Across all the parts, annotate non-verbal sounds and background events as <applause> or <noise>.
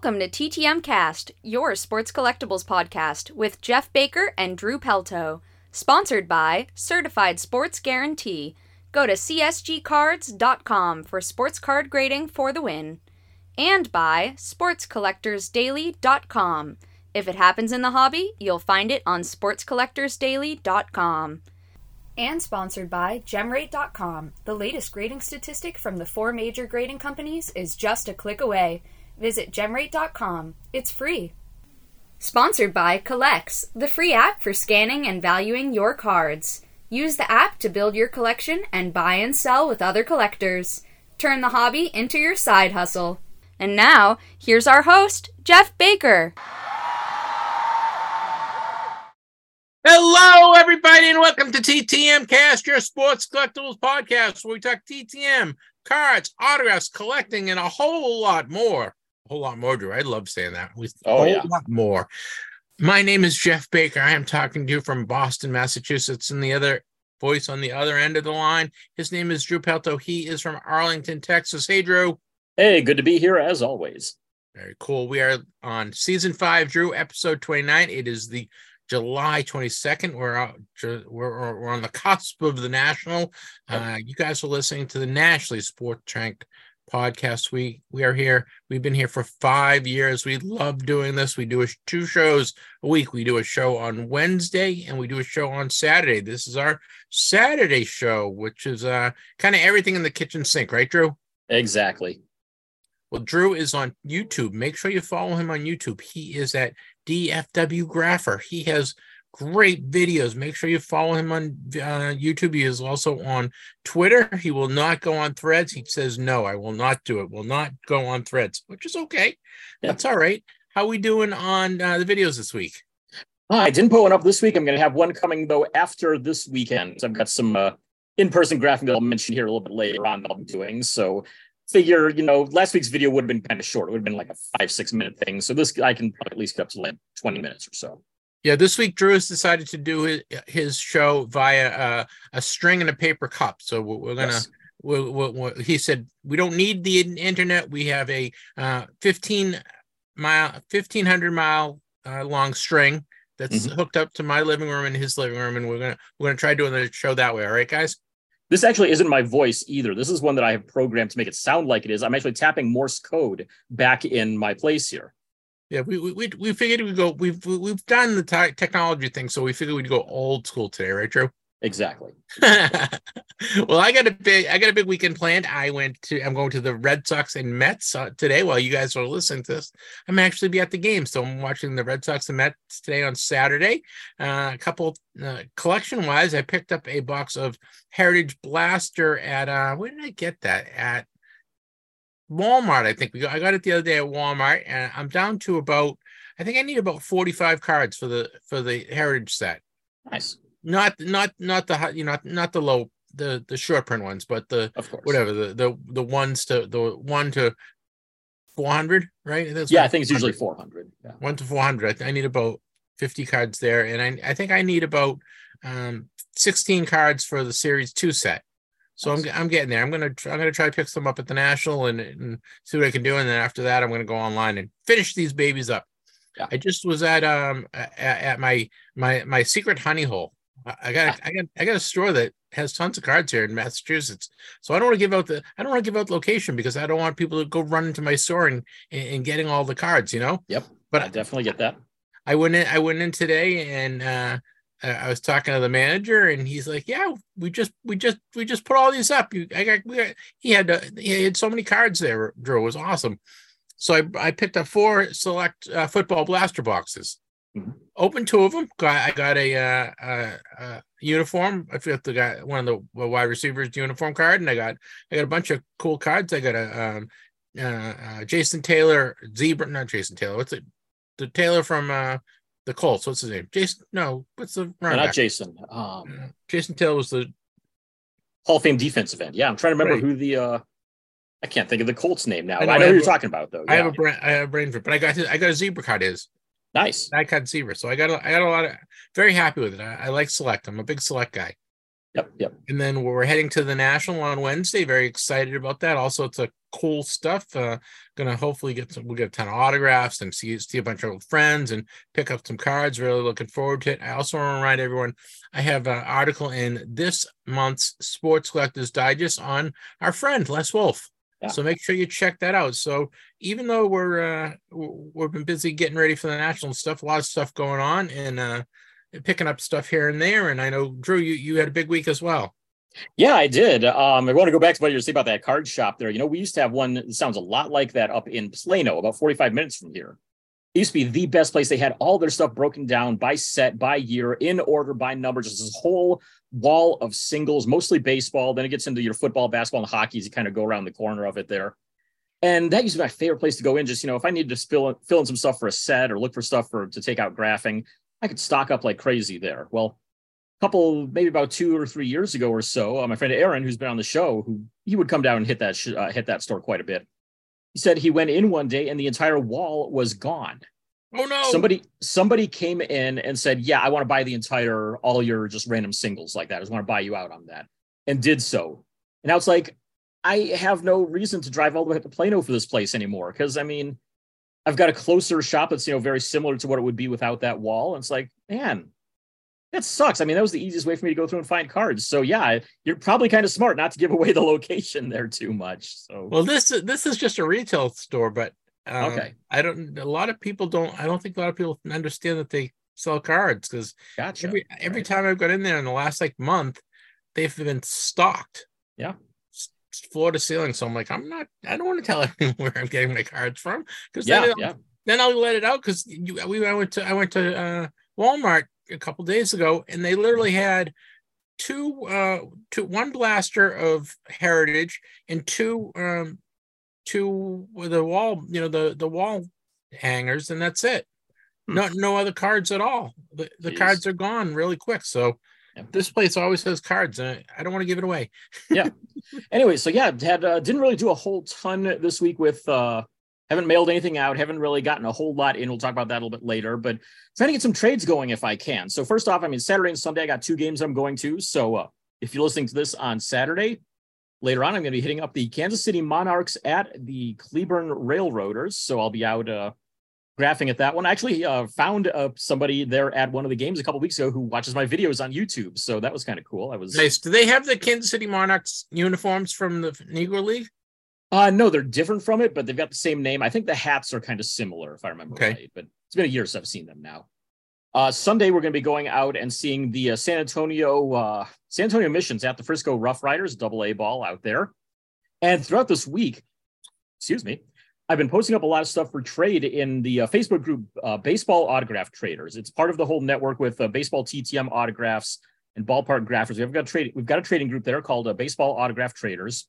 Welcome to TTM Cast, your sports collectibles podcast with Jeff Baker and Drew Pelto. Sponsored by Certified Sports Guarantee. Go to csgcards.com for sports card grading for the win. And by sportscollectorsdaily.com. If it happens in the hobby, you'll find it on sportscollectorsdaily.com. And sponsored by gemrate.com. The latest grading statistic from the four major grading companies is just a click away. Visit gemrate.com. It's free. Sponsored by CollX, the free app for scanning and valuing your cards. Use the app to build your collection and buy and sell with other collectors. Turn the hobby into your side hustle. And now, here's our host, Jeff Baker. Hello, everybody, and welcome to TTM Cast, your sports collectibles podcast, where we talk TTM, cards, autographs, collecting, and a whole lot more whole lot more, Drew. I love saying that. We, oh, a whole yeah. lot more. My name is Jeff Baker. I am talking to you from Boston, Massachusetts, and the other voice on the other end of the line. His name is Drew Pelto. He is from Arlington, Texas. Hey, Drew. Hey, good to be here as always. Very cool. We are on season five, Drew, episode 29. It is the July 22nd. We're out, we're, we're on the cusp of the national. Uh, you guys are listening to the Nationally Sport Trank podcast. We we are here. We've been here for five years. We love doing this. We do a, two shows a week. We do a show on Wednesday and we do a show on Saturday. This is our Saturday show, which is uh kind of everything in the kitchen sink, right, Drew? Exactly. Well, Drew is on YouTube. Make sure you follow him on YouTube. He is at DFW Grapher. He has great videos. Make sure you follow him on uh, YouTube. He is also on Twitter. He will not go on threads. He says, no, I will not do it. Will not go on threads, which is okay. Yeah. That's all right. How we doing on uh, the videos this week? Oh, I didn't put one up this week. I'm going to have one coming though after this weekend. So I've got some uh, in-person graphing that I'll mention here a little bit later on that I'll be doing. So figure, you know, last week's video would have been kind of short. It would have been like a five, six minute thing. So this I can at least get up to like 20 minutes or so. Yeah, this week Drew has decided to do his, his show via uh, a string and a paper cup. So we're, gonna. Yes. We're, we're, we're- he said we don't need the internet. We have a uh, 15 mile, 1500 mile uh, long string that's Mhm. hooked up to my living room and his living room, and we're gonna we're gonna try doing the show that way. All right, guys. This actually isn't my voice either. This is one that I have programmed to make it sound like it is. I'm actually tapping Morse code back in my place here. Yeah, we we we, we figured we'd go. We've we've done the te- technology thing, so we figured we'd go old school today, right, Drew? Exactly. <laughs> well, I got a big I got a big weekend planned. I went to I'm going to the Red Sox and Mets uh, today. While you guys are listening to this, I'm actually be at the game, so I'm watching the Red Sox and Mets today on Saturday. Uh, a couple uh, collection wise, I picked up a box of Heritage Blaster at uh, where did I get that at? Walmart. I think we got, I got it the other day at Walmart, and I'm down to about I think I need about 45 cards for the for the Heritage set Nice. not not not the you know not, not the low the the short print ones but the Of course. whatever the the the ones to the one to 400 right That's Yeah, I think it's usually 400. Yeah. one to 400 I, need about 50 cards there and i i think i need about um 16 cards for the series 2 set so I'm, I'm getting there i'm gonna try, i'm gonna try to pick some up at the national and, and see what i can do and then after that i'm gonna go online and finish these babies up Yeah. i just was at um at, at my my my secret honey hole I- got I got I got a store that has tons of cards here in Massachusetts. So I don't want to give out the I don't want to give out location because I don't want people to go run into my store and, and, and getting all the cards, you know. Yep. But I definitely get that. I went in I went in today and uh I I was talking to the manager and he's like, "Yeah, we just we just we just put all these up. You I got we got, he had uh, he had so many cards there, Drew. It was awesome. So I I picked up four select uh, football blaster boxes. Mhm. Opened two of them. Got I got a uh, uh, uh uniform. I forgot the guy one of the wide receivers uniform card, and I got I got a bunch of cool cards. I got a um uh, uh Jason Taylor zebra, not Jason Taylor. What's it? The Taylor from uh the Colts. What's his name? Jason? No, what's the No, not back? Jason. Um, Jason Taylor was the Hall of Fame defensive end. Yeah, I'm trying to remember Right. who the uh I can't think of the Colts name now. I I know, know, I who you're a- talking about though. I have a brain I have a brain for it, but I got I got a zebra card is. nice. I got zebra. So I got a, I got a lot of very happy with it. I, I like select. I'm a big select guy. Yep, yep. And then we're heading to the national on Wednesday. Very excited about that. Also, it's a cool stuff. Uh, gonna hopefully get some. We'll get a ton of autographs and see see a bunch of old friends and pick up some cards. Really looking forward to it. I also want to remind everyone I have an article in this month's Sports Collectors Digest on our friend Les Wolf. Yeah. So make sure you check that out. So even though we're uh we've been busy getting ready for the national stuff, a lot of stuff going on and uh picking up stuff here and there. And I know Drew, you you had a big week as well. Yeah, I did. Um, I want to go back to what you were saying about that card shop there. You know, we used to have one that sounds a lot like that up in Plano, about 45 minutes from here. It used to be the best place. They had all their stuff broken down by set, by year, in order, by number, just this whole wall of singles, mostly baseball. Then it gets into your football, basketball, and hockey as you kind of go around the corner of it there. And that used to be my favorite place to go in. Just, you know, if I needed to fill, fill in some stuff for a set or look for stuff for to take out graphing, I could stock up like crazy there. Well, a couple maybe about two or three years ago or so uh, my friend aaron who's been on the show who he would come down and hit that sh- uh, hit that store quite a bit. He said he went in one day and the entire wall was gone. Oh no. Somebody somebody came in and said yeah i want to buy the entire all your just random singles like that. I just want to buy you out on that and did so. And now it's like i have no reason to drive all the way up to plano for this place anymore because i mean i've got a closer shop that's you know very similar to what it would be without that wall and it's like man that sucks. I mean, that was the easiest way for me to go through and find cards. So yeah, you're probably kind of smart not to give <laughs> away the location there too much. So well, this this is just a retail store, but um, okay, I don't. A lot of people don't. I don't think a lot of people understand that they sell cards because gotcha. every every right. time I've got in there in the last like month, they've been stocked. Yeah. Floor to ceiling. So I'm like, I'm not, I don't want to tell <laughs> anyone where I'm getting my cards from. Because yeah, then, yeah. then I'll let it out because we I went to I went to uh Walmart a couple days ago, and they literally had two uh two one blaster of heritage and two um two with the wall you know the the wall hangers and that's it hmm. no no other cards at all the, the cards are gone really quick so. This place always has cards and i don't want to give it away yeah <laughs> anyway so yeah had uh, didn't really do a whole ton this week with uh haven't mailed anything out. Haven't really gotten a whole lot in. We'll talk about that a little bit later. But trying to get some trades going if I can. So first off, I mean Saturday and Sunday I got two games I'm going to. So uh, if you're listening to this on Saturday, later on I'm going to be hitting up the Kansas City Monarchs at the Cleburne Railroaders. So I'll be out uh, graphing at that one. I actually uh, found uh, somebody there at one of the games a couple weeks ago who watches my videos on YouTube. So that was kind of cool. I was nice. Do they have the Kansas City Monarchs uniforms from the Negro League? Uh no, they're different from it, but they've got the same name. I think the hats are kind of similar, if I remember okay. right. But it's been a year since I've seen them now. Uh, Sunday we're going to be going out and seeing the uh, San Antonio uh, San Antonio Missions at the Frisco Rough Riders, double A ball out there. And throughout this week, excuse me, I've been posting up a lot of stuff for trade in the uh, Facebook group uh, Baseball Autograph Traders. It's part of the whole network with uh, baseball TTM autographs and ballpark graphers. We've got a trade. We've got a trading group there called Baseball Autograph Traders.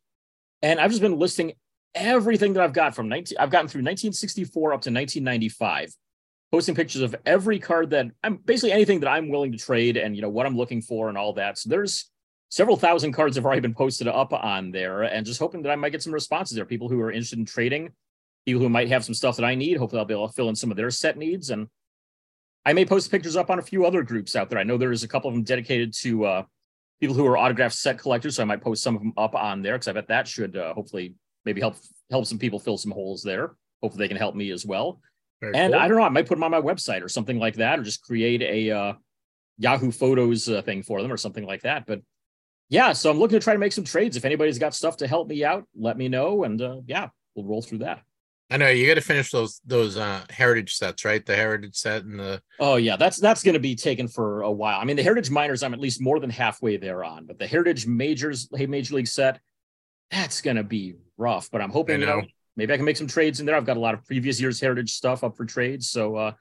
And I've just been listing everything that I've got from 19, I've gotten through 1964 up to 1995, posting pictures of every card that I'm basically anything that I'm willing to trade and, you know, what I'm looking for and all that. So there's several thousand cards have already been posted up on there and just hoping that I might get some responses there. People who are interested in trading, people who might have some stuff that I need. Hopefully I'll be able to fill in some of their set needs. And I may post pictures up on a few other groups out there. I know there's a couple of them dedicated to, uh, people who are autograph set collectors. So I might post some of them up on there because I bet that should uh, hopefully maybe help help some people fill some holes there. Hopefully they can help me as well. Very and cool. I don't know, I might put them on my website or something like that, or just create a uh, Yahoo Photos uh, thing for them or something like that. But yeah, so I'm looking to try to make some trades. If anybody's got stuff to help me out, let me know, and uh, yeah, we'll roll through that. I know you got to finish those those uh heritage sets, right? The heritage set and the oh yeah, that's that's going to be taken for a while. I mean, the heritage minors, I'm at least more than halfway there on, but the heritage majors, hey major league set, that's going to be rough. But I'm hoping you know maybe I can make some trades in there. I've got a lot of previous years heritage stuff up for trades, so uh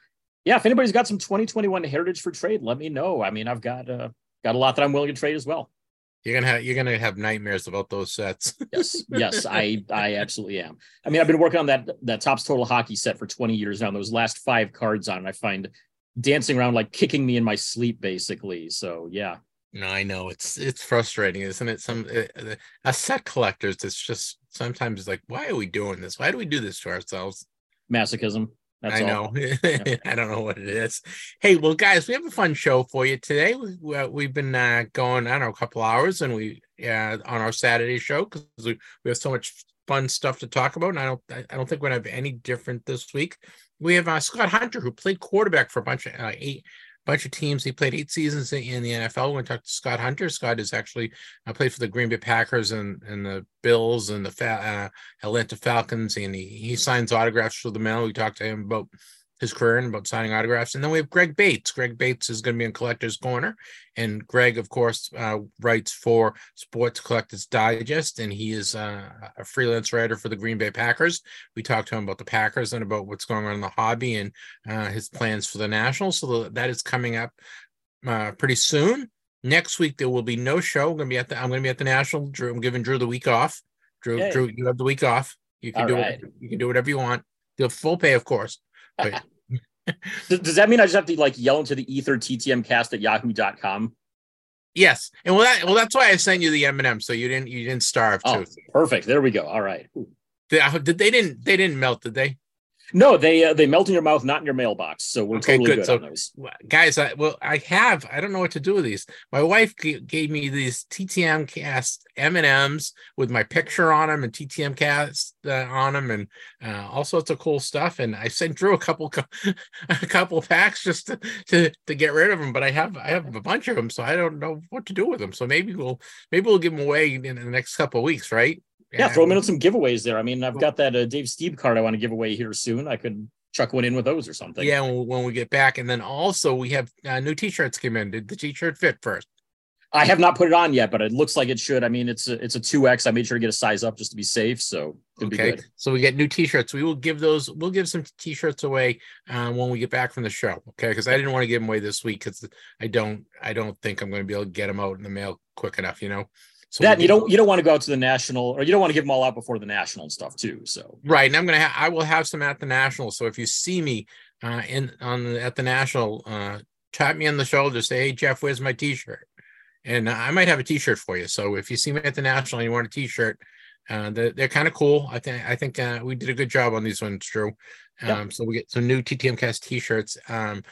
yeah, if anybody's got some 2021 heritage for trade, let me know. I mean, I've got uh got a lot that I'm willing to trade as well. You're gonna have you're gonna have nightmares about those sets. <laughs> yes, yes, I I absolutely am. I mean, I've been working on that that Topps Total Hockey set for 20 years now. And those last five cards on it, I find dancing around like kicking me in my sleep, basically. So yeah. No, I know it's it's frustrating, isn't it? Some uh, a set collectors, it's just sometimes like, why are we doing this? Why do we do this to ourselves? Masochism. That's I know. <laughs> I don't know what it is. Hey, well, guys, we have a fun show for you today. We, have we, been uh, going, I don't know, a couple hours, and we uh, on our Saturday show because we, we have so much fun stuff to talk about, and I don't I don't think we're gonna have any different this week. We have uh, Scott Hunter, who played quarterback for a bunch of uh, eight bunch of teams. He played eight seasons in the NFL. We're going to Scott Hunter. Scott is actually played for the Green Bay Packers and, and the Bills and the uh, Atlanta Falcons, and he, he signs autographs for the mail. We talked to him about his career and about signing autographs. And then we have Greg Bates. Greg Bates is going to be in Collector's Corner. And Greg, of course, uh, writes for Sports Collectors Digest, and he is uh, a freelance writer for the Green Bay Packers. We talked to him about the Packers and about what's going on in the hobby and uh, his plans for the Nationals. So that is coming up uh, pretty soon. Next week there will be no show. I'm going to be at the I'm going to be at the National. Drew, I'm giving Drew the week off. Drew, Yay. Drew, you have the week off. You can All do right. it. You can do whatever you want. The full pay, of course. <laughs> Does, that mean I just have to like yell into the ether ttmcast at yahoo.com? Yes. And well that well that's why I sent you the M&M so you didn't you didn't starve oh, too. Perfect. There we go. All right. Did they didn't they didn't melt, did they? No, they uh, they melt in your mouth, not in your mailbox. So we're okay, totally good. good so, on those. Guys, I, well, I have. I don't know what to do with these. My wife g- gave me these TTM cast M and M's with my picture on them and TTM cast uh, on them, and uh, all sorts of cool stuff. And I sent Drew a couple <laughs> a couple packs just to, to to get rid of them. But I have I have a bunch of them, so I don't know what to do with them. So maybe we'll maybe we'll give them away in the next couple of weeks, right? Yeah, throw them in some giveaways there. I mean, I've got that uh, Dave Stieb card I want to give away here soon. I could chuck one in with those or something. Yeah, when, we get back, and then also we have uh, new T-shirts come in. Did the T-shirt fit first? I have not put it on yet, but it looks like it should. I mean, it's a it's a two X. I made sure to get a size up just to be safe. So okay. So we get new T-shirts. We will give those. We'll give some T-shirts away uh, when we get back from the show. Okay, because I didn't want to give them away this week because I don't I don't think I'm going to be able to get them out in the mail quick enough. You know. So that you don't you don't want to go out to the national or you don't want to give them all out before the national and stuff too. So right, and I'm gonna ha- I will have some at the national. So if you see me uh, in on the, at the national, uh, tap me on the shoulder, say, "Hey Jeff, where's my T-shirt?" And I might have a T-shirt for you. So if you see me at the national and you want a T-shirt, uh, they're, they're kind of cool. I think I think uh, we did a good job on these ones, Drew. Um. So we get some new TTM Cast T-shirts. Um,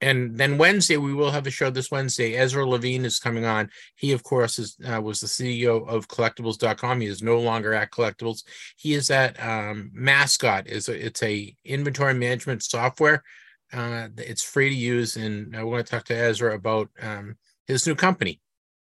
and then Wednesday we will have a show this Wednesday. Ezra Levine is coming on. He, of course, is uh, was the CEO of Collectable.com. He is no longer at Collectibles. He is at um, Mascot. is It's a inventory management software. Uh, it's free to use, and I want to talk to Ezra about um, his new company.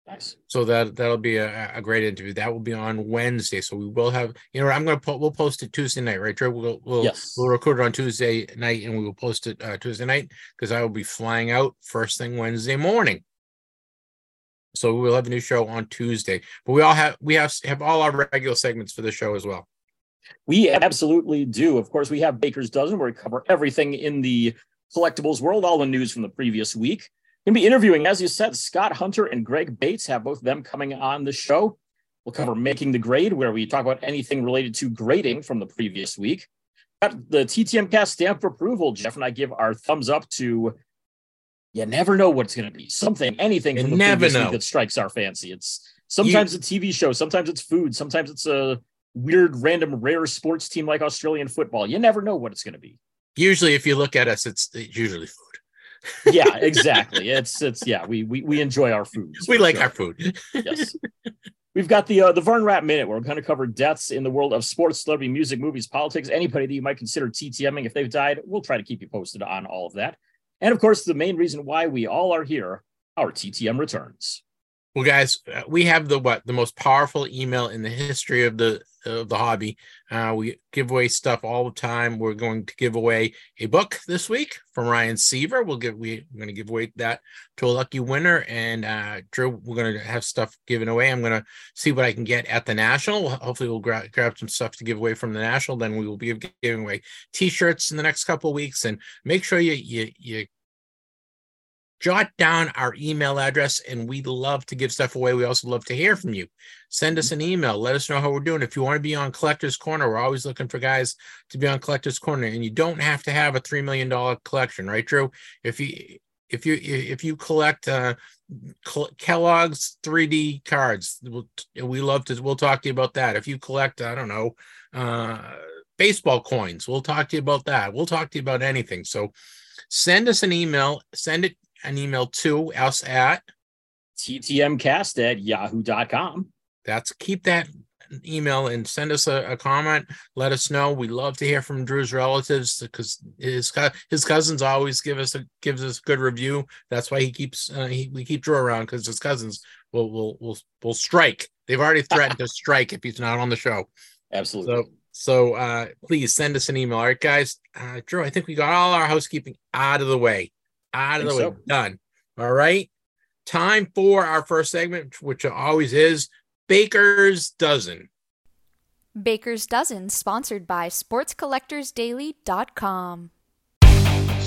Nice. So that that'll be a, a great interview. That will be on Wednesday. So we will have, you know, I'm gonna put we'll post it Tuesday night, right? Trey? We'll we'll, yes. we'll record it on Tuesday night and we will post it uh, Tuesday night because I will be flying out first thing Wednesday morning. So we will have a new show on Tuesday. But we all have we have have all our regular segments for the show as well. We absolutely do. Of course, we have Baker's Dozen where we cover everything in the collectibles world, all the news from the previous week. Going to be interviewing, as you said, Scott Hunter and Greg Bates. Have both of them coming on the show. We'll cover making the grade, where we talk about anything related to grading from the previous week. Got the TTM cast stamp of approval. Jeff and I give our thumbs up to. You never know what's going to be something, anything from the previous know. week that strikes our fancy. It's sometimes you, a TV show, sometimes it's food, sometimes it's a weird, random, rare sports team like Australian football. You never know what it's going to be. Usually, if you look at us, it's usually yeah, <laughs> exactly. It's it's yeah, we we we enjoy our food. We like sure. our food. yes. <laughs> We've got the uh, the Vern Rapp minute where we're going to cover deaths in the world of sports, celebrity, music, movies, politics. Anybody that you might consider TTMing if they've died, we'll try to keep you posted on all of that. And of course, the main reason why we all are here, our TTM returns. Well, guys, uh, we have the what the most powerful email in the history of the of the hobby. Uh, we give away stuff all the time. We're going to give away a book this week from Ryan Seaver. We'll give we we're going to give away that to a lucky winner. And uh, Drew, we're going to have stuff given away. I'm going to see what I can get at the national. Hopefully, we'll gra- grab some stuff to give away from the national. Then we will be giving away T-shirts in the next couple weeks. And make sure you you you jot down our email address and we'd love to give stuff away. We also love to hear from you. Send us an email. Let us know how we're doing. If you want to be on Collector's Corner, we're always looking for guys to be on Collector's Corner. And you don't have to have a $3 million collection, right, Drew? If you if you if you collect uh, Kellogg's 3D cards, we love to. We'll talk to you about that. If you collect, I don't know, uh, baseball coins, we'll talk to you about that. We'll talk to you about anything. So, send us an email. Send it an email to us at ttmcast at yahoo.com. That's keep that email and send us a, a, comment. Let us know. We love to hear from Drew's relatives because his his cousins always give us a gives us a good review. That's why he keeps uh, he, we keep Drew around because his cousins will will will will strike. They've already threatened to <laughs> strike if he's not on the show. Absolutely. So so uh, please send us an email. All right, guys. Uh, Drew, I think we got all our housekeeping out of the way. Out of the so. way. Done. All right. Time for our first segment, which always is Baker's Dozen. Baker's Dozen, sponsored by SportsCollectorsDaily.com.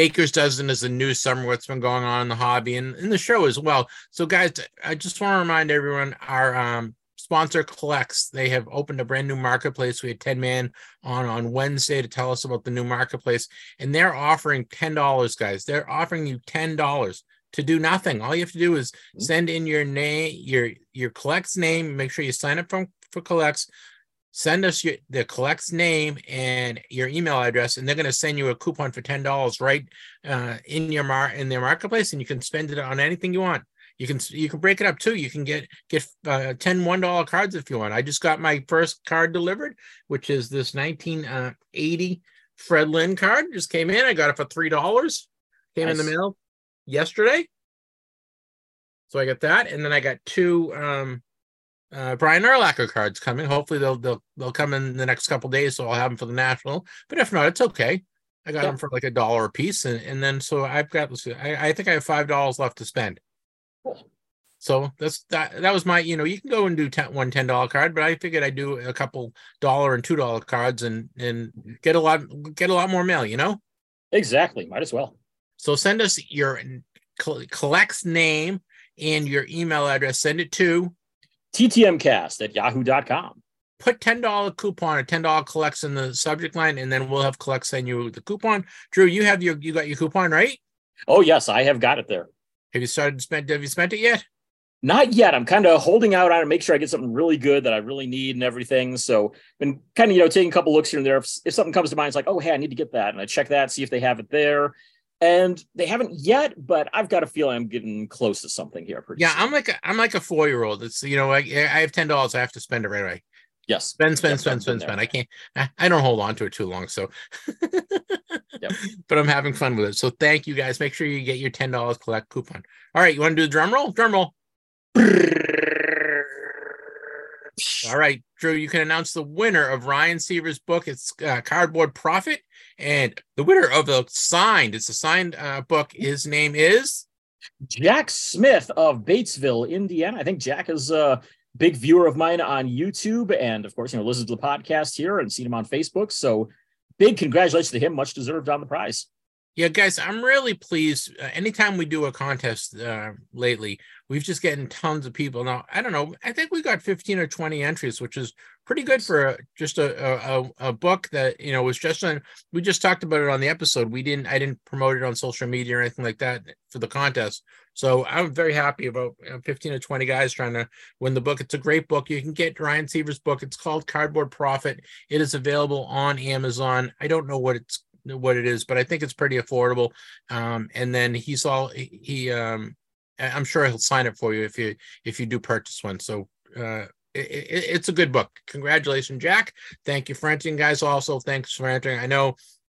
Baker's Dozen is a new summer what's been going on in the hobby and in the show as well. So, guys, I just want to remind everyone our um, sponsor CollX. They have opened a brand new marketplace. We had Ted Mann on on Wednesday to tell us about the new marketplace, and they're offering ten dollars, guys. They're offering you ten dollars to do nothing. All you have to do is mm-hmm. send in your name, your your CollX name. Make sure you sign up from for collects send us your the collect's name and your email address and they're going to send you a coupon for $10 right uh, in your mar in their marketplace and you can spend it on anything you want you can you can break it up too you can get get uh, 10 one dollar cards if you want i just got my first card delivered which is this 1980 uh, fred lynn card just came in i got it for three dollars came nice. in the mail yesterday so i got that and then i got two um uh, Brian Urlacher cards coming. Hopefully they'll they'll they'll come in the next couple days, so I'll have them for the national. But if not, it's okay. I got yeah. them for like a dollar a piece, and, and then so I've got. I, I think I have five dollars left to spend. Cool. So that's that. That was my. You know, you can go and do ten, one ten dollar card, but I figured I'd do a couple dollar and two dollar cards and and get a lot get a lot more mail. You know. Exactly. Might as well. So send us your CollX name and your email address. Send it to ttmcast at yahoo.com. Put $10 coupon or $10 CollX in the subject line, and then we'll have CollX send you the coupon. Drew, you have your you got your coupon, right? Oh yes, I have got it there. Have you started to spend have you spent it yet? Not yet. I'm kind of holding out on it, make sure I get something really good that I really need and everything. So been kind of, you know, taking a couple looks here and there. If, if something comes to mind, it's like, oh, hey, I need to get that. And I check that, see if they have it there and they haven't yet, but I've got a feeling I'm getting close to something here. Pretty yeah, soon. I'm like a, I'm like a four year old. It's you know I, I have ten dollars. I have to spend it right away. Yes, spend, spend, spend, spend, spend. I can't. I, don't hold on to it too long. So, <laughs> yep. but I'm having fun with it. So thank you guys. Make sure you get your ten dollars collect coupon. All right, you want to do the drum roll? Drum roll. <laughs> All right, Drew, you can announce the winner of Ryan Seaver's book. It's uh, Cardboard Profit. And the winner of the signed, it's a signed uh, book. His name is Jack Smith of Batesville, Indiana. I think Jack is a big viewer of mine on YouTube. And of course, you know, listens to the podcast here and seen him on Facebook. So big congratulations to him. Much deserved on the prize. Yeah, guys, I'm really pleased. Uh, anytime we do a contest uh, lately, we've just getting tons of people. Now, I don't know. I think we got 15 or 20 entries, which is pretty good for a, just a, a, a book that you know was just on. We just talked about it on the episode. We didn't. I didn't promote it on social media or anything like that for the contest. So I'm very happy about 15 or 20 guys trying to win the book. It's a great book. You can get Ryan Seaver's book. It's called Cardboard Profit. It is available on Amazon. I don't know what it's what it is, but I think it's pretty affordable. Um, and then he's all he. Um, I'm sure he'll sign it for you if you if you do purchase one. So uh, it, it, it's a good book. Congratulations, Jack. Thank you for entering, guys. Also, thanks for entering. I know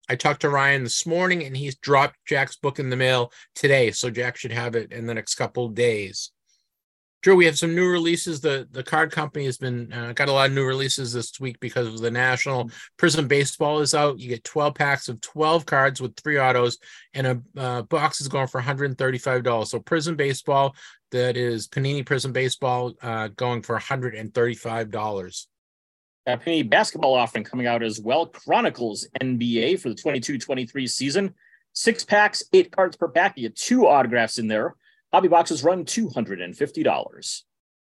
I talked to Ryan this morning, and he's dropped Jack's book in the mail today, so Jack should have it in the next couple days. Drew, we have some new releases. The the card company has been uh, got a lot of new releases this week because of the national. Prizm Baseball is out. You get 12 packs of 12 cards with three autos, and a uh, box is going for 135 dollars. So Prizm Baseball, that is Panini Prizm Baseball, uh, going for 135 dollars. Panini basketball offering coming out as well. Chronicles NBA for the 22-23 season. Six packs, eight cards per pack. You get two autographs in there. Hobby boxes run $250.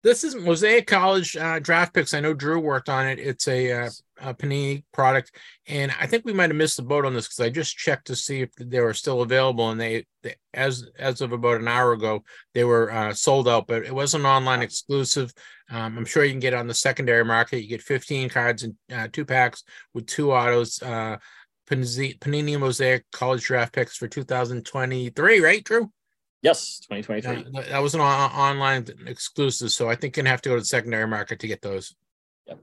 This is Mosaic College uh, draft picks. I know Drew worked on it. It's a, uh, a Panini product, and I think we might have missed the boat on this because I just checked to see if they were still available, and they, they as as of about an hour ago they were uh, sold out. But it was an online exclusive. Um, I'm sure you can get on the secondary market. You get 15 cards and uh, two packs with two autos. Uh, Panini Mosaic College draft picks for 2023, right, Drew? Yes, 2023. Uh, that was an online exclusive, so I think you're gonna have to go to the secondary market to get those. Yep.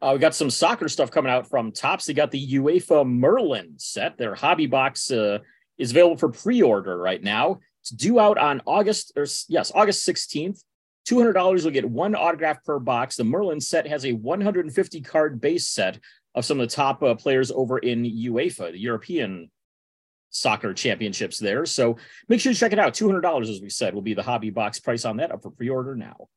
Uh, we got some soccer stuff coming out from Topps. They got the UEFA Merlin set. Their hobby box uh, is available for pre-order right now. It's due out on August, or yes, August 16th. $200 will get one autograph per box. The Merlin set has a 150 card base set of some of the top uh, players over in UEFA, the European soccer championships there. So make sure you check it out. $200, as we said, will be the hobby box price on that up for pre-order now.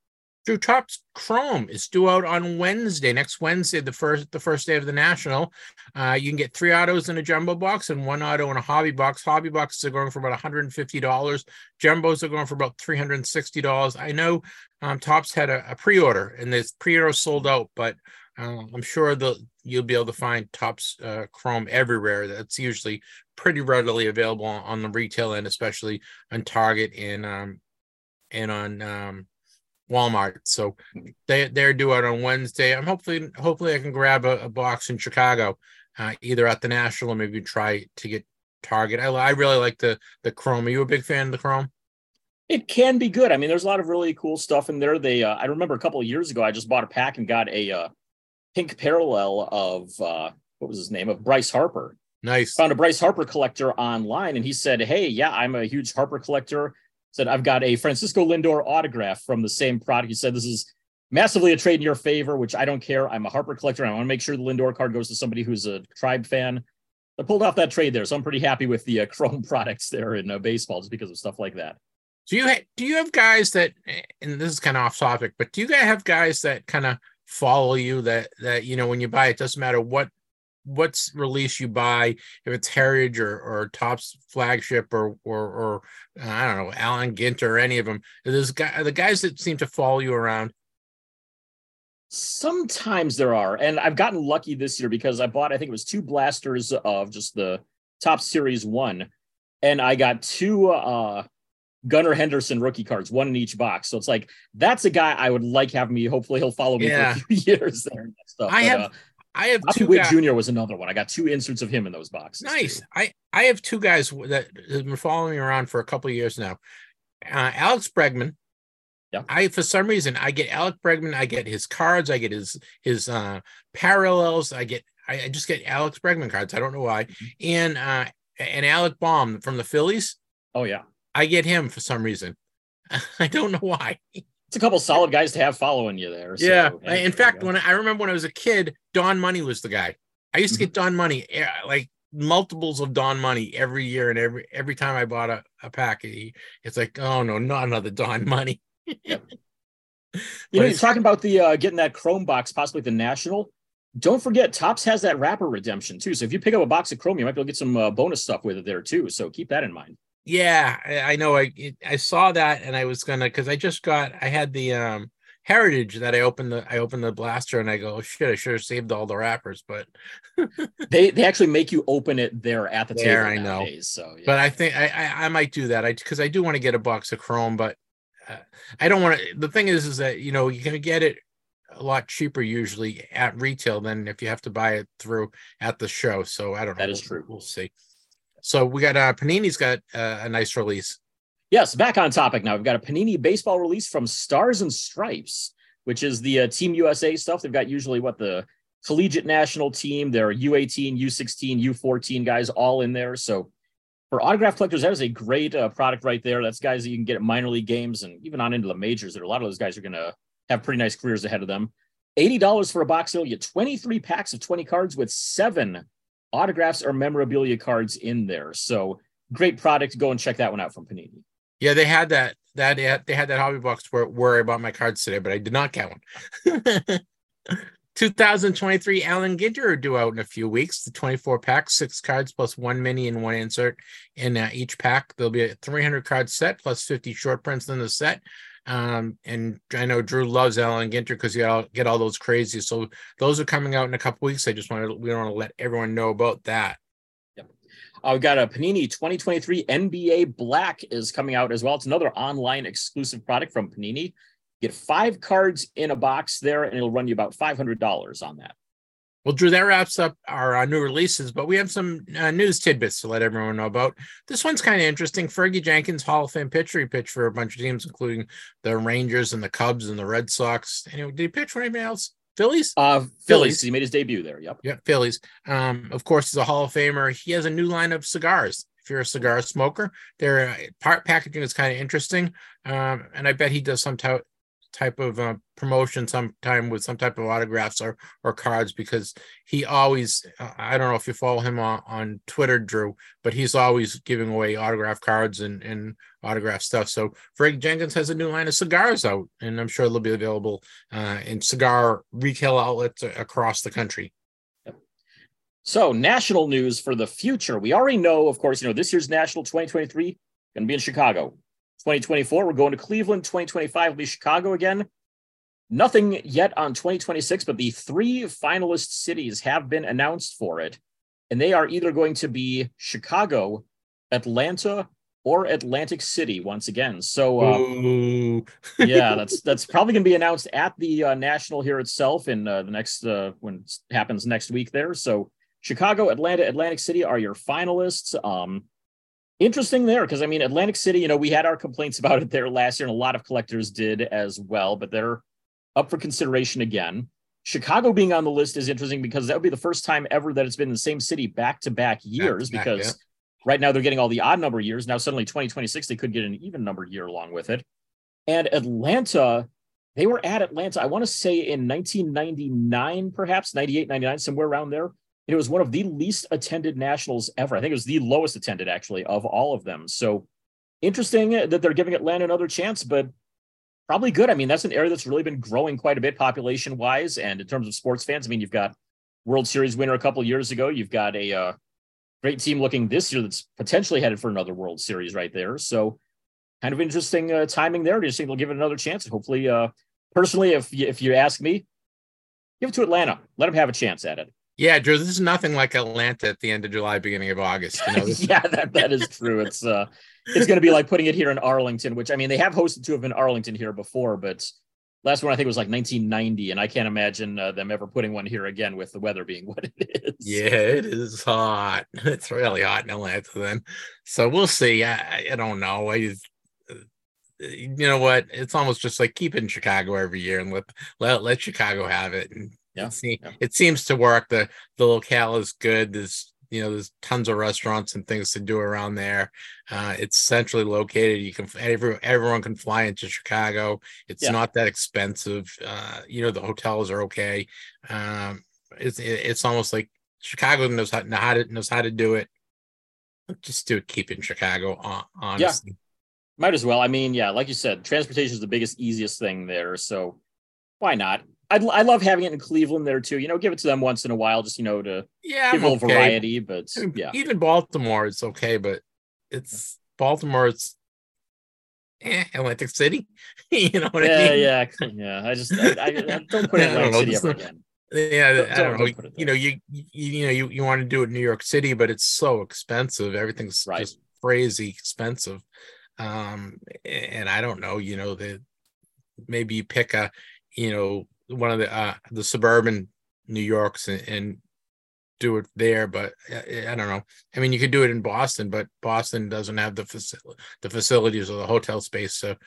Drew Topps Chrome is due out on Wednesday, next Wednesday, the first the first day of the national. Uh, you can get three autos in a jumbo box and one auto in a hobby box. Hobby boxes are going for about $150. Jumbos are going for about $360. I know um, had a, a pre-order and this pre-order sold out, but uh, I'm sure the you'll be able to find Topps uh, Chrome everywhere. That's usually pretty readily available on, on the retail end, especially on Target and um, and on um, Walmart. So they they're due out on Wednesday. I'm hopefully hopefully I can grab a, a box in Chicago, uh, either at the National or maybe try to get Target. I, I really like the the Chrome. Are you a big fan of the Chrome? It can be good. I mean, there's a lot of really cool stuff in there. They uh, I remember a couple of years ago I just bought a pack and got a uh, pink parallel of uh, what was his name of Bryce Harper. Nice. Found a Bryce Harper collector online, and he said, "Hey, yeah, I'm a huge Harper collector said, I've got a Francisco Lindor autograph from the same product. He said, This is massively a trade in your favor, which I don't care. I'm a Harper collector. I want to make sure the Lindor card goes to somebody who's a tribe fan. I pulled off that trade there. So I'm pretty happy with the uh, <laughs> Chrome products there in uh, baseball just because of stuff like that. Do you ha- do you have guys that, and this is kind of off topic, but do you guys have guys that kind of follow you that that you know when you buy it doesn't matter what what's release you buy if it's heritage or or Topps flagship or or or i don't know Allen Ginter or any of them there's guy the guys that seem to follow you around. Sometimes there are and i've gotten lucky this year because i bought i think it was two blasters of just the top series one and i got two uh Gunnar Henderson rookie cards, one in each box. So it's like that's a guy I would like having me. Hopefully, he'll follow me yeah. for a few <laughs> years there. And stuff. I but, have uh, I have Bobby two Witt guys. Jr. was another one. I got two inserts of him in those boxes. Nice. too. I I have two guys that have been following me around for a couple of years now. Uh, Alex Bregman. Yeah. I for some reason I get Alex Bregman. I get his cards. I get his his uh, parallels. I get I, I just get Alex Bregman cards. I don't know why. Mm-hmm. And uh, and Alec Bohm from the Phillies. Oh yeah, I get him for some reason. <laughs> I don't know why. it's a couple solid guys to have following you there. so, yeah. In fact, when I, I remember when I was a kid, Don Money was the guy. I used to Mm-hmm. get Don Money eh, like multiples of Don Money every year, and every every time I bought a, a pack, he, it's like, oh no, not another Don Money. <laughs> you know, you're talking about the uh, getting that Chrome box, possibly the National. Don't forget, Topps has that wrapper redemption too. So if you pick up a box of Chrome, you might be able to get some uh, bonus stuff with it there too. So keep that in mind. Yeah, I, I know. I it, I saw that, and I was gonna because I just got I had the um Heritage that I opened the I opened the blaster, and I go, oh, shit, I should have saved all the wrappers, but <laughs> They they actually make you open it there at the There, table I know. So yeah. but I think I I, I might do that. I because I do want to get a box of Chrome, but uh, I don't want to. The thing is, is that you know you can get it a lot cheaper usually at retail than if you have to buy it through at the show. So I don't know. That is We'll- true. We'll see. So we got uh Panini's got uh, a nice release. Yes, back on topic now. We've got a Panini baseball release from Stars and Stripes, which is the uh, Team USA stuff. They've got usually what the collegiate national team, their U18, U16, U14 guys all in there. So for autograph collectors, that is a great uh, product right there. That's guys that you can get at minor league games and even on into the majors. There, a lot of those guys are going to have pretty nice careers ahead of them. Eighty dollars for a box deal. You get twenty three packs of twenty cards with seven autographs or memorabilia cards in there. So great product. Go and check that one out from Panini. Yeah, they had that that they had that hobby box where where I bought my cards today, but I did not get one. <laughs> 2023 Allen Ginter are due out in a few weeks. The 24 pack, six cards plus one mini and one insert in uh, each pack. There'll be a 300 card set plus 50 short prints in the set. Um, and I know Drew loves Allen Ginter because you all get all those crazy. So those are coming out in a couple weeks. I just want to we want to let everyone know about that. Yep. We've got a Panini 2023 NBA Black is coming out as well. It's another online exclusive product from Panini. Get five cards in a box there, and it'll run you about five hundred dollars on that. Well, Drew, that wraps up our uh, new releases, but we have some uh, news tidbits to let everyone know about. This one's kind of interesting. Fergie Jenkins, Hall of Fame pitcher, he pitched for a bunch of teams, including the Rangers and the Cubs and the Red Sox. Anyway, did he pitch for anything else? Phillies? Uh, Phillies. Phillies. He made his debut there. Yep. Yeah, Phillies. Um, of course, he's a Hall of Famer. He has a new line of cigars. If you're a cigar smoker, their uh, part packaging is kind of interesting, um, and I bet he does some t- type of uh, promotion sometime with some type of autographs or or cards because he always uh, I don't know if you follow him on, on Twitter Drew but he's always giving away autograph cards and and autograph stuff. So Frank Jenkins has a new line of cigars out and I'm sure they'll be available uh, in cigar retail outlets across the country. So national news for the future. We already know of course you know this year's national 2023 going to be in Chicago 2024, we're going to Cleveland. 2025 will be Chicago again. Nothing yet on 2026, but the three finalist cities have been announced for it. And they are either going to be Chicago, Atlanta, or Atlantic City once again. So, uh, yeah, <laughs> that's that's probably going to be announced at the uh, national here itself in uh, the next uh, when it happens next week there. So, Chicago, Atlanta, Atlantic City are your finalists. Um, interesting there because I mean Atlantic City, you know, we had our complaints <laughs> about it there last year, and a lot of collectors did as well, but they're up for consideration again. Chicago being on the list is interesting because that would be the first time ever that it's been in the same city back to back years because yeah. right now they're getting all the odd number years. Now suddenly 2026 they could get an even number year along with it. And Atlanta, they were at Atlanta, I want to say in 1999, perhaps 98, 99, somewhere around there it was one of the least attended nationals ever. I think it was the lowest attended actually of all of them. So interesting that they're giving Atlanta another chance, but probably good. I mean, that's an area that's really been growing quite a bit population wise. And in terms of sports fans, I mean, you've got World Series winner a couple years ago. You've got a uh, great team looking this year that's potentially headed for another World Series right there. So kind of interesting uh, timing there. Do you think they'll give it another chance? Hopefully, uh, personally, if you, if you ask me, give it to Atlanta. Let them have a chance at it. Yeah, Drew, this is nothing like Atlanta at the end of July, beginning of August. You know, <laughs> yeah, that, that is true. It's uh it's gonna be like putting it here in Arlington, which I mean they have hosted two of in Arlington here before, but last one I think was like 1990, and I can't imagine uh, them ever putting one here again with the weather being <laughs> what it is. Yeah, it is hot. <laughs> It's really hot in Atlanta then. So we'll see. I, I don't know. I just, uh, you know what? It's almost just like keep it in Chicago every year and let let let Chicago have it and yeah. It, seems, yeah. it seems to work. The the locale is good. There's you know there's tons of restaurants and things to do around there. Uh, it's centrally located. You can every, everyone can fly into Chicago. It's yeah. not that expensive. Uh, you know the hotels are okay. Um, it's it's almost like Chicago knows how, how to knows how to do it. Just do it. Keep it in Chicago. Honestly. Yeah. Might as well. I mean, yeah, like you said, transportation is the biggest, easiest thing there. So why not? I'd, I love having it in Cleveland there too. You know, give it to them once in a while, just you know, to yeah, give a little okay. variety. But yeah, even Baltimore, it's okay, but it's Baltimore. It's eh, Atlantic City. <laughs> you know what yeah, I mean? Yeah, yeah, I just I, I, I don't put it <laughs> Atlantic City ever again. <laughs> Yeah, don't, I don't, don't know. You know, you, you you know you, you want to do it in New York City, but it's so expensive. Everything's right. just crazy expensive. Um, and I don't know. You know, that maybe you pick a you know one of the uh the suburban New Yorks and, and do it there, but I, I, don't know. I mean, you could do it in Boston, but Boston doesn't have the facility, the facilities or the hotel space to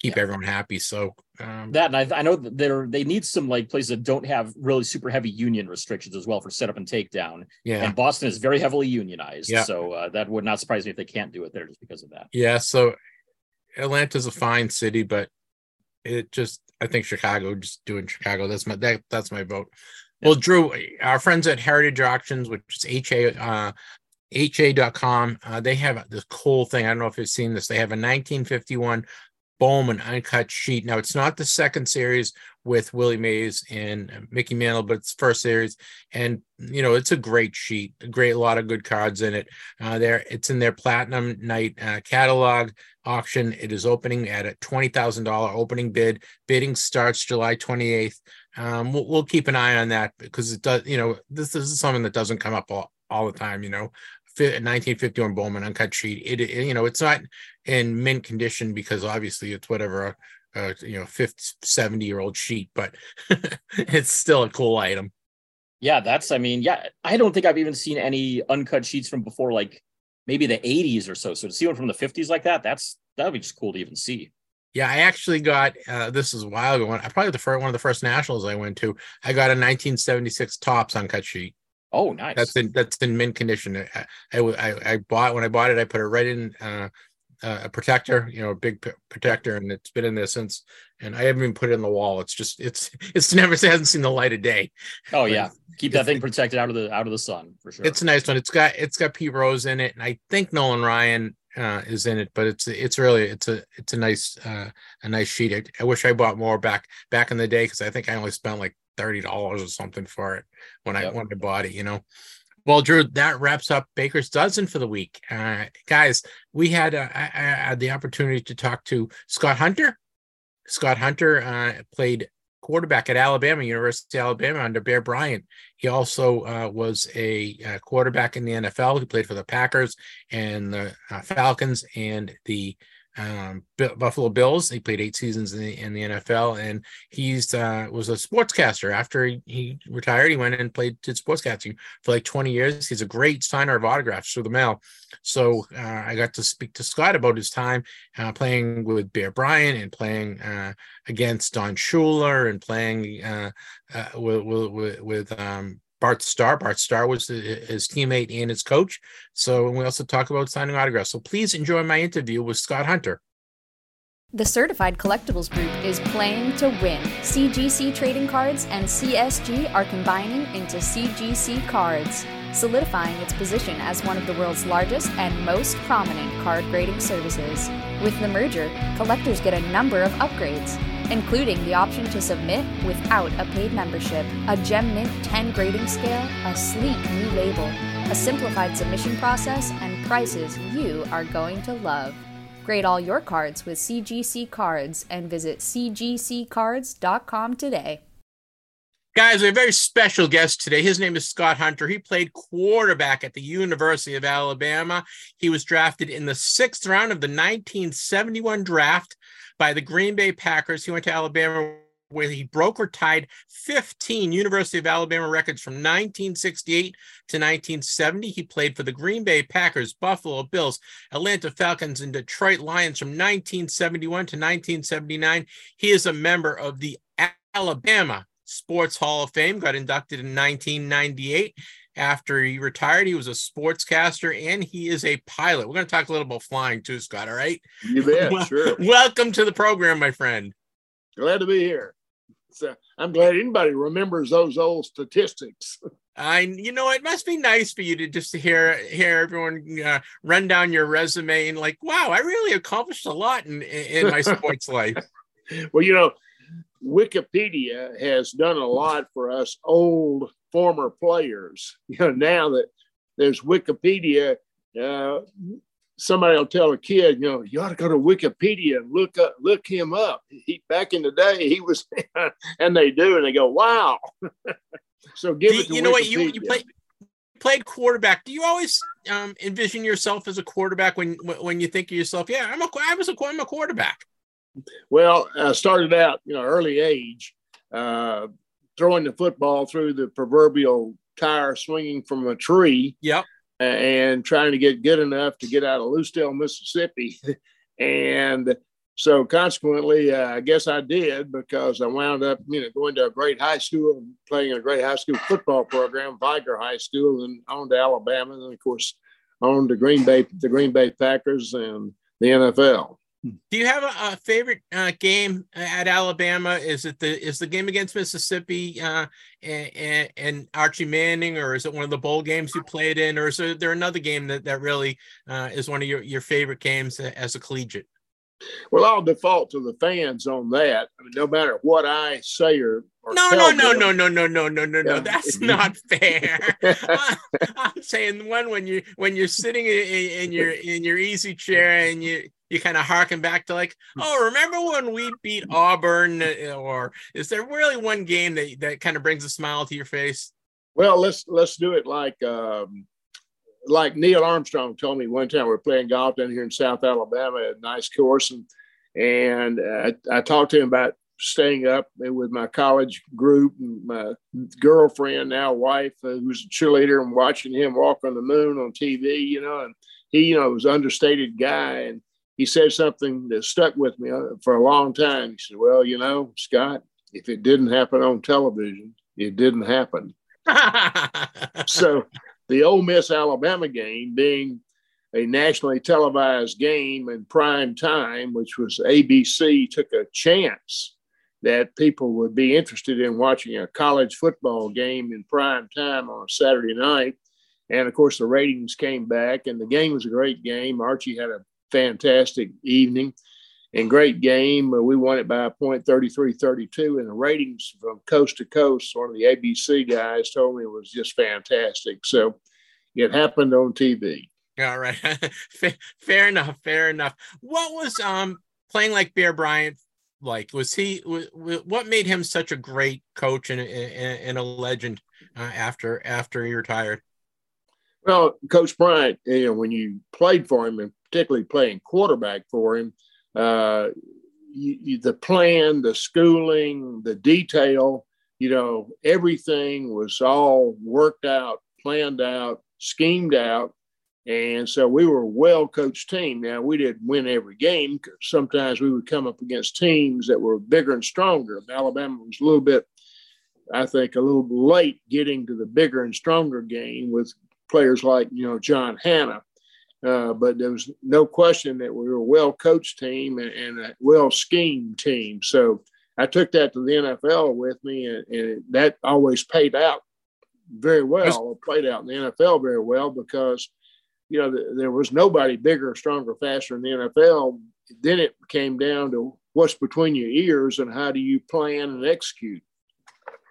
keep yeah. everyone happy. So um, that, and I, I know that they're they need some like places that don't have really super heavy union restrictions as well for setup and takedown. Yeah, and Boston is very heavily unionized. Yeah. so uh, that would not surprise me if they can't do it there just because of that. Yeah, so Atlanta's a fine city, but it just I think Chicago just doing Chicago. That's my that that's my vote. Well, Drew, our friends at Heritage Auctions, which is HA uh HA.com, uh, they have this cool thing. I don't know if you've seen this. They have a 1951 Bowman uncut sheet. Now it's not the second series with Willie Mays and Mickey Mantle, but it's first series, and you know it's a great sheet, a great lot of good cards in it. Uh, there, it's in their Platinum Night uh, catalog auction. It is opening at a twenty thousand dollar opening bid. Bidding starts July twenty eighth. Um, we'll, we'll keep an eye on that because it does. You know, this, this is something that doesn't come up all, all the time. You know, 1951 Bowman uncut sheet. It, it, you know it's not in mint condition because obviously it's whatever uh, you know 50 70 year old sheet but <laughs> it's still a cool item. Yeah that's i mean yeah i don't think i've even seen any uncut sheets from before like maybe the 80s or so. So to see one from the 50s like that that's that would be just cool to even see. Yeah i actually got uh, this is a while ago i probably the first one of the first nationals i went to i got a 1976 Topps uncut sheet. Oh nice. That's in that's in mint condition. I, I i bought when i bought it i put it right in uh uh, a protector, you know, a big p- protector, and it's been in there since. And I haven't even put it in the wall. It's just it's <laughs> it's never it hasn't seen the light of day. Oh yeah, keep that thing protected out of the out of the sun for sure. It's a nice one. It's got it's got Pete Rose in it, and I think Nolan Ryan uh, is in it. But it's it's really it's a it's a nice uh, a nice sheet. I, I wish I bought more back back in the day because I think I only spent like thirty dollars or something for it when yep. I when I bought it. You know. Well, Drew, that wraps up Baker's Dozen for the week. Uh, guys, we had, uh, I, I had the opportunity to talk to Scott Hunter. Scott Hunter uh, played quarterback at Alabama, University of Alabama under Bear Bryant. He also uh, was a, a, uh, quarterback in the NFL. He played for the Packers and the uh, Falcons and the um, Buffalo Bills. He played eight seasons in the, in the NFL, and he's uh, was a sportscaster. After he, retired, he went and played did sportscasting for like 20 years. He's a great signer of autographs through the mail. So uh, I got to speak to Scott about his time uh, playing with Bear Bryant and playing uh, against Don Shula and playing uh, uh, with with, with um, Bart Starr. Bart Starr was his teammate and his coach. So we also talk about signing autographs. So please enjoy my interview with Scott Hunter. The Certified Collectibles Group is playing to win. CGC Trading Cards and CSG are combining into CGC Cards, solidifying its position as one of the world's largest and most prominent card grading services. With the merger, collectors get a number of upgrades including the option to submit without a paid membership, a Gem Mint 10 grading scale, a sleek new label, a simplified submission process, and prices you are going to love. Grade all your cards with CGC Cards and visit cgccards.com today. Guys, we have a very special guest today. His name is Scott Hunter. He played quarterback at the University of Alabama. He was drafted in the sixth round of the 1971 draft by the Green Bay Packers. He went to Alabama where he broke or tied 15 University of Alabama records from 1968 to 1970. He played for the Green Bay Packers, Buffalo Bills, Atlanta Falcons, and Detroit Lions from 1971 to 1979. He is a member of the Alabama Sports Hall of Fame, got inducted in 1998 after he retired. He was a sportscaster and he is a pilot. We're going to talk a little about flying too, Scott. All right. You bet. well, sure. <laughs> Welcome to the program, my friend. Glad to be here. So I'm glad anybody remembers those old statistics. <laughs> I, you know, it must be nice for you to just to hear hear everyone uh, run down your resume and like, wow, I really accomplished a lot in in my sports <laughs> life. Well, you know, Wikipedia has done a lot for us old former players. <laughs> You know, now that there's Wikipedia, uh, somebody will tell a kid, you know, you ought to go to Wikipedia and look up, look him up. He, back in the day, he was, <laughs> and they do, and they go, wow. <laughs> so give do, it. you know Wikipedia. what you, you play, played quarterback. Do you always um, envision yourself as a quarterback when when you think of yourself? Yeah, I'm a I was a I'm a quarterback. Well, I started out, you know, early age. Uh, throwing the football through the proverbial tire swinging from a tree. Yep. And trying to get good enough to get out of Lucedale, Mississippi. <laughs> and so consequently, uh, I guess I did because I wound up, you know, going to a great high school and playing a great high school football program, Vigor High School, and on to Alabama, and of course on to Green Bay, the Green Bay Packers, and the NFL. Do you have a, a favorite uh, game uh, at Alabama? Is it the is the game against Mississippi uh, and, and, Archie Manning, or is it one of the bowl games you played in, or is there another game that that really uh, is one of your your favorite games as a collegiate? Well, I'll default to the fans on that. I mean, no matter what I say or, or no, no, no, no, no, no, no, no, no, no, that's <laughs> not fair. <laughs> <laughs> I, am saying one when you when you're sitting in, in your in your easy chair and you you kind of harken back to like, oh, remember when we beat Auburn? Or is there really one game that that kind of brings a smile to your face? Well, let's let's do it like um, like Neil Armstrong told me one time we were playing golf down here in South Alabama at a nice course, and and uh, I, I talked to him about staying up with my college group and my girlfriend, now wife, uh, who's a cheerleader, and watching him walk on the moon on TV, you know, and he, you know, was an understated guy, and he said something that stuck with me uh, for a long time. He said, "Well, you know, Scott, if it didn't happen on television, it didn't happen." <laughs> so the Ole Miss Alabama game being a nationally televised game in prime time, which was ABC, took a chance that people would be interested in watching a college football game in prime time on a Saturday night. And of course, the ratings came back, and the game was a great game. Archie had a fantastic evening and great game. Uh, We won it by a point 33 32. And the ratings from coast to coast, one of the ABC guys told me it was just fantastic. So it happened on TV. All right, <laughs> fair, enough. Fair enough. What was um playing like Bear Bryant like? Was he? What made him such a great coach and, and, and a legend uh, after after he retired? Well, Coach Bryant, you know, when you played for him and particularly playing quarterback for him, uh, you, you, the plan, the schooling, the detail, you know, everything was all worked out, planned out, schemed out. And so we were a well coached team. Now, we didn't win every game sometimes we would come up against teams that were bigger and stronger. Alabama was a little bit, I think, a little late getting to the bigger and stronger game with players like, you know, John Hannah. Uh, but there was no question that we were a well coached team and, and a well schemed team. So I took that to the NFL with me, and, and that always paid out very well. It played out in the NFL very well because, you know, th- there was nobody bigger, stronger, faster in the NFL. Then it came down to what's between your ears and how do you plan and execute.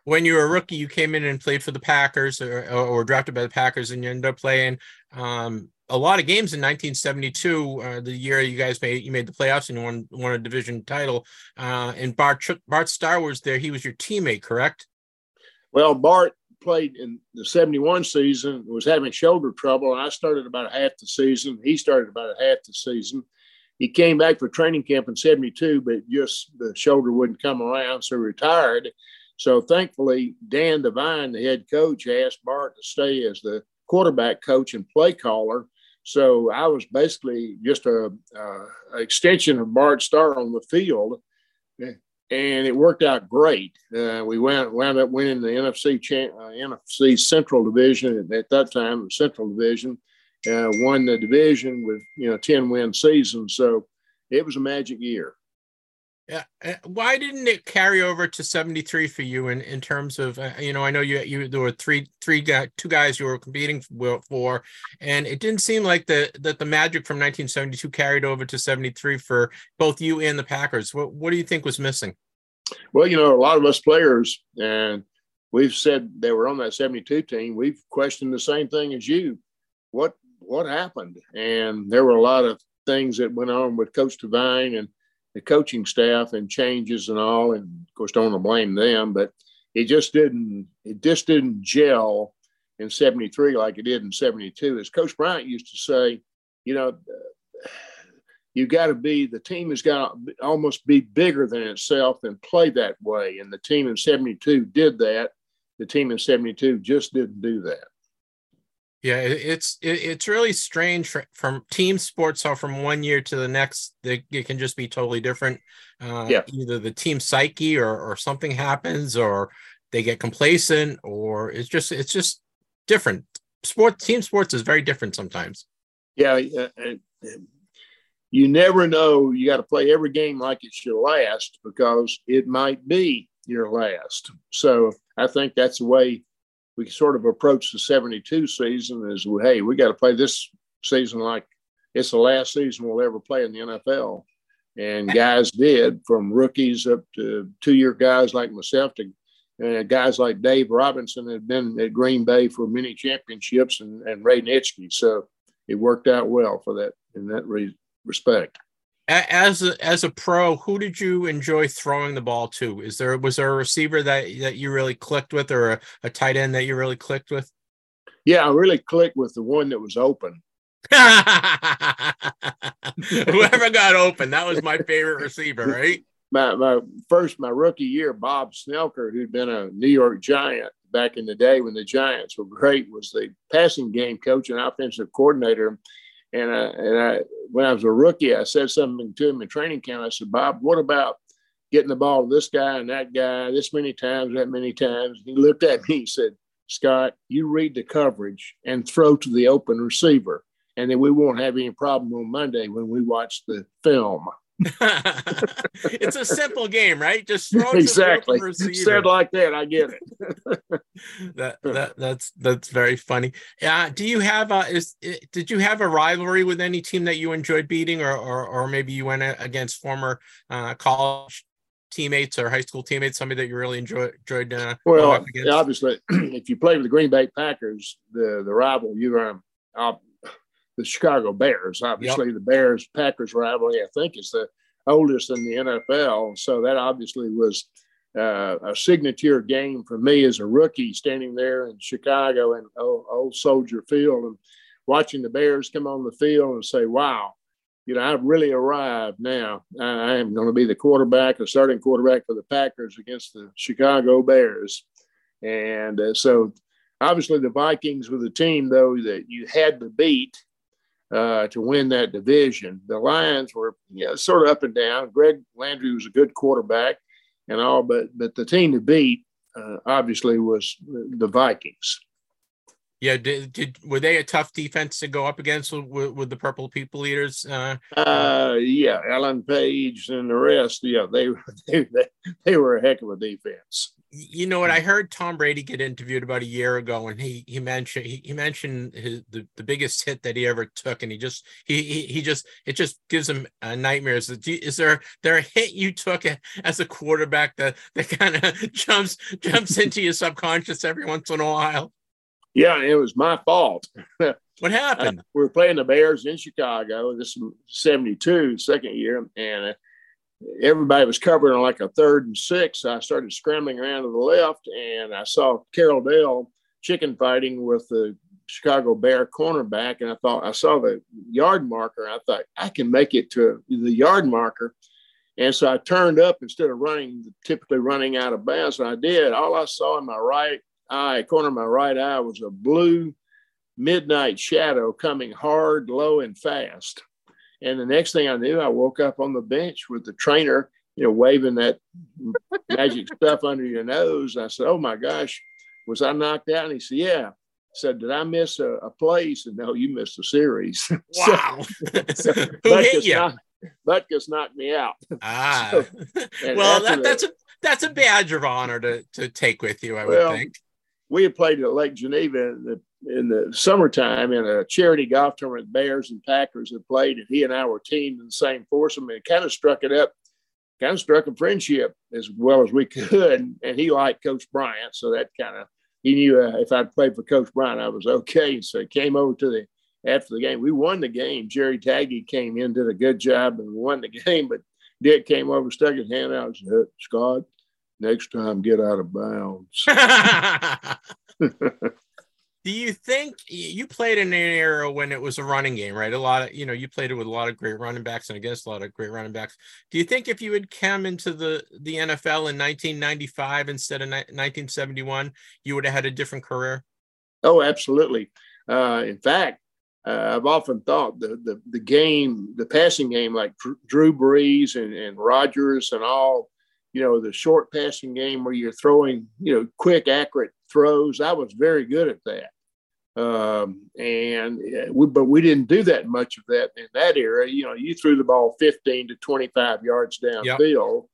When you were a rookie, you came in and played for the Packers, or, or, or drafted by the Packers, and you ended up playing um, a lot of games in 1972. Uh, the year you guys made you made the playoffs and won won a division title. Uh, and Bart Bart Starr was there. He was your teammate, correct? Well, Bart played in the 71 season, was having shoulder trouble, I started about half the season. He started about half the season. He came back for training camp in 72, but just the shoulder wouldn't come around, so retired. So thankfully, Dan Devine, the head coach, asked Bart to stay as the quarterback coach and play caller. So I was basically just a, extension of Bart Starr on the field and it worked out great. Uh, we went wound up winning the NFC uh, NFC Central Division at, at that time, the Central Division. Uh, won the division with you know ten win season, so it was a magic year. Yeah. Uh, Why didn't it carry over to 73 for you in, in terms of, uh, you know, I know you, you, there were three, three, guy, two guys you were competing for, for, and it didn't seem like the, that the magic from 1972 carried over to 73 for both you and the Packers. What, what do you think was missing? Well, you know, a lot of us players, and we've said they were on that 72 team, we've questioned the same thing as you. What, what happened? And there were a lot of things that went on with Coach Devine and the coaching staff and changes and all. And of course, don't want to blame them, but it just didn't it just didn't gel in 73 like it did in 72. As Coach Bryant used to say, you know, you got to be the team has got to almost be bigger than itself and play that way. And the team in 72 did that. The team in 72 just didn't do that. Yeah, it's it's really strange for, from team sports. How from one year to the next, they, it can just be totally different. Uh, Yeah. Either the team psyche or or something happens, or they get complacent, or it's just it's just different. Sport team sports is very different sometimes. Yeah, uh, uh, you never know. You got to play every game like it's your last because it might be your last. So I think that's the way we sort of approach the 72 season is, hey, we got to play this season like it's the last season we'll ever play in the NFL. and guys did from rookies up to two-year guys like myself to uh, guys like Dave Robinson had been at Green Bay for many championships and, and Ray Nitschke. So it worked out well for that in that re- respect. As a, as a pro, who did you enjoy throwing the ball to? Is there was there a receiver that that you really clicked with, or a, a tight end that you really clicked with? Yeah, I really clicked with the one that was open. <laughs> Whoever got open, that was my favorite receiver, right? <laughs> My, my first, my rookie year, Bob Schnelker, who'd been a New York Giant back in the day when the Giants were great, was the passing game coach and offensive coordinator. And, I, and I, when I was a rookie, I said something to him in training camp. I said, Bob, what about getting the ball to this guy and that guy this many times, that many times? He looked at me and said, Scott, you read the coverage and throw to the open receiver and then we won't have any problem on Monday when we watch the film. <laughs> it's a simple game, right? Just throw exactly said like that. I get it. <laughs> that, that that's that's very funny. Uh, do you have a is did you have a rivalry with any team that you enjoyed beating, or or, or maybe you went against former uh, college teammates or high school teammates, somebody that you really enjoy, enjoyed? Uh, well, obviously, <clears throat> if you play with the Green Bay Packers, the the rival you are uh, the Chicago Bears. Obviously, yep. the Bears Packers rivalry, I think, is the oldest in the NFL. So that obviously was uh, a signature game for me as a rookie, standing there in Chicago and old, old Soldier Field and watching the Bears come on the field and say, "Wow." You know, I've really arrived now. I am going to be the quarterback, the starting quarterback for the Packers against the Chicago Bears. And uh, so obviously the Vikings were the team though that you had to beat uh, to win that division. The Lions were you know, sort of up and down. Greg Landry was a good quarterback and all, but but the team to beat uh, obviously was the Vikings. Yeah, did, did were they a tough defense to go up against with, with the Purple People Eaters? Uh, uh, yeah, Alan Page and the rest. Yeah, they, <laughs> they they were a heck of a defense you know what I heard Tom Brady get interviewed about a year ago and he he mentioned he, he mentioned his, the, the biggest hit that he ever took and he just he he, he just it just gives him uh, nightmares is there there a hit you took as a quarterback that that kind of <laughs> jumps jumps into your subconscious every once in a while yeah it was my fault <laughs> what happened we were playing the bears in chicago this is 72 second year and uh, everybody was covering like a third and six. So I started scrambling around to the left and I saw Carroll Dale chicken fighting with the Chicago Bear cornerback. And I thought, I saw the yard marker. I thought, I can make it to the yard marker. And so I turned up instead of running, typically running out of bounds. And I did. All I saw in my right eye, corner of my right eye, was a blue midnight shadow coming hard, low, and fast. And the next thing I knew, I woke up on the bench with the trainer, you know, waving that magic <laughs> stuff under your nose. I said, "Oh my gosh, was I knocked out?" And he said, "Yeah." I said, "Did I miss a, a play?" He said, "No, you missed a series." <laughs> Wow! so, <laughs> Who hit you? Knocked, Butkus knocked me out. Ah, so, well, that, that's a that's a badge of honor to to take with you, I well, would think. We had played at Lake Geneva in the in the summertime in a charity golf tournament, Bears and Packers had played, and he and I were teamed in the same foursome, and kind of struck it up, kind of struck a friendship as well as we <laughs> could. And he liked Coach Bryant, so that kind of he knew uh, if I'd played for Coach Bryant, I was okay. So he came over to the after the game. We won the game. Jerry Tagge came in, did a good job, and won the <laughs> game. But Dick came over, stuck his hand out, and said, "Scott, next time get out of bounds." <laughs> <laughs> do you think you played in an era when it was a running game, right? A lot of, you know, you played it with a lot of great running backs and against a lot of great running backs. Do you think if you had come into the the NFL in 1995 instead of 1971, you would have had a different career? Oh, absolutely. Uh, in fact, uh, I've often thought the, the the game, the passing game, like Drew Brees and, and Rodgers and all, you know, the short passing game where you're throwing, you know, quick, accurate throws. I was very good at that. Um, and we, but we didn't do that much of that in that era. You know, you threw the ball 15 to 25 yards downfield,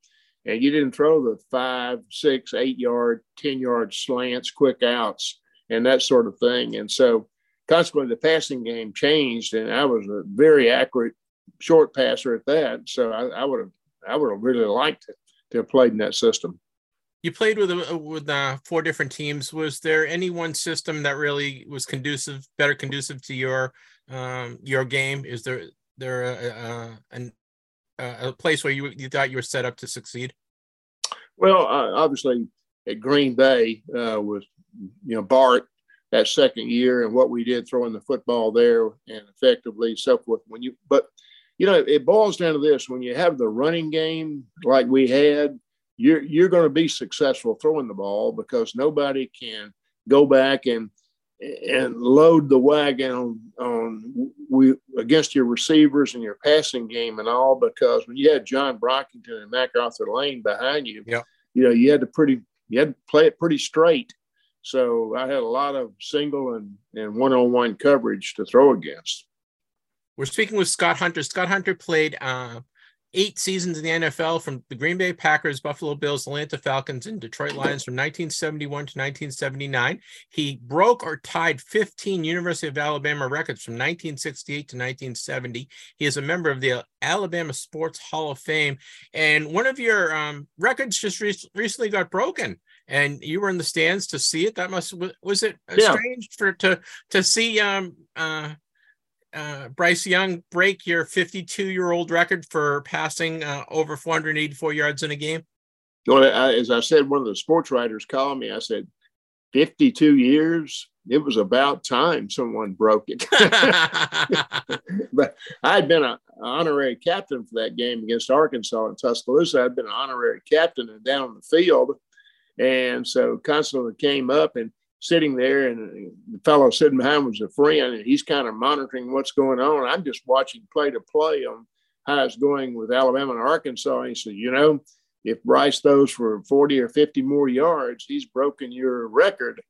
yep. and you didn't throw the five, six, eight yard, 10 yard slants, quick outs, and that sort of thing. And so, consequently, the passing game changed, and I was a very accurate short passer at that. So I would have I would have really liked to, have played in that system. You played with uh, with uh, four different teams. Was there any one system that really was conducive, better conducive to your um, your game? Is there there a, a, a, a place where you you thought you were set up to succeed? Well, uh, obviously at Green Bay uh, was you know Bart that second year and what we did throwing the football there and effectively so forth. When you but you know it boils down to this: when you have the running game like we had you're you're going to be successful throwing the ball because nobody can go back and and load the wagon on, on we against your receivers and your passing game and all because when you had John Brockington and MacArthur Lane behind you, yeah. you know you had to pretty you had to play it pretty straight. So I had a lot of single and and one on one coverage to throw against. We're speaking with Scott Hunter. Scott Hunter played uh, eight seasons in the NFL from the Green Bay Packers, Buffalo Bills, Atlanta Falcons, and Detroit Lions from 1971 to 1979. He broke or tied 15 University of Alabama records from 1968 to 1970. He is a member of the Alabama Sports Hall of Fame. And one of your um, records just re- recently got broken. And you were in the stands to see it. That must was it yeah. strange for to to see um uh uh, Bryce Young break your 52 year old record for passing uh, over 484 yards in a game? Well, as I said, one of the sports writers called me. I said, 52 years. It was about time someone broke it. <laughs> <laughs> but I had been an honorary captain for that game against Arkansas in Tuscaloosa. I'd been an honorary captain and down on the field. And so Constantly came up and sitting there, and the fellow sitting behind was a friend, and he's kind of monitoring what's going on. I'm just watching play to play on how it's going with Alabama and Arkansas. And he said, you know, if Bryce throws for 40 or 50 more yards, he's broken your record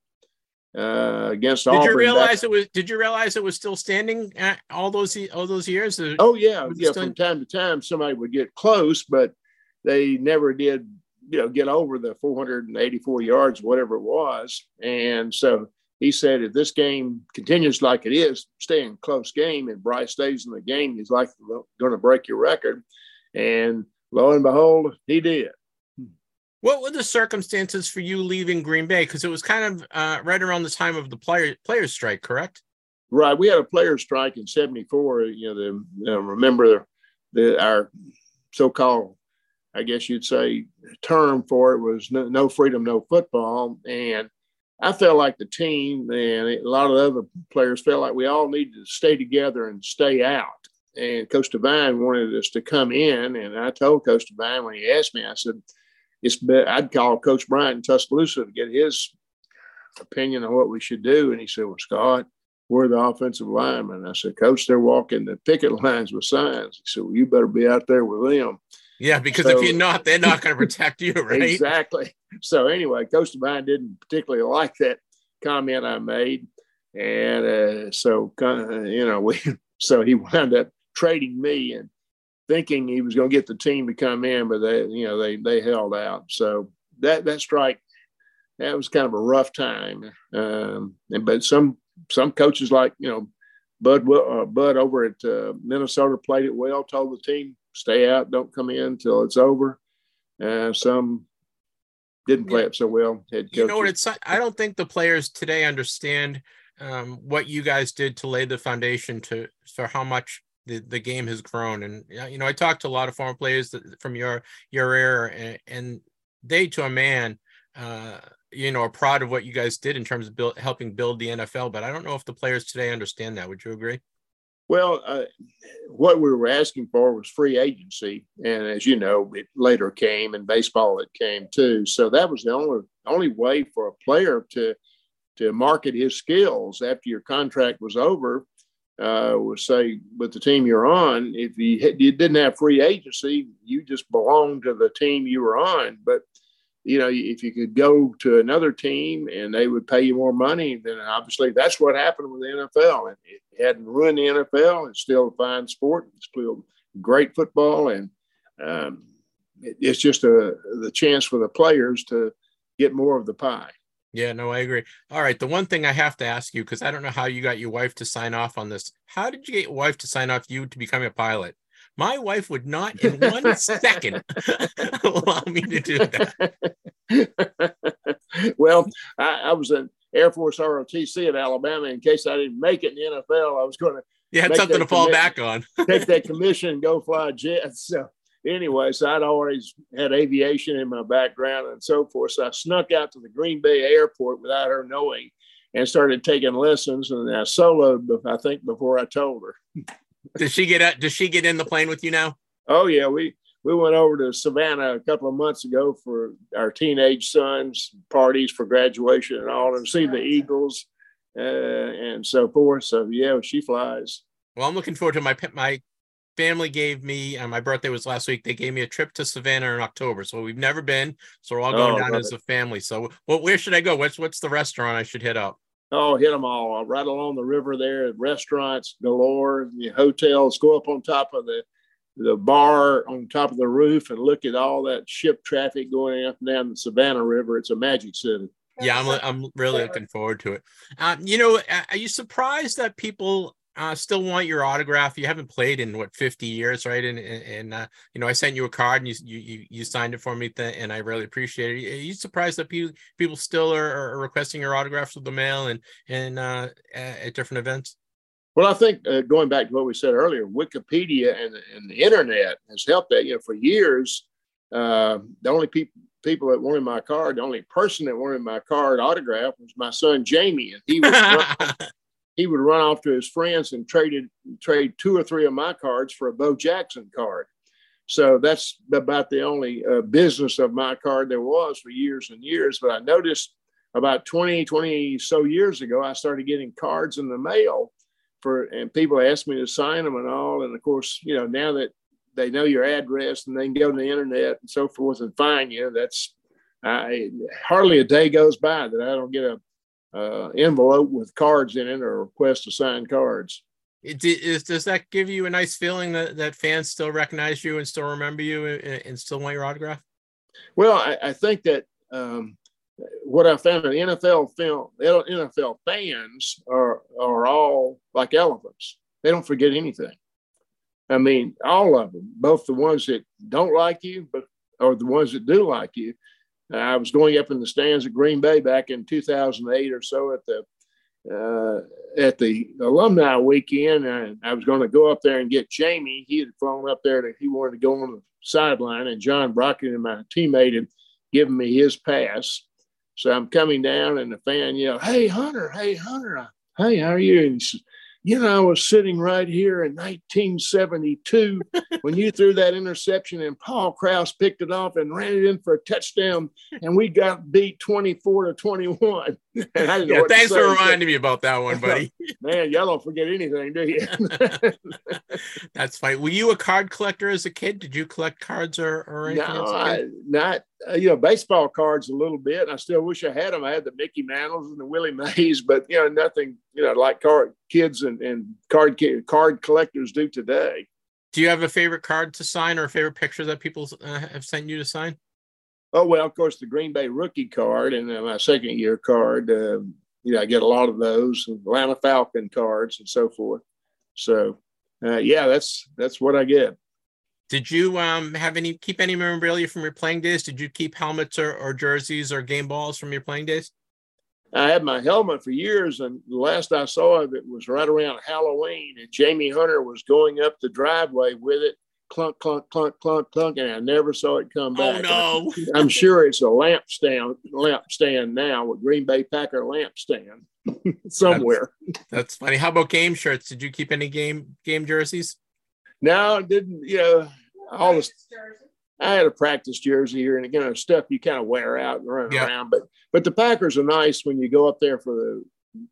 uh, against did Auburn. Did you realize it was? Did you realize it was still standing all those all those years? Oh yeah, yeah. Still... From time to time, somebody would get close, but they never did you know, get over the 484 yards, whatever it was. And so he said, if this game continues like it is, staying close game, and Bryce stays in the game, he's like going to break your record. And lo and behold, he did. What were the circumstances for you leaving Green Bay? Because it was kind of uh, right around the time of the player players strike, correct? Right. We had a players strike in '74. You know, the, uh, remember the our so-called I guess you'd say, term for it was no, no, freedom, no football. And I felt like the team and a lot of the other players felt like we all needed to stay together and stay out. And Coach Devine wanted us to come in. And I told Coach Devine when he asked me, I said, it's I'd call Coach Bryant in Tuscaloosa to get his opinion on what we should do. And he said, Well, Scott, we're the offensive linemen. I said, Coach, they're walking the picket <laughs> lines with signs. He said, Well, you better be out there with them. Yeah, because so, if you're not, they're not going <laughs> to protect you, right? Exactly. So anyway, Coach Devine didn't particularly like that comment I made, and uh, so uh, you know we <laughs> so he wound up trading me and thinking he was going to get the team to come in, but they you know they they held out. So that that strike that was kind of a rough time. Um, and but some some coaches like you know Bud uh, Bud over at uh, Minnesota played it well, told the team stay out, don't come in until it's over. Uh, some didn't play yeah. it so well. Head You know what? It's I don't think the players today understand um, what you guys did to lay the foundation to for how much the, the game has grown. And you know, I talked to a lot of former players that, from your your era, and, and they, to a man, uh, you know, are proud of what you guys did in terms of build, helping build the NFL. But I don't know if the players today understand that. Would you agree? Well, uh, what we were asking for was free agency, and as you know, it later came, and baseball it came too. So that was the only only way for a player to to market his skills after your contract was over. Uh, was say with the team you're on, if you, you didn't have free agency, you just belonged to the team you were on. But you know, if you could go to another team and they would pay you more money, then obviously that's what happened with the NFL. And it hadn't ruined the NFL. It's still a fine sport. It's still great football, and um, it, it's just a the chance for the players to get more of the pie. Yeah, no, I agree. All right, the one thing I have to ask you because I don't know how you got your wife to sign off on this. How did you get your wife to sign off you to become a pilot? My wife would not in one <laughs> second <laughs> allow me to do that. <laughs> well, I, I, was an Air Force ROTC in Alabama. In case I didn't make it in the NFL, I was going to. You had something to fall back on. take that commission and go fly jets. So anyway, so I'd always had aviation in my background and so forth. So I snuck out to the Green Bay airport without her knowing and started taking lessons. And I soloed, I think, before I told her. Does she get up? does she get in the plane with you now? Oh yeah, we we went over to Savannah a couple of months ago for our teenage sons parties for graduation and all, and see the Eagles uh, and so forth. So yeah, she flies. Well, I'm looking forward to my my family gave me uh, my birthday was last week. They gave me a trip to Savannah in October, so we've never been. So we're all going oh, down as it. a family. So, well, where should I go? What's what's the restaurant I should hit up? Oh, hit them all right along the river there. Restaurants galore, the hotels. Go up on top of the the bar on top of the roof and look at all that ship traffic going up and down the Savannah River. It's a magic city. Yeah, I'm I'm really looking forward to it. Um, you know, are you surprised that people uh, still want your autograph. You haven't played in what 50 years, right? And and uh, you know, I sent you a card and you you you signed it for me, th- and I really appreciate it. Are you surprised that people people still are, are requesting your autographs with the mail and and uh, at different events? Well, I think uh, going back to what we said earlier, Wikipedia and and the internet has helped that. You know, for years, uh, the only people people that wanted my card, the only person that wanted my card autograph was my son Jamie, and he was <laughs> he would run off to his friends and traded trade two or three of my cards for a Bo Jackson card. So that's about the only uh, business of my card there was for years and years. But I noticed about 20, 20 so years ago, I started getting cards in the mail for, and people asked me to sign them and all. And of course, you know, now that they know your address and they can go to the internet and so forth and find you, that's I, hardly a day goes by that I don't get a uh, envelope with cards in it or request to sign cards. It, is, does that give you a nice feeling that, that fans still recognize you and still remember you and, and still want your autograph? Well, I, I think that um, what I found in NFL film, NFL fans are are all like elephants. They don't forget anything. I mean, all of them, both the ones that don't like you, but or the ones that do like you. I was going up in the stands at Green Bay back in 2008 or so at the uh, at the alumni weekend, and I was going to go up there and get Jamie. He had flown up there to he wanted to go on the sideline, and John Brockton and my teammate had given me his pass. So I'm coming down, and the fan yelled, "Hey Hunter! Hey Hunter! Hey, how are you?" And he says, you know, I was sitting right here in 1972 <laughs> when you threw that interception and Paul Krause picked it off and ran it in for a touchdown, and we got beat 24 to 21. <laughs> yeah, thanks for reminding me about that one, <laughs> buddy. Man, y'all don't forget anything, do you? <laughs> That's fine. Were you a card collector as a kid? Did you collect cards or, or anything? No, I, not uh, you know baseball cards a little bit. I still wish I had them. I had the Mickey Mantles and the Willie Mays, but you know nothing you know like card kids and, and card card collectors do today. Do you have a favorite card to sign or a favorite picture that people uh, have sent you to sign? Oh well, of course the Green Bay rookie card and uh, my second year card. Uh, you know, I get a lot of those, Atlanta Falcon cards and so forth. So, uh, yeah, that's that's what I get. Did you um, have any keep any memorabilia from your playing days? Did you keep helmets or, or jerseys or game balls from your playing days? I had my helmet for years, and the last I saw of it was right around Halloween, and Jamie Hunter was going up the driveway with it, clunk, clunk, clunk, clunk, clunk, and I never saw it come oh, back. Oh no! <laughs> I'm sure it's a lamp stand, lamp stand now with Green Bay Packer lamp stand <laughs> somewhere. That's, that's funny. How about game shirts? Did you keep any game game jerseys? No, didn't. You know, all this. I had a practice jersey here, and again, stuff you kind of wear out and run yep. around. But but the Packers are nice when you go up there for the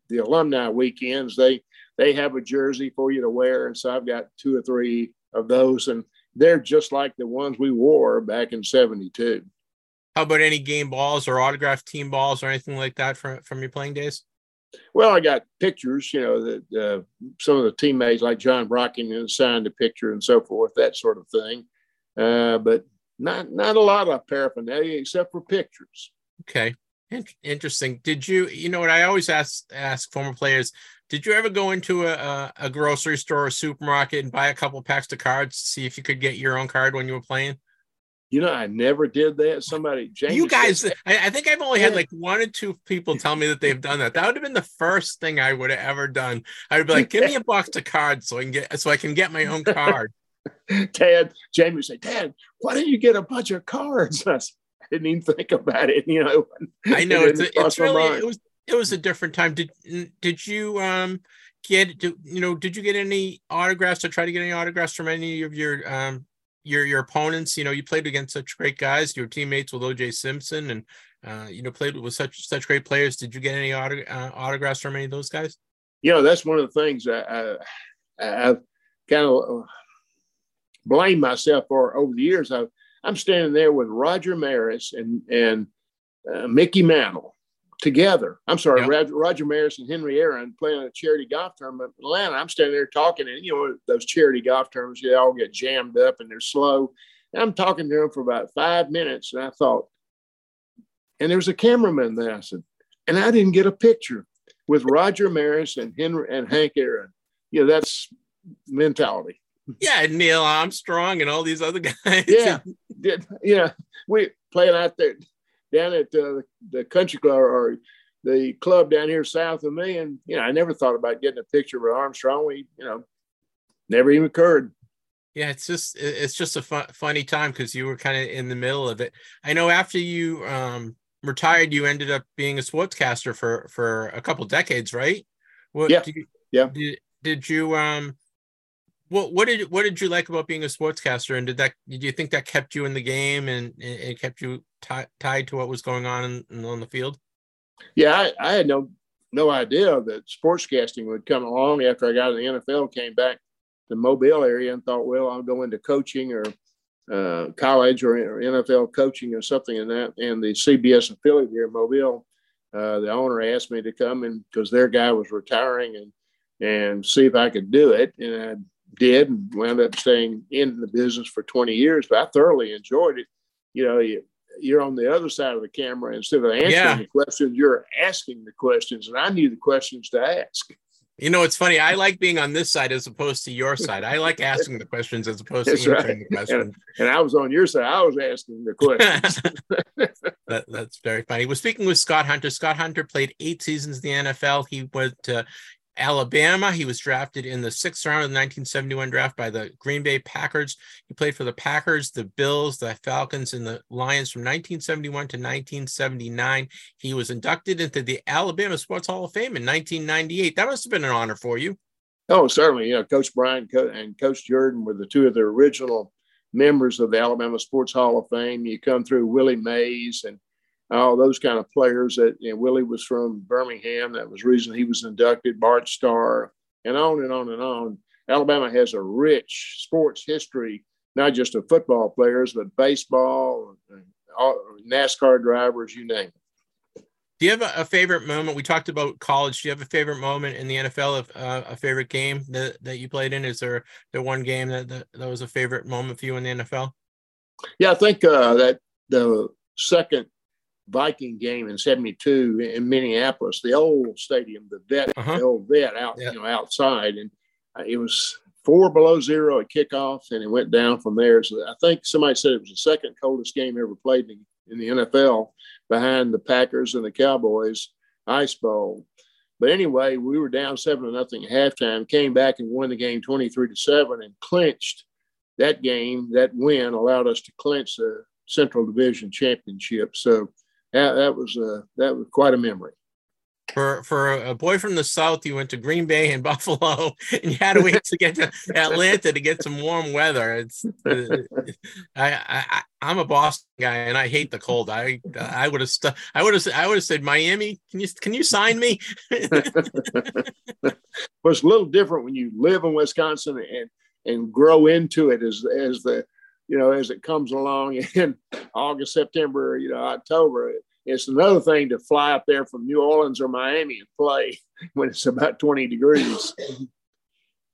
the alumni weekends. They they have a jersey for you to wear, and so I've got two or three of those, and they're just like the ones we wore back in '72. How about any game balls or autographed team balls or anything like that from from your playing days? Well, I got pictures, you know, that uh, some of the teammates like John Brockton signed a picture and so forth, that sort of thing. Uh, but not not a lot of paraphernalia except for pictures. Okay, interesting. Did you, you know what I always ask ask former players, did you ever go into a, a grocery store or supermarket and buy a couple packs of cards to see if you could get your own card when you were playing? You know, I never did that. Somebody, Jamie you guys, I, I think I've only had like one or two people tell me that they've done that. That would have been the first thing I would have ever done. I would be like, "Give me a box of cards so I can get so I can get my own card." <laughs> Dad, Jamie would say, Dad, why don't you get a bunch of cards? I, <laughs> said, I didn't even think about it. You know, I know it's it's really mind. it was it was a different time. Did did you um get do, you know did you get any autographs or try to get any autographs from any of your um your your opponents? You know, you played against such great guys. Your teammates with OJ Simpson and uh you know played with such such great players. Did you get any auto, uh, autographs from any of those guys? you know, that's one of the things I, I, I've kind of blame myself for over the years. I, I'm standing there with Roger Maris and and uh, Mickey Mantle together. I'm sorry, Yep. Roger, Roger Maris and Henry Aaron playing a charity golf tournament in Atlanta. I'm standing there talking, and you know those charity golf tournaments, they all get jammed up and they're slow. And I'm talking to them for about five minutes, and I thought, and there was a cameraman there. I said, and I didn't get a picture with Roger Maris and Henry and Hank Aaron. You know, that's mentality. Yeah, Neil Armstrong and all these other <laughs> guys. Yeah. Know, we playing out there down at uh, the country club or the club down here south of me. And, you know, I never thought about getting a picture with Armstrong. We, you know, never even occurred. Yeah, it's just it's just a fu- funny time because you were kind of in the middle of it. I know after you um retired, you ended up being a sportscaster for for a couple decades, right? What Yeah. you- Yeah. Did, did you um what what did what did you like about being a sportscaster and did that did you think that kept you in the game and and it kept you ti tied to what was going on in, on the field? Yeah, I, I had no no idea that sportscasting would come along after I got in the NFL, came back to the Mobile area and thought, well, I'll go into coaching or uh, college or, or NFL coaching or something in that. And the CBS affiliate here in Mobile, uh, the owner asked me to come in because their guy was retiring and and see if I could do it. And did and wound up staying in the business for 20 years, but I thoroughly enjoyed it. You know, you, you're on the other side of the camera instead of answering Yeah. the questions, you're asking the questions, and I knew the questions to ask. You know, it's funny. I like being on this side as opposed to your side. I like asking the questions as opposed to That's right. answering the <laughs> questions. And I was on your side. I was asking the questions. <laughs> <laughs> that, that's very funny. We're speaking with Scott Hunter. Scott Hunter played eight seasons in the NFL. He went to Alabama. He was drafted in the sixth round of the 1971 draft by the Green Bay Packers. He played for the Packers, the Bills, the Falcons, and the Lions from 1971 to 1979. He was inducted into the Alabama Sports Hall of Fame in 1998. That must have been an honor for you. oh, certainly. Know, Coach Bryant and Coach Jordan were the two of the original members of the Alabama Sports Hall of Fame. You come through Willie Mays and all those kind of players that you know, Willie was from Birmingham. That was the reason he was inducted, Bart Starr, and on and on and on. Alabama has a rich sports history, not just of football players, but baseball, all, NASCAR drivers, you name it. Do you have a, a favorite moment? We talked about college. Do you have a favorite moment in the NFL? Of uh, a favorite game that, that you played in? Is there the one game that, that that was a favorite moment for you in the NFL? Yeah, I think uh, that the second Viking game in '72 in Minneapolis, the old stadium, the vet, Uh-huh. the old vet out, Yeah. you know, outside, and uh, it was four below zero at kickoff, and it went down from there. So I think somebody said it was the second coldest game ever played in, in the NFL, behind the Packers and the Cowboys Ice Bowl. But anyway, we were down seven to nothing at halftime, came back and won the game 23 to seven and clinched that game. That win allowed us to clinch the Central Division Championship. So that, that was a that was quite a memory. For for a boy from the South, you went to Green Bay and <laughs> Buffalo, and you had to wait to get to Atlanta to get some warm weather. It's uh, I, I I'm a Boston guy and I hate the cold. I I would have stu- I would have I would have said Miami. Can you can you sign me? <laughs> But it's a little different when you live in Wisconsin and and grow into it as as the you know as it comes along <laughs> in August, September, you know, October. It's another thing to fly up there from New Orleans or Miami and play <laughs> when it's about 20 degrees. <coughs>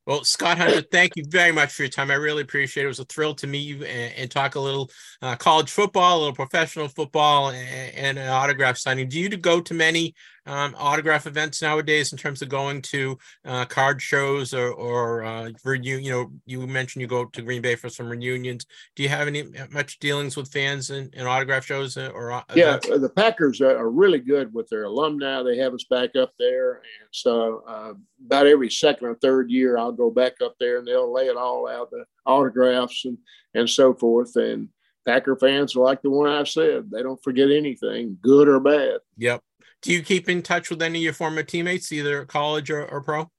Well, Scott Hunter, thank you very much for your time. I really appreciate it. It was a thrill to meet you and, and talk a little uh, college football, a little professional football, and, and an autograph signing. Do you go to many um, autograph events nowadays in terms of going to uh, card shows or, or uh? You know, you mentioned you go to Green Bay for some reunions. Do you have any uh, much dealings with fans and, and autograph shows uh, or? Uh, yeah, the Packers are really good with their alumni. They have us back up there, and so uh, about every second or third year, I'll go back up there and they'll lay it all out, the autographs and and so forth, and Packer fans are like the one I said. They don't forget anything, good or bad. Yep. Do you keep in touch with any of your former teammates, either college or, or pro?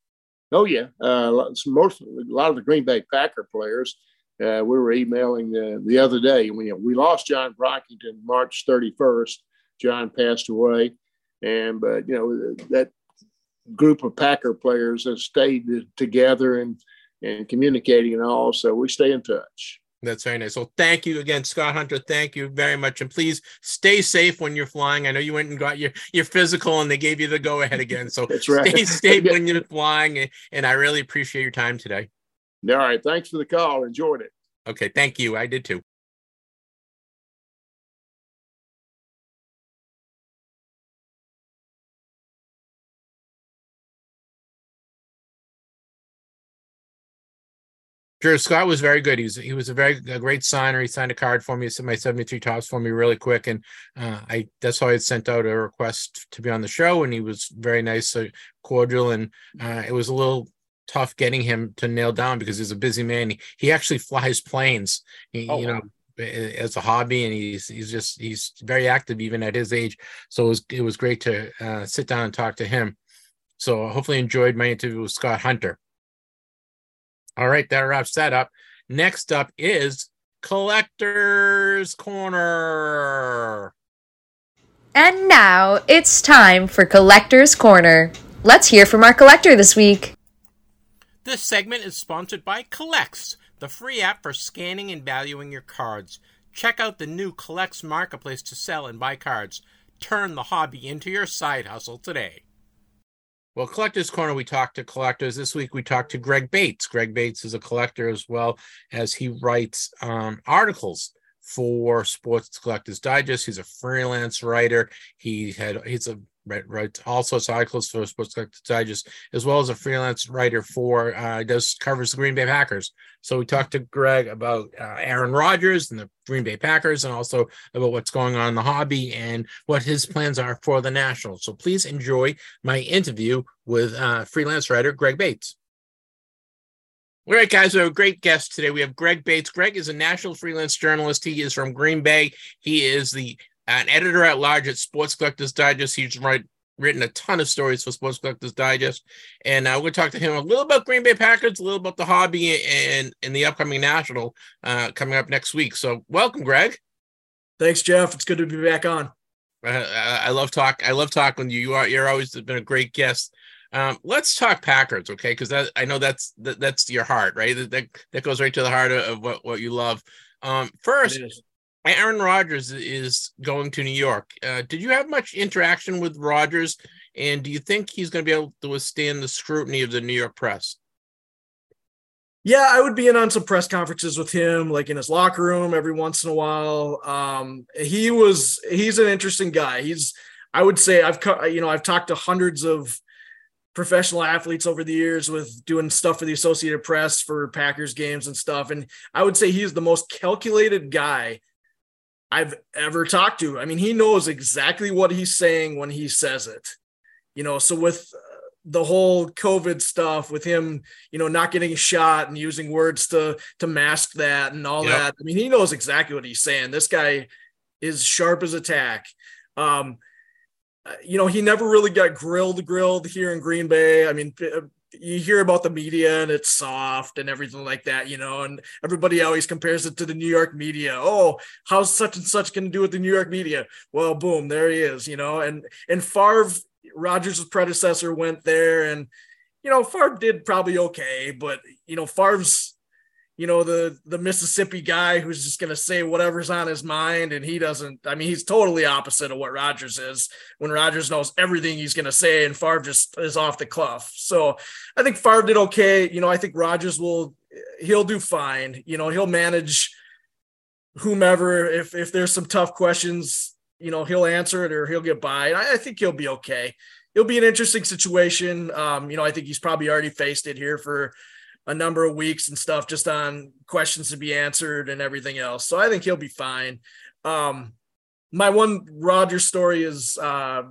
Oh yeah, uh, most a lot of the Green Bay Packer players. Uh, we were emailing uh, the other day. We we lost John Brockington March 31st. John passed away, and but you know that group of Packer players have stayed together and and communicating and all. So we stay in touch. That's very nice. So thank you again, Scott Hunter. Thank you very much. And please stay safe when you're flying. I know you went and got your, your physical and they gave you the go ahead again. So <laughs> That's right. stay safe when you're flying. And I really appreciate your time today. All right. Thanks for the call. Enjoyed it. Okay. Thank you. I did too. Drew Scott was very good. He was he was a very a great signer. He signed a card for me, He sent my 73 Topps for me really quick. And uh, I that's how I sent out a request to be on the show. And he was very nice, uh, cordial, and uh, it was a little tough getting him to nail down because he's a busy man. He, he actually flies planes, he, oh, you know, as a hobby, and he's he's just he's very active even at his age. So it was it was great to uh, sit down and talk to him. So hopefully enjoyed my interview with Scott Hunter. All right, that wraps that up. Next up is Collector's Corner. And now it's time for Collector's Corner. Let's hear from our collector this week. This segment is sponsored by CollX, the free app for scanning and valuing your cards. Check out the new CollX marketplace to sell and buy cards. Turn the hobby into your side hustle today. Well, Collectors Corner, we talked to collectors. This week we talked to Greg Bates. Greg Bates is a collector as well as he writes um, articles for Sports Collectors Digest. He's a freelance writer. He had he's a all sorts of articles for Sports Collectors Digest, as well as a freelance writer for uh, does covers the Green Bay Packers. So we talked to Greg about uh, Aaron Rodgers and the Green Bay Packers, and also about what's going on in the hobby and what his plans are for the Nationals. So please enjoy my interview with uh, freelance writer Greg Bates. All right, guys, we have a great guest today. We have Greg Bates. Greg is a national freelance journalist. He is from Green Bay. He is the an editor at large at Sports Collectors Digest. He's write, written a ton of stories for Sports Collectors Digest, and uh, we're going to talk to him a little about Green Bay Packers, a little about the hobby, and and the upcoming national uh, coming up next week. So, welcome, Greg. Thanks, Jeff. It's good to be back on. Uh, I love talk. I love talking to you. You are you're always been a great guest. Um, let's talk Packers, okay? Because I know that's that, that's your heart, right? That, that goes right to the heart of, of what what you love. Um, first, Aaron Rodgers is going to New York. Uh, did you have much interaction with Rodgers, and do you think he's going to be able to withstand the scrutiny of the New York press? Yeah, I would be in on some press conferences with him, like in his locker room every once in a while. Um, he was he's an interesting guy. He's I would say I've you know I've talked to hundreds of professional athletes over the years with doing stuff for the Associated Press for Packers games and stuff, and I would say he's the most calculated guy I've ever talked to. I mean, he knows exactly what he's saying when he says it. You know, so with uh, the whole COVID stuff, with him, you know, not getting shot and using words to to mask that and all yep. that. I mean, he knows exactly what he's saying. This guy is sharp as a tack. Um, uh, you know, he never really got grilled, grilled here in Green Bay. I mean, you hear about the media and it's soft and everything like that, you know, and everybody always compares it to the New York media. Oh, how's such and such going to do with the New York media? Well, boom, there he is, you know, and and Favre, Rodgers' predecessor, went there, and you know, Favre did probably okay, but you know, Favre's you know the the Mississippi guy who's just going to say whatever's on his mind and he doesn't I mean he's totally opposite of what Rodgers is when Rodgers knows everything he's going to say and Favre just is off the cuff. So I think Favre did okay, you know, I think Rodgers will he'll do fine. You know, he'll manage whomever if if there's some tough questions you know, he'll answer it or he'll get by. And I, I think he'll be okay. It'll be an interesting situation. Um, you know, I think he's probably already faced it here for a number of weeks and stuff, just on questions to be answered and everything else. So I think he'll be fine. Um, my one Roger story is uh,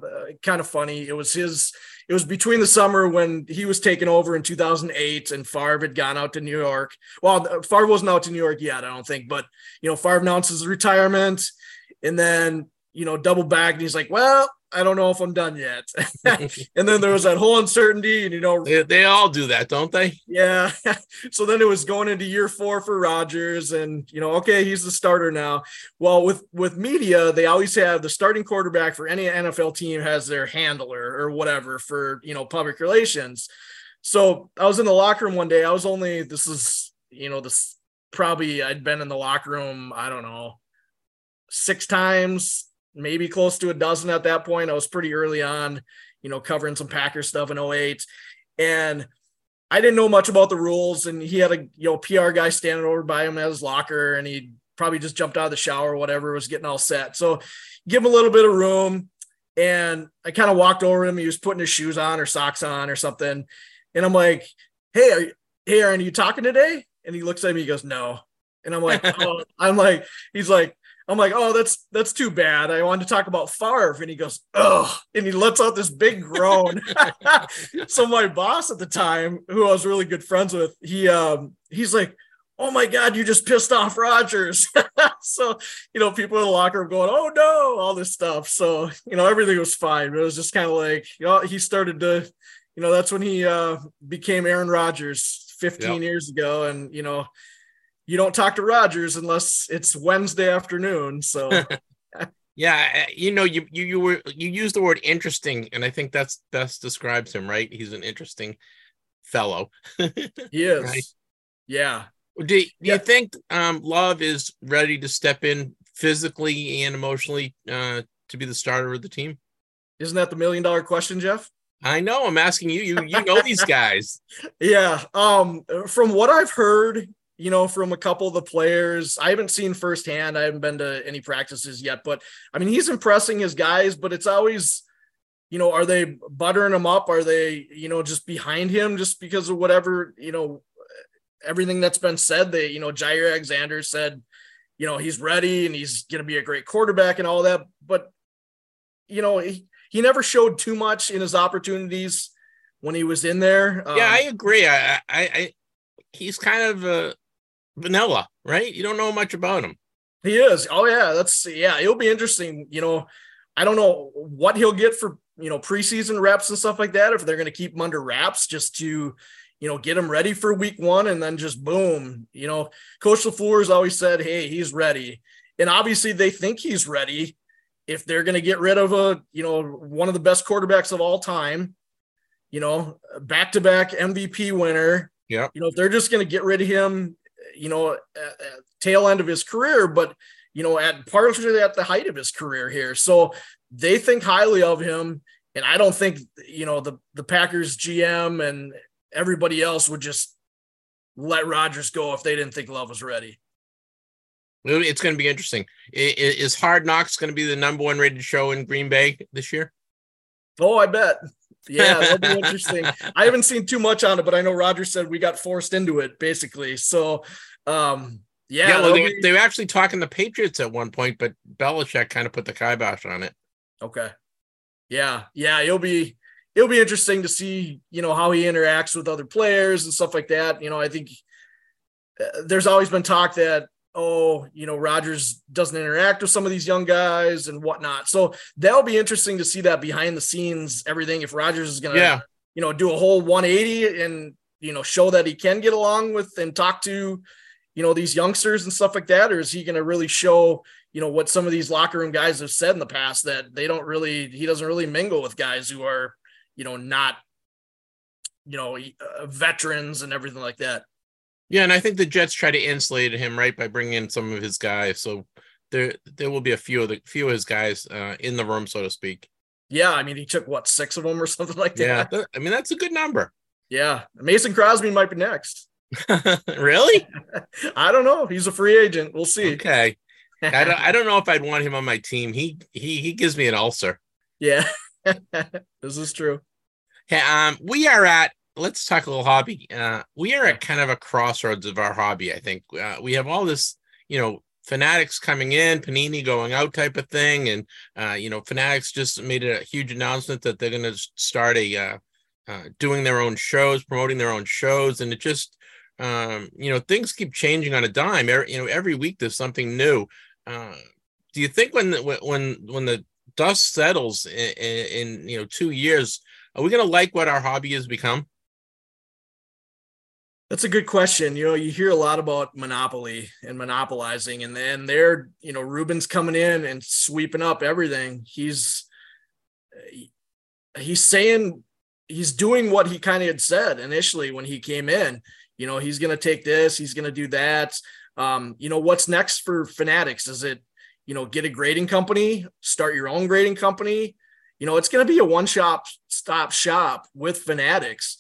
kind of funny. It was his. It was between the summer when he was taken over in 2008, and Favre had gone out to New York. Well, Favre wasn't out to New York yet, I don't think, but you know, Favre announces retirement, and then you know, double back, and he's like, "Well, I don't know if I'm done yet. <laughs> and then there was that whole uncertainty, and you know, they, they all do that, don't they? Yeah. <laughs> so then it was going into year four for Rodgers, and you know, okay, he's the starter now. Well, with with media, they always have the starting quarterback for any NFL team has their handler or whatever for you know public relations. So I was in the locker room one day. I was only this is you know this probably I'd been in the locker room I don't know six times maybe close to a dozen at that point. I was pretty early on, you know, covering some Packer stuff in 08. And I didn't know much about the rules. And he had a you know PR guy standing over by him at his locker, and he probably just jumped out of the shower or whatever, was getting all set. So give him a little bit of room. And I kind of walked over him. He was putting his shoes on or socks on or something. And I'm like, hey, are you, hey, Aaron, are you talking today? And he looks at me, he goes, no. And I'm like, <laughs> oh, I'm like, he's like, I'm like, oh, that's that's too bad. I wanted to talk about Favre, and he goes, oh, and he lets out this big groan. <laughs> so my boss at the time, who I was really good friends with, he um he's like, oh my god, you just pissed off Rodgers. <laughs> so you know, people in the locker room going, oh no, all this stuff. So you know, everything was fine. But it was just kind of like, you know, he started to, you know, that's when he uh became Aaron Rodgers 15 yep. years ago, and you know you don't talk to Rodgers unless it's Wednesday afternoon. So <laughs> yeah, you know, you you you were you used the word interesting, and I think that's best describes him, right? He's an interesting fellow. <laughs> he is. Right? Yeah. Do, do yeah. you think um, Love is ready to step in physically and emotionally uh, to be the starter of the team? Isn't that the million dollar question, Jeff? I know. I'm asking you. You you know these <laughs> guys. yeah. Um. From what I've heard, you know, from a couple of the players. I haven't seen firsthand. I haven't been to any practices yet, but I mean, he's impressing his guys, but it's always, you know, are they buttering him up? Are they, you know, just behind him just because of whatever, you know, everything that's been said? They, you know, Jaire Alexander said, you know, he's ready and he's going to be a great quarterback and all that. But, you know, he, he never showed too much in his opportunities when he was in there. Um, yeah, I agree. I, I, I, he's kind of a, vanilla, right? You don't know much about him. He is. Oh yeah, that's yeah. It'll be interesting. You know, I don't know what he'll get for you know preseason reps and stuff like that. If they're going to keep him under wraps just to you know get him ready for week one and then just boom. You know, Coach LaFleur has always said, "Hey, he's ready," and obviously they think he's ready. If they're going to get rid of a you know one of the best quarterbacks of all time, you know, back to back MVP winner. Yeah. You know, if they're just going to get rid of him you know, at, at tail end of his career, but you know, at partially at the height of his career here. So they think highly of him. And I don't think, you know, the, the Packers GM and everybody else would just let Rodgers go if they didn't think Love was ready. It's going to be interesting. Is Hard Knocks going to be the number one rated show in Green Bay this year? Oh, I bet. Yeah, that'll be interesting. <laughs> I haven't seen too much on it, but I know Roger said we got forced into it basically. So, um, yeah, yeah well, they, be... they were actually talking the Patriots at one point, but Belichick kind of put the kibosh on it. Okay. Yeah, yeah, it'll be it'll be interesting to see you know how he interacts with other players and stuff like that. You know, I think uh, there's always been talk that oh, you know, Rodgers doesn't interact with some of these young guys and whatnot. So that'll be interesting to see that behind the scenes, everything. If Rodgers is going to, yeah. you know, do a whole 180 and, you know, show that he can get along with and talk to, you know, these youngsters and stuff like that, or is he going to really show, you know, what some of these locker room guys have said in the past that they don't really, he doesn't really mingle with guys who are, you know, not, you know, uh, veterans and everything like that. Yeah, and I think the Jets try to insulate him right by bringing in some of his guys. So there there will be a few of the few of his guys uh, in the room, so to speak. Yeah, I mean he took what six of them or <laughs> something like that. Yeah, I mean that's a good number. Yeah, Mason Crosby might be next. <laughs> <laughs> really? I don't know. He's a free agent. We'll see. Okay. I don't, I don't know if I'd want him on my team. He he he gives me an ulcer. Yeah, this is true. Hey, um, we are at. Let's talk a little hobby. Uh, we are at kind of a crossroads of our hobby. I think uh, we have all this, you know, Fanatics coming in, Panini going out type of thing, and uh, you know, Fanatics just made a huge announcement that they're going to start a uh, uh, doing their own shows, promoting their own shows, and it just um, you know things keep changing on a dime. Every, you know, every week there's something new. Uh, do you think when when when the dust settles in, in, in you know two years, are we going to like what our hobby has become? That's a good question. You know, you hear a lot about monopoly and monopolizing, and then they're, you know, Rubin's coming in and sweeping up everything. He's he's saying he's doing what he kind of had said initially when he came in. You know, he's going to take this, he's going to do that. Um, you know, what's next for Fanatics? Is it, you know, get a grading company, start your own grading company? You know, it's going to be a one shop stop shop with Fanatics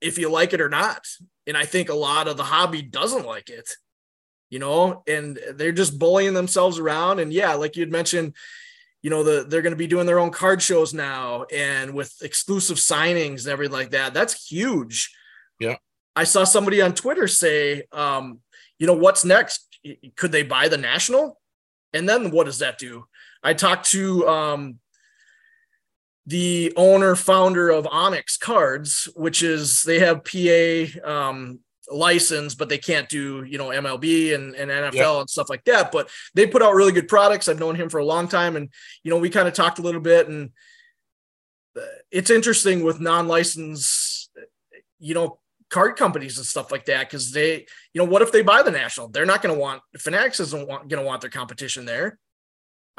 if you like it or not. And I think a lot of the hobby doesn't like it, you know, and they're just bullying themselves around. And yeah, like you'd mentioned, you know, the, they're going to be doing their own card shows now and with exclusive signings and everything like that. That's huge. Yeah. I saw somebody on Twitter say, um, you know, what's next? Could they buy the national? And then what does that do? I talked to um, the owner founder of Onyx Cards, which is they have PA um, license, but they can't do you know MLB and, and NFL and stuff like that. But they put out really good products. I've known him for a long time, and you know we kind of talked a little bit, and uh, it's interesting with non-licensed, you know, card companies and stuff like that because they, you know, what if they buy the national? They're not going to want Fanatics isn't going to want their competition there.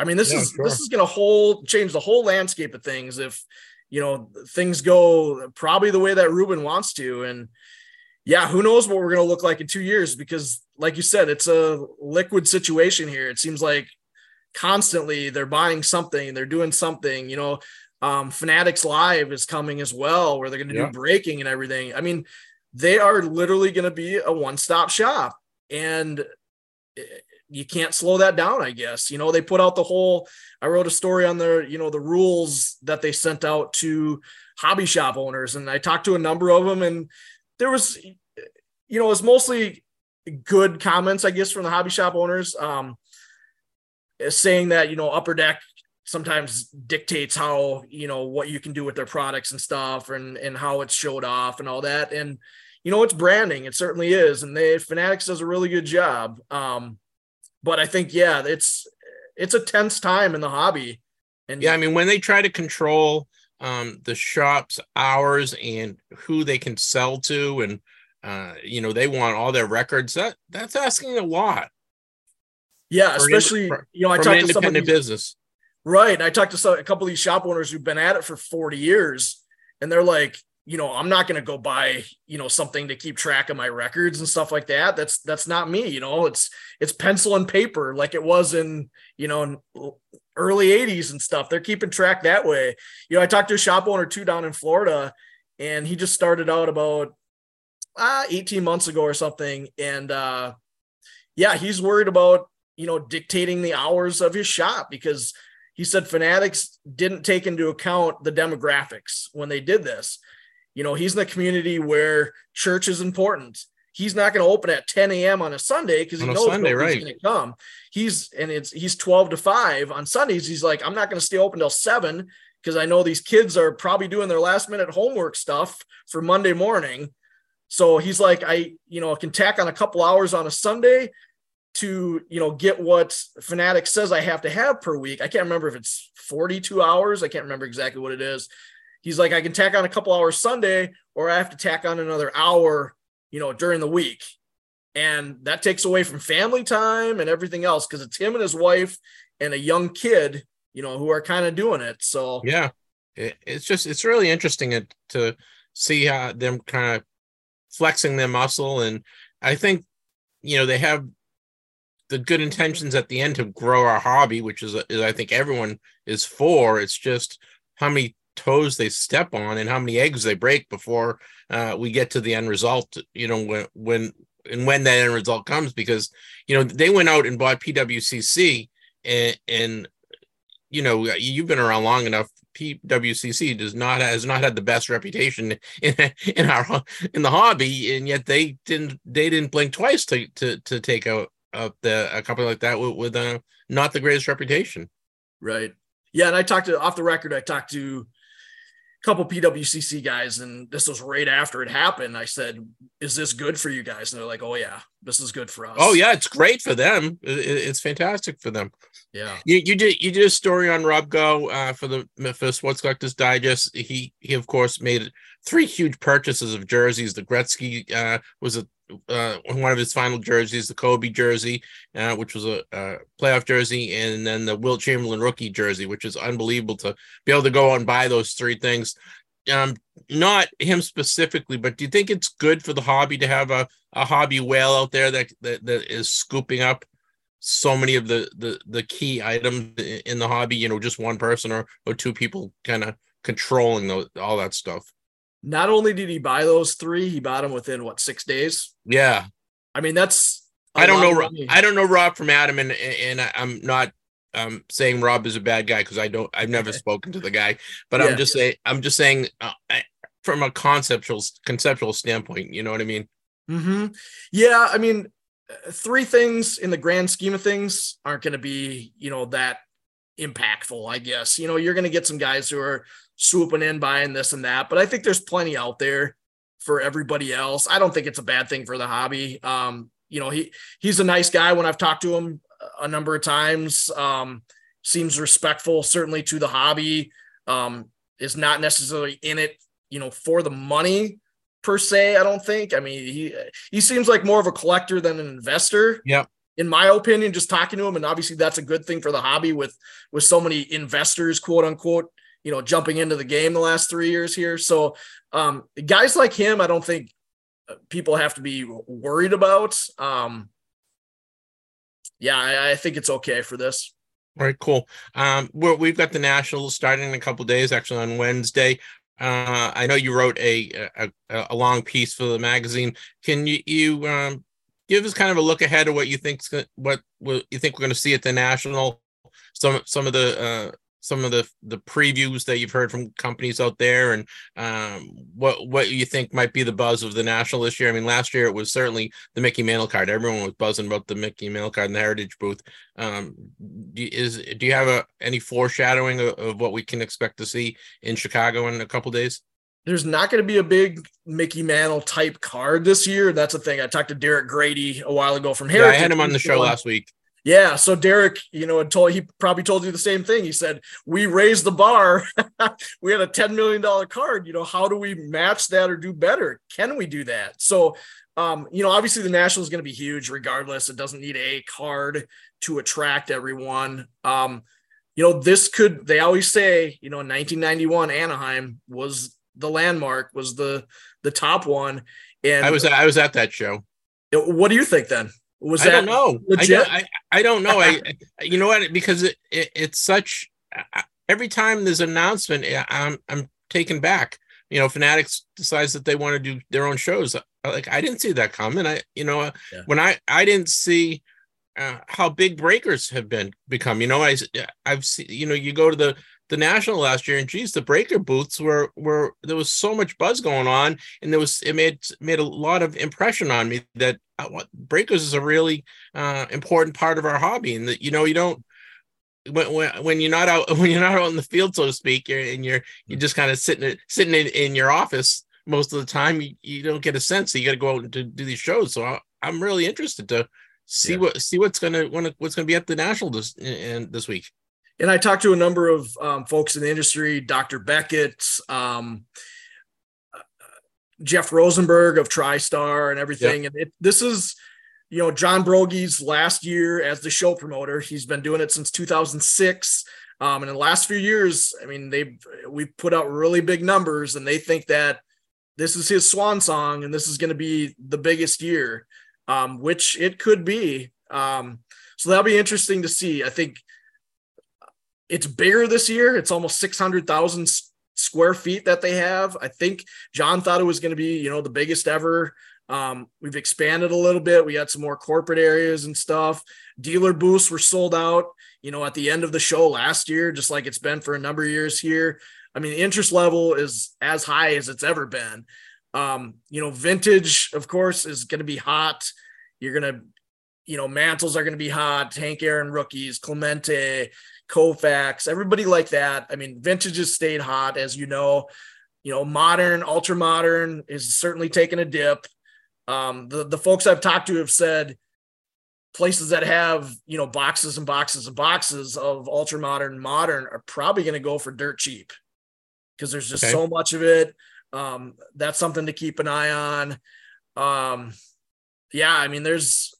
I mean, this yeah, is sure. this is going to whole change the whole landscape of things if you know things go probably the way that Rubin wants to, and yeah, who knows what we're going to look like in two years? Because, like you said, it's a liquid situation here. It seems like constantly they're buying something, they're doing something. You know, um, Fanatics Live is coming as well, where they're going to yeah. do breaking and everything. I mean, they are literally going to be a one-stop shop, and you can't slow that down i guess. You know they put out the whole i wrote a story on their you know the rules that they sent out to hobby shop owners and i talked to a number of them and there was you know it's mostly good comments i guess from the hobby shop owners um saying that you know upper deck sometimes dictates how you know what you can do with their products and stuff and and how it's showed off and all that and you know it's branding it certainly is and they fanatics does a really good job um but I think yeah, it's it's a tense time in the hobby. And yeah, I mean when they try to control um, the shop's hours and who they can sell to, and uh, you know they want all their records. That that's asking a lot. Yeah, especially you know I talked to some independent business. Right, I talked to some, a couple of these shop owners who've been at it for forty years, and they're like, you know, I'm not going to go buy, you know, something to keep track of my records and stuff like that. That's that's not me, you know. It's it's pencil and paper like it was in, you know, in early 80s and stuff. They're keeping track that way. You know, I talked to a shop owner too down in Florida and he just started out about uh, 18 months ago or something and uh yeah, he's worried about, you know, dictating the hours of his shop because he said Fanatics didn't take into account the demographics when they did this you know, he's in the community where church is important. He's not going to open at 10 a.m. on a Sunday because he knows Sunday, right. going to come. He's and it's he's 12 to 5 on Sundays. He's like, I'm not going to stay open till seven because I know these kids are probably doing their last minute homework stuff for Monday morning. So he's like, I, you know, can tack on a couple hours on a Sunday to, you know, get what Fanatic says I have to have per week. I can't remember if it's 42 hours. I can't remember exactly what it is he's like, I can tack on a couple hours Sunday, or I have to tack on another hour, you know, during the week. And that takes away from family time and everything else because it's him and his wife and a young kid, you know, who are kind of doing it. So, yeah, it, it's just, it's really interesting to see how them kind of flexing their muscle. And I think, you know, they have the good intentions at the end to grow our hobby, which is, is I think everyone is for. It's just how many toes they step on and how many eggs they break before uh, we get to the end result. You know, when when and when that end result comes because you know they went out and bought PWCC and and you know you've been around long enough PWCC does not has not had the best reputation <laughs> in in our in the hobby and yet they didn't they didn't blink twice to to to take out up the a company like that with, with uh, not the greatest reputation right yeah and I talked to off the record I talked to couple PWCC guys, and this was right after it happened. I said, "Is this good for you guys?" And they're like, "Oh yeah, this is good for us." Oh yeah, it's great for them. It's fantastic for them. Yeah, you, you did you did a story on Rob Go uh, for the for Sports Collectors Digest. He he of course made three huge purchases of jerseys. The Gretzky uh, was a uh, one of his final jerseys, the Kobe jersey, uh, which was a, a, playoff jersey, and then the Wilt Chamberlain rookie jersey, which is unbelievable to be able to go and buy those three things. Um, not him specifically, but do you think it's good for the hobby to have a, a hobby whale out there that, that that is scooping up so many of the the the key items in the hobby? You know, just one person or or two people kind of controlling the, all that stuff not only did he buy those three, he bought them within what six days. Yeah, I mean that's. I don't know. I don't know Rob from Adam, and and I'm not um saying Rob is a bad guy because I don't. I've never spoken to the guy, but yeah. I'm just saying. I'm just saying uh, from a conceptual conceptual standpoint. You know what I mean? Hmm. Yeah. I mean, three things in the grand scheme of things aren't going to be you know that impactful. I guess you know you're going to get some guys who are swooping in, buying this and that. But I think there's plenty out there for everybody else. I don't think it's a bad thing for the hobby. Um, you know, he he's a nice guy when I've talked to him a number of times. Um, seems respectful, certainly to the hobby. Um, is not necessarily in it, you know, for the money per se. I don't think. I mean, he he seems like more of a collector than an investor. Yeah. In my opinion, just talking to him, and obviously that's a good thing for the hobby with with so many investors, quote unquote, you know, jumping into the game the last three years here. So um, guys like him, I don't think uh, people have to be worried about. Um, yeah, I, I think it's okay for this. All right, cool. Um, we have got the Nationals starting in a couple days, actually on Wednesday. Uh, I know you wrote a, a, a long piece for the magazine. Can you you um, give us kind of a look ahead of what you think what, what you think we're going to see at the National? Some some of the uh, some of the the previews that you've heard from companies out there and um, what what you think might be the buzz of the national this year i mean last year it was certainly the mickey mantle card everyone was buzzing about the mickey mantle card in the heritage booth um, is do you have a, any foreshadowing of, of, what we can expect to see in chicago in a couple days there's not going to be a big Mickey Mantle type card this year. That's the thing. I talked to Derek Grady a while ago from Heritage. Yeah, I had him on the show last week. Yeah. So Derek, you know, had told he probably told you the same thing. He said, We raised the bar. <laughs> we had a $10 million card. You know, how do we match that or do better? Can we do that? So um, you know, obviously the national is going to be huge regardless. It doesn't need a card to attract everyone. Um, you know, this could they always say, you know, in 1991, Anaheim was the landmark, was the the top one. And I was I was at that show. What do you think then? Was I don't know. Legit? I, don't, I, I don't know. I you know what? Because it, it, it's such. Every time there's an announcement, I'm I'm taken back. You know, Fanatics decides that they want to do their own shows. Like I didn't see that coming. I you know yeah. when I I didn't see uh, how big breakers have been become. You know, I I've seen you know you go to the the national last year and geez the breaker booths were were there was so much buzz going on and there was it made made a lot of impression on me that uh, what breakers is a really uh, important part of our hobby and that you know you don't when, when, when you're not out <laughs> when you're not out in the field so to speak you're, and you're you're just kind of sitting sitting in, in your office most of the time you, you don't get a sense so you got to go out and do, do these shows so I, i'm really interested to see yeah. what see what's gonna what's gonna be at the national this and this week and I talked to a number of um, folks in the industry, Dr. Beckett, um, Jeff Rosenberg of TriStar and everything. Yep. And it, this is, you know, John Broggi's last year as the show promoter. He's been doing it since 2006. Um, and in the last few years, I mean, they we've put out really big numbers, and they think that this is his swan song, and this is going to be the biggest year, um, which it could be. Um, so that'll be interesting to see. I think it's bigger this year. It's almost 600,000 square feet that they have. I think John thought it was going to be, you know, the biggest ever. Um, we've expanded a little bit. We had some more corporate areas and stuff. Dealer booths were sold out, you know, at the end of the show last year, just like it's been for a number of years here. I mean, the interest level is as high as it's ever been. Um, you know, vintage, of course, is going to be hot. You're going to, you know, mantles are going to be hot. Hank Aaron rookies, Clemente, Koufax, everybody like that. I mean, vintage has stayed hot, as you know. You know, modern, ultra modern is certainly taking a dip. Um, the the folks I've talked to have said places that have you know boxes and boxes and boxes of ultra modern modern are probably going to go for dirt cheap because there's just okay. so much of it. Um, that's something to keep an eye on. Um, yeah, I mean, there's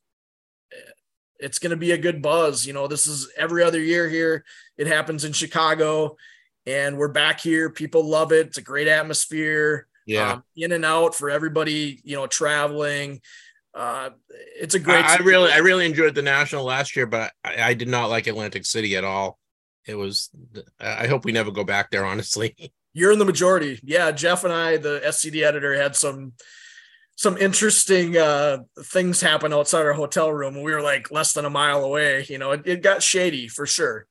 it's going to be a good buzz. You know, this is every other year here. It happens in Chicago, and we're back here. People love it. It's a great atmosphere. Yeah, um, in and out for everybody. You know, traveling. Uh, it's a great. I, I really, I really enjoyed the national last year, but I, I did not like Atlantic City at all. It was. I hope we never go back there. Honestly. <laughs> You're in the majority. Yeah, Jeff and I, the SCD editor, had some some interesting uh, things happen outside our hotel room. We were like less than a mile away. You know, it, it got shady for sure.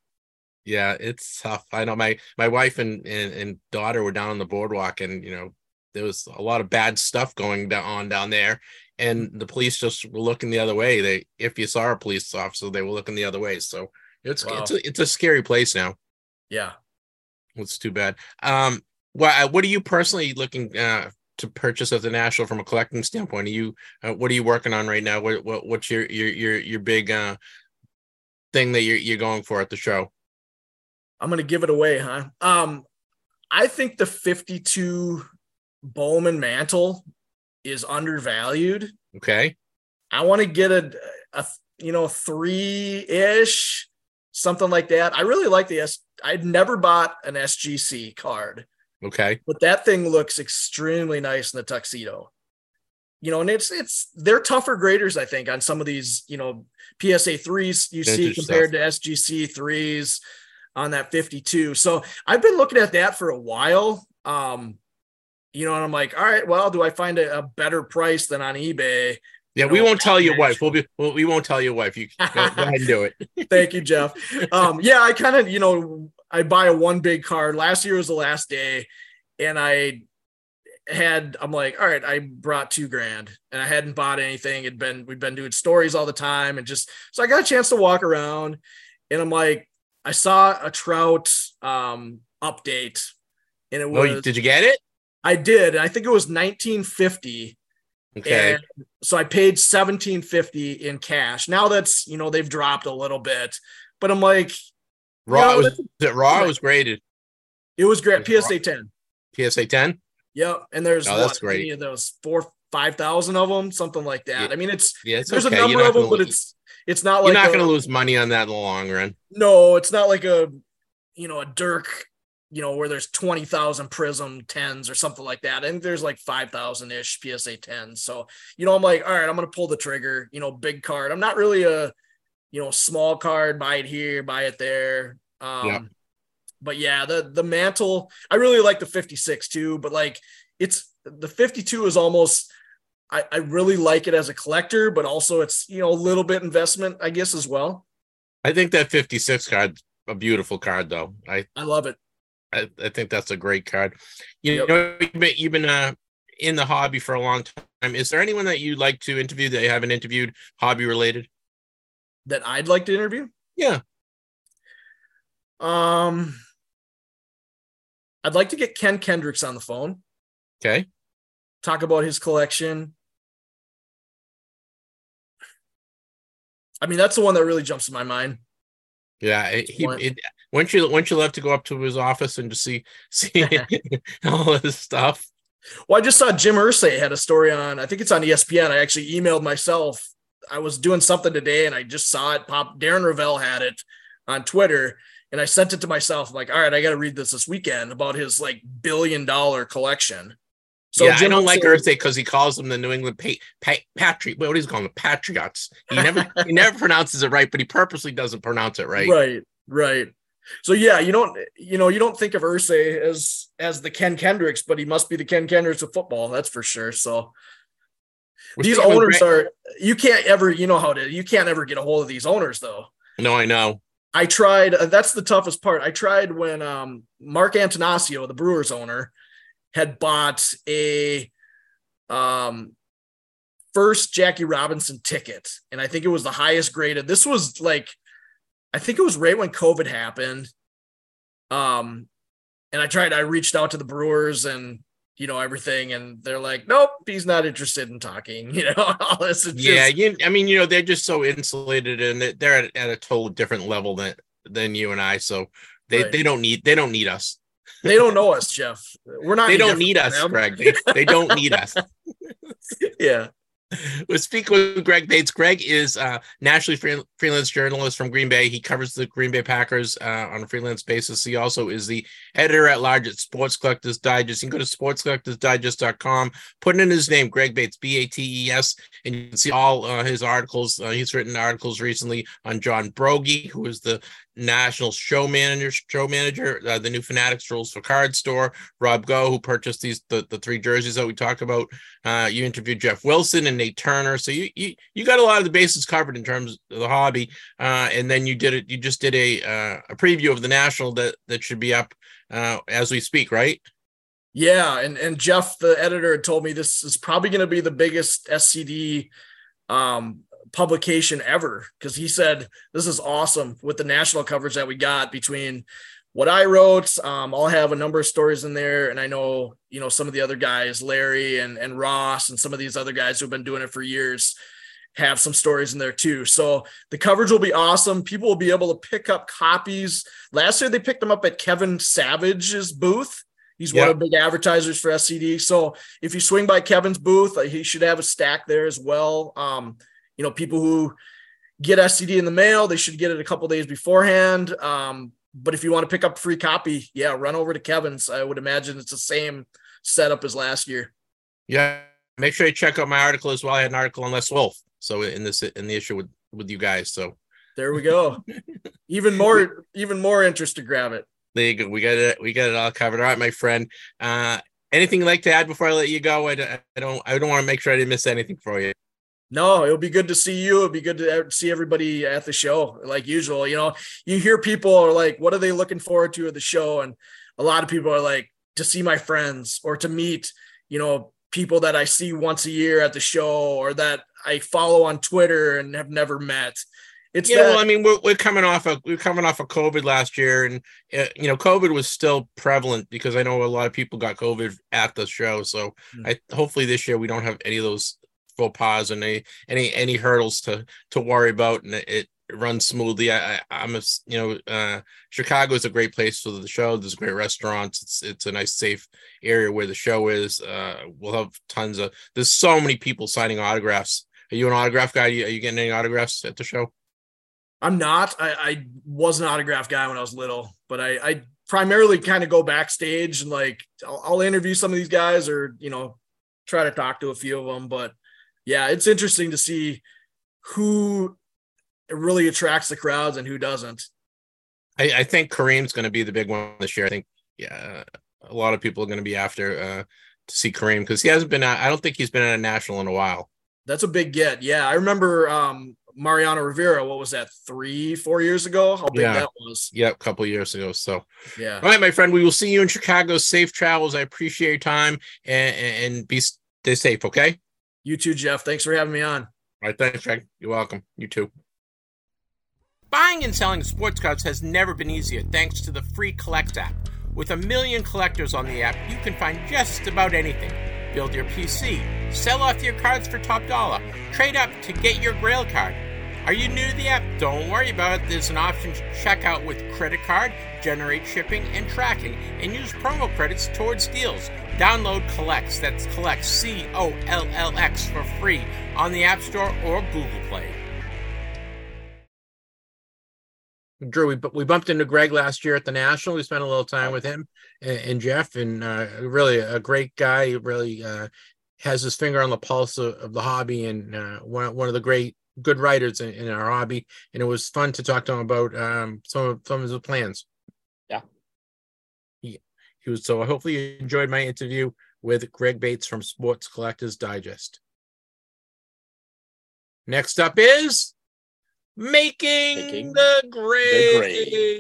Yeah, it's tough. I know my my wife and, and, and daughter were down on the boardwalk, and you know there was a lot of bad stuff going down on down there, and the police just were looking the other way. They if you saw a police officer, they were looking the other way. So it's wow. it's a, it's a scary place now. Yeah, it's too bad. Um, well, what are you personally looking uh, to purchase of the national from a collecting standpoint? Are you uh, what are you working on right now? What, what what's your your your your big uh thing that you're you're going for at the show? I'm gonna give it away, huh? Um, I think the 52 Bowman mantle is undervalued. Okay. I want to get a, a you know three ish something like that. I really like the S. I'd never bought an SGC card. Okay. But that thing looks extremely nice in the tuxedo. You know, and it's it's they're tougher graders, I think, on some of these, you know, PSA threes you Vintage see compared stuff. to SGC threes on that 52. So I've been looking at that for a while. Um, you know, and I'm like, all right, well, do I find a, a better price than on eBay? Yeah, we won't tell your wife. <laughs> We'll be well, we won't tell your wife. You go, go ahead and do it. Thank you, Jeff. Um, yeah, I kind of, you know, I buy a one big card. Last year was the last day, and I had I'm like, all right, I brought two grand and I hadn't bought anything. It'd been we'd been doing stories all the time and just so I got a chance to walk around and I'm like, I saw a trout um update and it was oh, did you get it? I did. I think it was 1950. Okay. And so I paid 1750 in cash. Now that's you know they've dropped a little bit, but I'm like Raw you know, was it raw was graded. It was great. It was PSA raw. 10. PSA 10? Yep. And there's oh, that's great. There was four, five thousand of them, something like that. Yeah. I mean, it's yeah, it's there's okay. a number of them, but it's it's not like you're not going to lose money on that in the long run. No, it's not like a you know a Dirk, you know, where there's twenty thousand Prism tens or something like that. and there's like five thousand ish PSA tens. So you know, I'm like, all right, I'm going to pull the trigger. You know, big card. I'm not really a you know small card. Buy it here, buy it there. Um, yeah. But yeah, the the mantle. I really like the 56 too. But like, it's the 52 is almost. I, I really like it as a collector, but also it's you know a little bit investment, I guess, as well. I think that 56 card a beautiful card though. I I love it. I, I think that's a great card. You yep. know, you've been, you've been uh, in the hobby for a long time. Is there anyone that you'd like to interview that you haven't interviewed hobby related? That I'd like to interview? Yeah. Um, I'd like to get Ken Kendricks on the phone. Okay. Talk about his collection. I mean, that's the one that really jumps in my mind. Yeah, he, it, wouldn't you wouldn't you love to go up to his office and just see <laughs> see <laughs> all of his stuff? Well, I just saw Jim Irsay had a story on. I think it's on ESPN. I actually emailed myself. I was doing something today and I just saw it pop. Darren Rovell had it on Twitter, and I sent it to myself. I'm like, all right, I got to read this this weekend about his like billion dollar collection. So yeah, Jim I don't like Irsay because he calls them the New England pa- pa- Patriot. What is he calling them? Patriots. He never <laughs> he never pronounces it right, but he purposely doesn't pronounce it right. Right, right. So yeah, you don't you know you don't think of Irsay as as the Ken Kendricks, but he must be the Ken Kendricks of football. That's for sure. So We're these owners Greg- are you can't ever you know how to you can't ever get a hold of these owners though. No, I know. I tried. Uh, that's the toughest part. I tried when um, Mark Attanasio, the Brewers owner, had bought a um, first Jackie Robinson ticket, and I think it was the highest graded. This was like, I think it was right when COVID happened. Um, and I tried. I reached out to the Brewers and you know everything, and they're like, "Nope, he's not interested in talking." <laughs> You know, <laughs> all this. Yeah, just- you, I mean, you know, they're just so insulated and they- they're at, at a total different level than than you and I. So they, Right. they don't need they don't need us. they don't know us, Jeff. We're not. They don't need us, them. Greg. They, they don't need us. <laughs> Yeah. We're speaking with Greg Bates. Greg is uh, nationally free, freelance journalist from Green Bay. He covers the Green Bay Packers uh, on a freelance basis. He also is the editor at large at Sports Collectors Digest. You can go to sportscollectorsdigest.com, put in his name, Greg Bates, B A T E S, and you can see all uh, his articles. Uh, he's written articles recently on John Broggi, who is the national show manager, show manager, uh, the new Fanatics Rules for Card store. Rob Go, who purchased these the, the three jerseys that we talked about. Uh, you interviewed Jeff Wilson and Nate Turner, so you you you got a lot of the bases covered in terms of the hobby. Uh, and then you did it. You just did a uh, a preview of the national that that should be up uh, as we speak, right? Yeah, and and Jeff, the editor, told me this is probably going to be the biggest SCD um, publication ever because he said this is awesome with the national coverage that we got between what I wrote. Um, I'll have a number of stories in there, and I know you know some of the other guys, Larry and and Ross, and some of these other guys who've been doing it for years have some stories in there too. So the coverage will be awesome. People will be able to pick up copies. Last year they picked them up at Kevin Savage's booth. He's one of the big advertisers for SCD. So if you swing by Kevin's booth, uh, he should have a stack there as well. Um, you know, people who get SCD in the mail, they should get it a couple days beforehand. Um, but if you want to pick up a free copy, yeah, run over to Kevin's. I would imagine it's the same setup as last year. Yeah. Make sure you check out my article as well. I had an article on Les Wolf. So in this in the issue with with you guys. So There we go. <laughs> even more, even more interest to grab it. there you go. We got it. We got it all covered. All right, my friend. Uh, anything you'd like to add before I let you go? I, I don't. I don't want to make sure I didn't miss anything for you. No, it'll be good to see you. It'll be good to see everybody at the show, like usual. You know, you hear people are like, "What are they looking forward to at the show?" And a lot of people are like, "To see my friends or to meet, you know, people that I see once a year at the show or that I follow on Twitter and have never met." It's Yeah, that, well, I mean, we're, we're coming off of we're coming off of COVID last year, and uh, you know, COVID was still prevalent because I know a lot of people got COVID at the show. So, Hmm. I hopefully this year we don't have any of those faux pas and any any any hurdles to to worry about, and it, it runs smoothly. I, I I'm a you know, uh, Chicago is a great place for the show. There's great restaurants. It's it's a nice safe area where the show is. Uh, we'll have tons of. There's so many people signing autographs. Are you an autograph guy? Are you, are you getting any autographs at the show? I'm not. I, I was an autograph guy when I was little, but I, I primarily kind of go backstage and like I'll, I'll interview some of these guys or you know try to talk to a few of them. But yeah, it's interesting to see who really attracts the crowds and who doesn't. I, I think Kareem's going to be the big one this year. I think yeah, a lot of people are going to be after uh, to see Kareem because he hasn't been. I don't think he's been at a national in a while. That's a big get. Yeah, I remember um, Mariano Rivera. What was that? Three, four years ago? How big Yeah. that was? Yep, a couple years ago. So, Yeah. all right, my friend, we will see you in Chicago. Safe travels. I appreciate your time and, and be stay safe. Okay. You too, Jeff. Thanks for having me on. All right. Thanks, Greg. You're welcome. You too. Buying and selling sports cards has never been easier thanks to the free CollX app. With a million collectors on the app, you can find just about anything. Build your PC, sell off your cards for top dollar, trade up to get your grail card. Are you new to the app? Don't worry about it. There's an option to check out with credit card, generate shipping and tracking, and use promo credits towards deals. Download CollX, that's CollX C O L L X for free on the App Store or Google Play. Drew, we, we bumped into Greg last year at the National. We spent a little time with him and, and Jeff, and uh, really a great guy. He really uh, has his finger on the pulse of, of the hobby and uh, one, one of the great good writers in, in our hobby. And it was fun to talk to him about um, some of some of his plans. Yeah. He, he was so hopefully you enjoyed my interview with Greg Bates from Sports Collectors Digest. Next up is making, Making the the grade.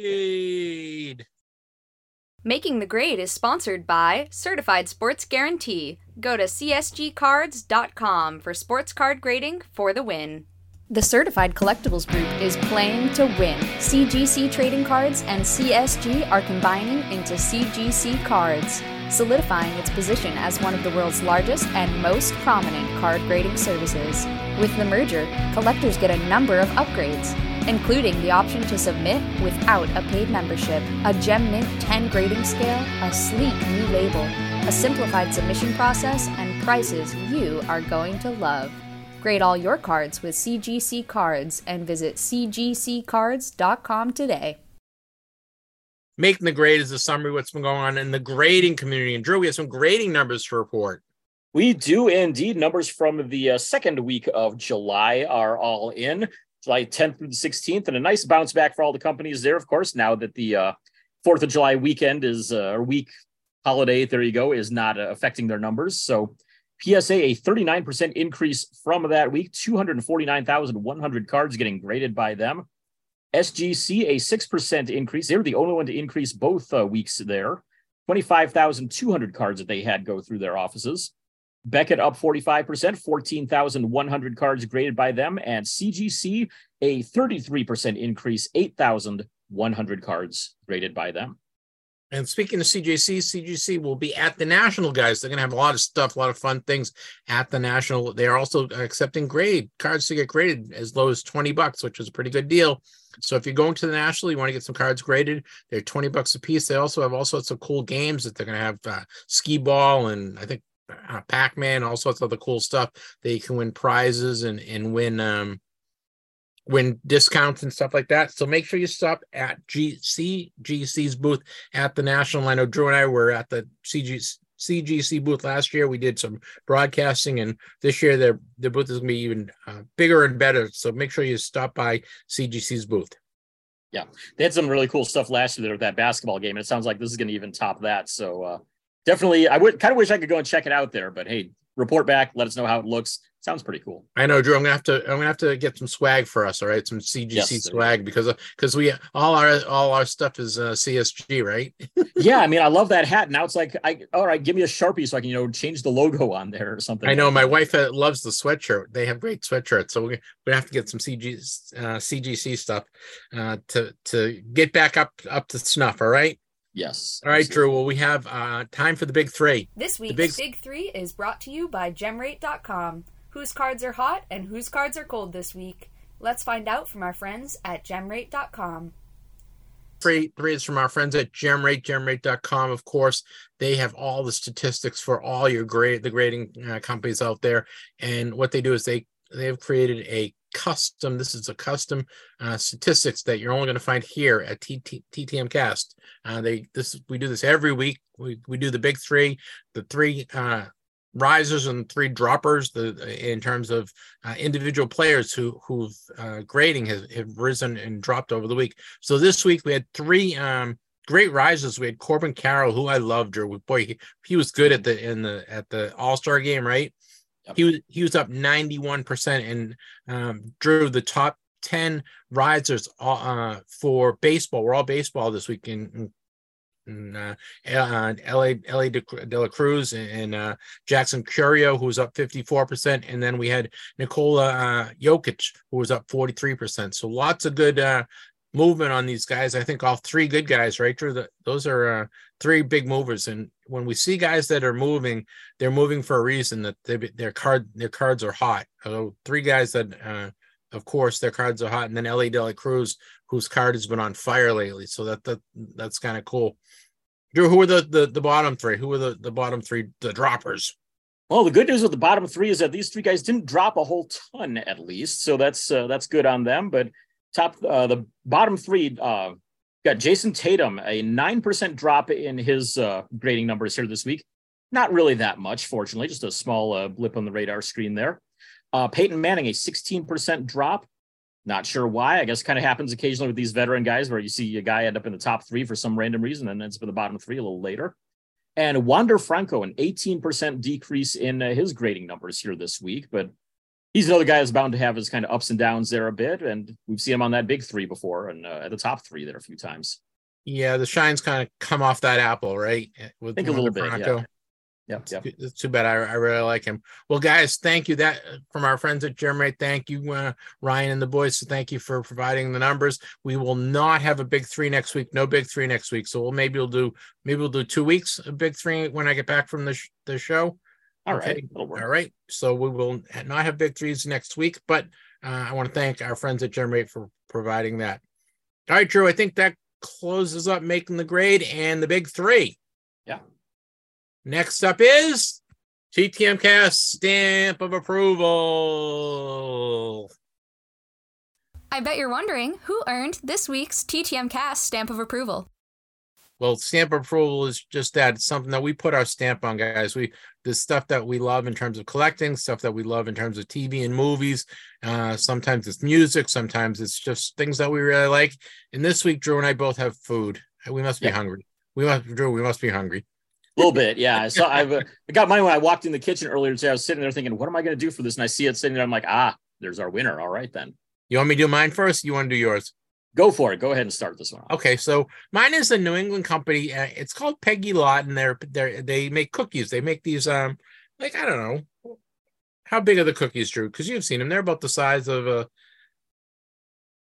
Making the Grade is sponsored by Certified Sports Guarantee. Go to csgcards.com for sports card grading for the win. The Certified Collectibles Group is playing to win. CGC Trading Cards and CSG are combining into CGC Cards, solidifying its position as one of the world's largest and most prominent card grading services. With the merger, collectors get a number of upgrades, including the option to submit without a paid membership, a Gem Mint 10 grading scale, a sleek new label, a simplified submission process, and prices you are going to love. Grade all your cards with CGC Cards and visit cgccards.com today. Making the grade is a summary of what's been going on in the grading community. And Drew, we have some grading numbers to report. We do indeed. Numbers from the uh, second week of July are all in July 10th through the 16th, and a nice bounce back for all the companies there, of course, now that the uh, 4th of July weekend is uh, or week holiday, there you go, is not uh, affecting their numbers. So PSA, a 39% increase from that week, 249,100 cards getting graded by them. SGC, a 6% increase. They were the only one to increase both uh, weeks there. 25,200 cards that they had go through their offices. Beckett up 45%, 14,100 cards graded by them. And CGC, a 33% increase, 8,100 cards graded by them. And speaking of CJC, CGC will be at the National, guys. They're going to have a lot of stuff, a lot of fun things at the National. They are also accepting grade cards to get graded as low as 20 bucks, which is a pretty good deal. So if you're going to the National, you want to get some cards graded, they're 20 bucks a piece. They also have all sorts of cool games that they're going to have uh, skee ball and I think uh, Pac-Man, all sorts of other cool stuff. They can win prizes and, and win um, win discounts and stuff like that. So make sure you stop at GC GC's booth at the National. I know Drew and I were at the CG, CGC booth last year. We did some broadcasting, and this year their their booth is going to be even uh, bigger and better. So make sure you stop by CGC's booth. Yeah, they had some really cool stuff last year with that basketball game, and it sounds like this is going to even top that. So uh, definitely, I would kind of wish I could go and check it out there. But hey, report back, let us know how it looks. Sounds pretty cool. I know, Drew. I'm gonna have to. I'm gonna have to get some swag for us. All right, some CGC Yes, swag because because we all our all our stuff is uh, CSG, right? <laughs> yeah, I mean, I love that hat. Now it's like, I all right, give me a sharpie so I can you know change the logo on there or something. I know my wife uh, loves the sweatshirt. They have great sweatshirts, so we're gonna, have to get some CG uh, CGC stuff uh, to to get back up up to snuff. All right, Yes. all right, absolutely. Drew. Well, we have uh, time for the big three. This week's big- big... Three is brought to you by GemRate.com. Whose cards are hot and whose cards are cold this week? Let's find out from our friends at GemRate.com. Three three is from our friends at Gemrate, Gemrate.com. Of course, they have all the statistics for all your grade the grading uh, companies out there. And what they do is they they have created a custom. This is a custom uh, statistics that you're only going to find here at TT, TTM Cast. Uh, they this we do this every week. We we do the big three, the three uh, risers and three droppers. The in terms of uh, individual players who who've uh, grading has have risen and dropped over the week. So this week we had three um, great rises. We had Corbin Carroll, who I love, Drew. Boy, he, he was good at the in the at the All Star game, right? Yep. He was he was up ninety one percent and um, drew the top ten risers uh, for baseball. We're all baseball this week in. In uh, uh, Elly, Elly de, la Cruz and uh, Jackson Chourio, who was up 54%. And then we had Nikola uh, Jokic, who was up 43%. So lots of good uh, movement on these guys. I think all three good guys, right? Drew? Those are uh, three big movers. And when we see guys that are moving, they're moving for a reason that they, their card their cards are hot. So three guys that, uh, of course, their cards are hot, and then Elly De La Cruz, whose card has been on fire lately. So that that that's kind of cool. Drew, who are the, the the bottom three? Who are the the bottom three? The droppers. Well, the good news with the bottom three is that these three guys didn't drop a whole ton, at least. So that's uh, that's good on them. But top uh, the bottom three uh, got Jayson Tatum, a nine percent drop in his uh, grading numbers here this week. Not really that much, fortunately, just a small uh, blip on the radar screen there. Uh, Peyton Manning, a sixteen percent drop. Not sure why. I guess kind of happens occasionally with these veteran guys where you see a guy end up in the top three for some random reason and ends up in the bottom three a little later. And Wander Franco, an 18% decrease in uh, his grading numbers here this week. But he's another guy that's bound to have his kind of ups and downs there a bit, and we've seen him on that big three before and uh, at the top three there a few times. Yeah, the shine's kind of come off that apple, right? With I think a little bit. Yeah. Yep, yep. It's too bad. I, I really like him. Well, guys, thank you. That from our friends at GemRate. Thank you, uh, Ryan and the boys. So thank you for providing the numbers. We will not have a big three next week. No big three next week. So we'll maybe we'll do maybe we'll do two weeks a big three when I get back from the sh- the show. All okay. right. All right. So we will not have big threes next week, but uh, I want to thank our friends at GemRate for providing that. All right, Drew. I think that closes up making the grade and the big three. Yeah. Next up is TTM Cast stamp of approval. I bet you're wondering who earned this week's TTM Cast stamp of approval. Well, stamp approval is just that. It's something that we put our stamp on, guys. We the stuff that we love in terms of collecting, stuff that we love in terms of TV and movies. Uh, sometimes it's music, sometimes it's just things that we really like. And this week, Drew and I both have food. We must be yeah. hungry. We must, Drew. We must be hungry. A little bit, yeah. So I've uh, I got mine when I walked in the kitchen earlier today. I was sitting there thinking, what am I going to do for this? And I see it sitting there. I'm like, ah, there's our winner. All right, then. You want me to do mine first? You want to do yours? Go for it. Go ahead and start this one. Okay, so mine is a New England company. Uh, it's called Peggy Lawton. They're they they make cookies. They make these um like I don't know how big are the cookies, Drew? Because you've seen them. They're about the size of a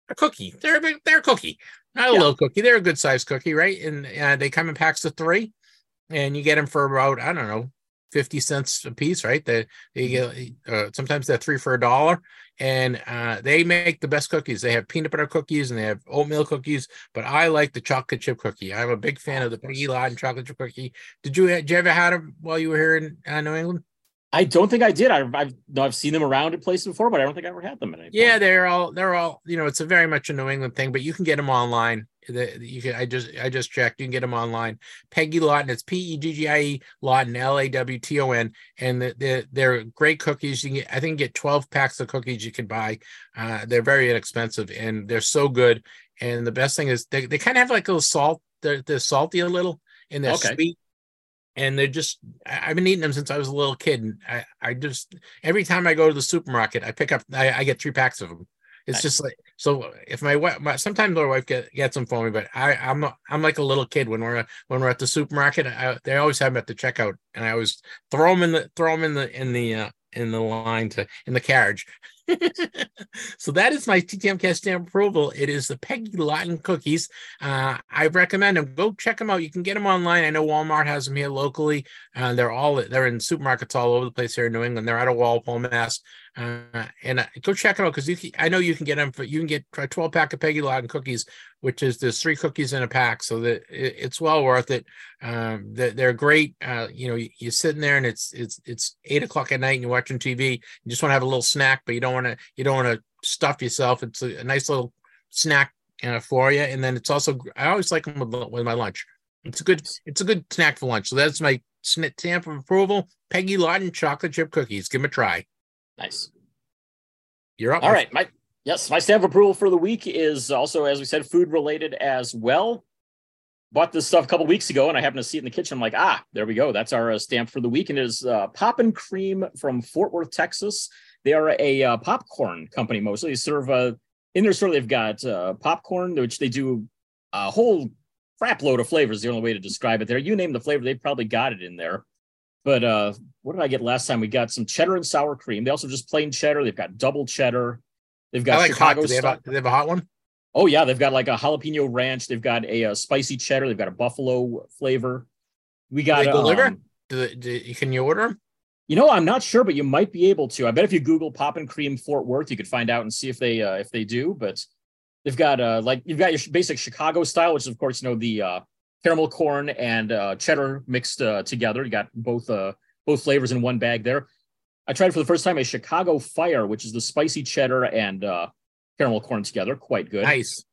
a cookie. They're a big. They're a cookie, not a yeah. little cookie. They're a good sized cookie, right? And uh, they come in packs of three and you get them for about I don't know 50 cents a piece, right? They, they get uh, sometimes they're three for a dollar, and uh, they make the best cookies. They have peanut butter cookies and they have oatmeal cookies, but I like the chocolate chip cookie. I'm a big fan of the Peggy Lawton chocolate chip cookie. Did you, did you ever had them while you were here in uh, New England? I don't think I did. I've, I've I've seen them around at places before, but I don't think I ever had them. yeah, they're all they're all you know. It's a very much a New England thing, but you can get them online. You can I just I just checked. You can get them online. Peggy Lawton. It's P E G G I E Lawton L A W T O N, and they're, they're great cookies. You can get, I think get twelve packs of cookies you can buy. Uh, they're very inexpensive and they're so good. And the best thing is they, they kind of have like a little salt. They're, they're salty a little and they're okay. sweet and they're just I've been eating them since I was a little kid. And I, I just every time I go to the supermarket, I pick up I, I get three packs of them. It's nice. just like so. If my wife, my, sometimes my wife get, gets them for me, but I, I'm not. I'm like a little kid when we're when we're at the supermarket. I, they always have them at the checkout, and I always throw them in the throw them in the in the uh, in the line to in the carriage. <laughs> so that is my TTM cast stamp approval. It is the Peggy Lawton cookies. Uh, I recommend them. Go check them out. You can get them online. I know Walmart has them here locally. Uh, they're all they're in supermarkets all over the place here in New England. They're out of Walpole, Mass. Uh, and uh, go check them out because I know you can get them for you can get a 12 pack of Peggy Lawton cookies, which is there's three cookies in a pack, so that it, it's well worth it. Um, they're, they're great. Uh, you know, you, are sitting there and it's it's it's eight o'clock at night and you're watching TV. You just want to have a little snack, but you don't want to you don't want to stuff yourself. It's a, a nice little snack uh, for you, and then it's also I always like them with, with my lunch. It's a good it's a good snack for lunch. So that's my stamp of approval. Peggy Lawton chocolate chip cookies. Give them a try. Nice. You're up. All right. My yes, my stamp of approval for the week is also, as we said, food related as well. Bought this stuff a couple weeks ago, and I happened to see it in the kitchen. I'm like, ah, there we go. That's our uh, stamp for the week, and it is uh, Poppin' Cream from Fort Worth, Texas. They are a uh, popcorn company mostly. They serve uh, in their store. They've got uh, popcorn, which they do a whole crap load of flavors. The only way to describe it there. You name the flavor, they probably got it in there. But uh, what did I get last time? We got some cheddar and sour cream. They also just plain cheddar. They've got double cheddar. They've got I like Chicago hot. Do they, have a, do they have a hot one? Oh yeah, they've got like a jalapeno ranch. They've got a, a spicy cheddar. They've got a buffalo flavor. We got do they deliver. Um, do they, do, can you order them? You know, I'm not sure, but you might be able to. I bet if you Google Poppin' Cream Fort Worth, you could find out and see if they uh, if they do. But they've got uh, like you've got your basic Chicago style, which is of course you know the uh, caramel corn and uh, cheddar mixed uh, together. You got both uh, both flavors in one bag there. I tried for the first time a Chicago Fire, which is the spicy cheddar and uh, caramel corn together. Quite good. Nice.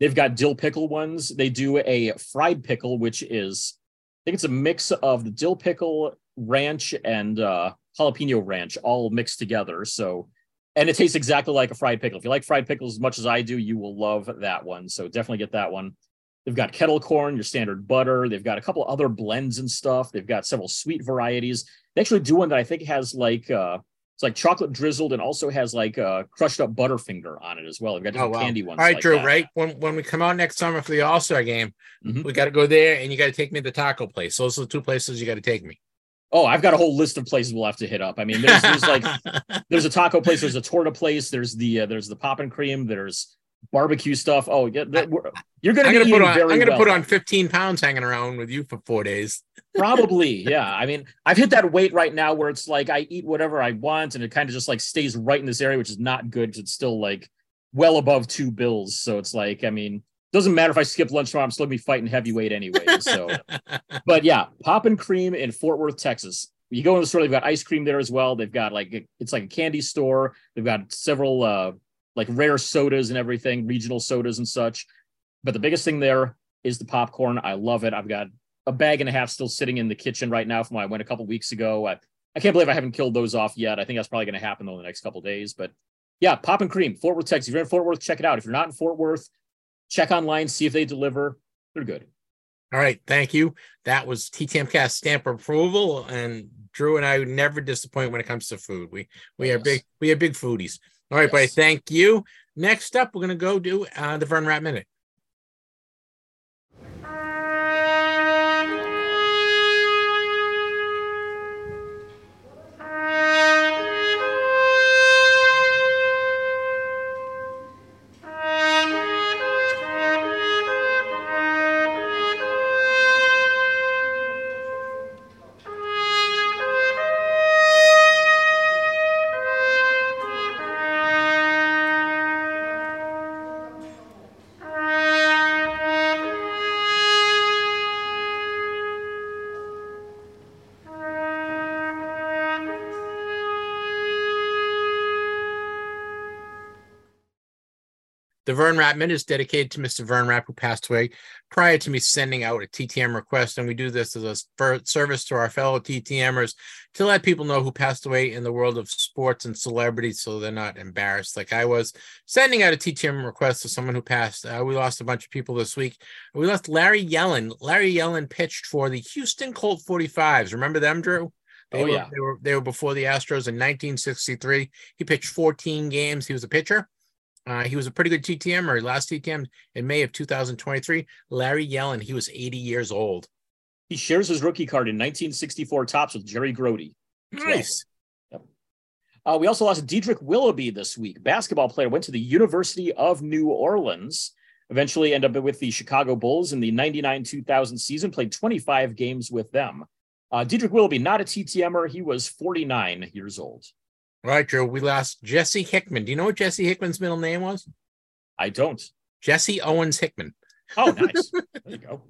They've got dill pickle ones. They do a fried pickle, which is, I think it's a mix of the dill pickle, ranch, and uh, jalapeno ranch all mixed together. So, and it tastes exactly like a fried pickle. If you like fried pickles as much as I do, you will love that one. So definitely get that one. They've got kettle corn, your standard butter. They've got a couple other blends and stuff. They've got several sweet varieties. They actually do one that I think has like uh, It's like chocolate drizzled and also has like uh, crushed up Butterfinger on it as well. We've got Oh wow! candy ones. All right, like Drew. that. Right when when we come out next summer for the All Star game, Mhm. we got to go there, and you got to take me to the taco place. Those are the two places you got to take me. Oh, I've got a whole list of places we'll have to hit up. I mean, there's, there's like <laughs> there's a taco place, there's a torta place, there's the uh, there's the pop and cream, there's barbecue stuff. Oh, yeah, that, you're gonna gonna put on. very I'm gonna well. put on 15 pounds hanging around with you for four days. Probably, <laughs> yeah. I mean, I've hit that weight right now where it's like I eat whatever I want, and it kind of just like stays right in this area, which is not good. It's still like well above two bills, so it's like I mean, doesn't matter if I skip lunch tomorrow, I'm still gonna be fighting heavyweight anyway. So, <laughs> but yeah, Pop and Cream in Fort Worth, Texas. You go in the store, they've got ice cream there as well. They've got like it's like a candy store. They've got several uh like rare sodas and everything, regional sodas and such. But the biggest thing there is the popcorn. I love it. I've got a bag and a half still sitting in the kitchen right now from when I went a couple weeks ago. I, I can't believe I haven't killed those off yet. I think that's probably going to happen though in the next couple days. But yeah, Pop and Cream, Fort Worth, Texas. If you're in Fort Worth, check it out. If you're not in Fort Worth, check online, see if they deliver. They're good. All right, thank you. That was TTM Cast stamp approval, and Drew and I never disappoint when it comes to food. We we are big we are big foodies. All right, buddy. Yes. Thank you. Next up, we're gonna go do uh, the Vern Rapp Minute. The Vern Rapp Minute is dedicated to Mr. Vern Rapp, who passed away prior to me sending out a TTM request. And we do this as a service to our fellow TTMers to let people know who passed away in the world of sports and celebrities so they're not embarrassed like I was. Sending out a TTM request to someone who passed. Uh, we lost a bunch of people this week. We lost Larry Yellen. Larry Yellen pitched for the Houston Colt 45s. Remember them, Drew? They Oh, were, yeah. They were, they were before the Astros in 1963. He pitched 14 games. He was a pitcher. Uh, he was a pretty good TTM or last TTM in May of 2023. Larry Yellen, he was 80 years old. He shares his rookie card in 1964 Topps with Jerry Grote. Nice. Uh, we also lost Dedric Willoughby this week. Basketball player went to the University of New Orleans. Eventually, ended up with the Chicago Bulls in the 99-2000 season. Played 25 games with them. Uh, Dedric Willoughby, not a TTMer. He was 49 years old. All right, Drew. We lost Jesse Hickman. Do you know what Jesse Hickman's middle name was? I don't. Jesse Owens Hickman. Oh, nice. <laughs> there you go.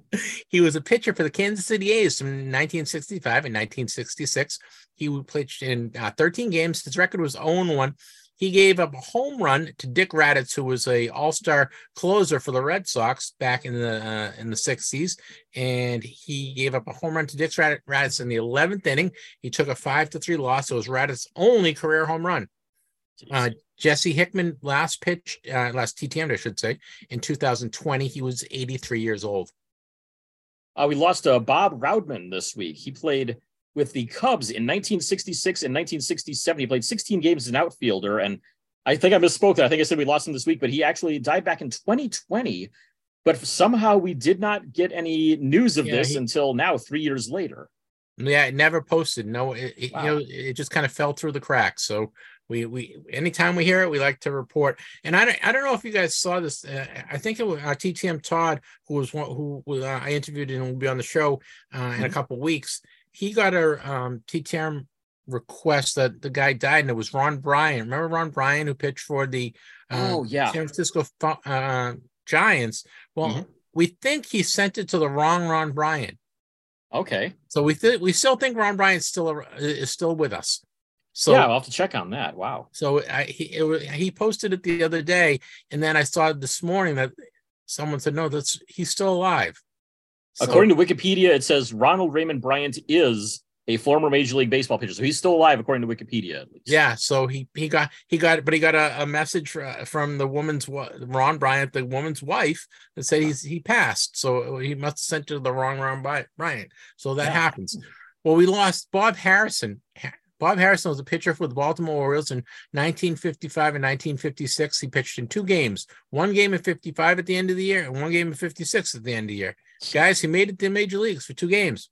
He was a pitcher for the Kansas City A's from 1965 and 1966. He pitched in uh, 13 games. His record was 0-1. He gave up a home run to Dick Radatz, who was a All-Star closer for the Red Sox back in the uh, in the 60s, and he gave up a home run to Dick Radatz Radatz in the 11th inning. He took a five to three loss. It was Radatz's only career home run. Uh, Jesse Hickman last pitched, uh, last TTM, I should say, in 2020. He was 83 years old. Uh, we lost uh, Bob Raudman this week. He played with the Cubs in 1966 and 1967. He played 16 games as an outfielder. And I think I misspoke there. I think I said we lost him this week, but he actually died back in 2020. But somehow we did not get any news of Yeah, this he- until now, three years later. Yeah, it never posted. No, it, it- Wow. you know, it just kind of fell through the cracks. So we we anytime we hear it, we like to report. And I don't I don't know if you guys saw this. Uh, I think it was uh, TTM Todd who was one who uh, I interviewed and will be on the show uh, in a Mhm. couple weeks. He got a um, TTM request that the guy died, and it was Ron Bryant. Remember Ron Bryant who pitched for the uh, oh, yeah. San Francisco uh, Giants? Well, Mhm. we think he sent it to the wrong Ron Bryant. Okay. So we th- we still think Ron Bryant still is still with us. So yeah, I'll have to check on that. Wow. so I, he it, he posted it the other day, and then I saw this morning that someone said no, that's he's still alive. So- According to Wikipedia, it says Ronald Raymond Bryant is a former Major League Baseball pitcher. So he's still alive, according to Wikipedia, at least. yeah, so he he got he got but he got a, a message from the woman's Ron Bryant, the woman's wife, that said he's he passed. So he must have sent to the wrong Ron Bryant. So that Yeah. happens. Well, we lost Bob Harrison. Bob Harrison was a pitcher for the Baltimore Orioles in 1955 and 1956. He pitched in two games, one game in 55 at the end of the year and one game in 56 at the end of the year. Guys, he made it to the major leagues for two games.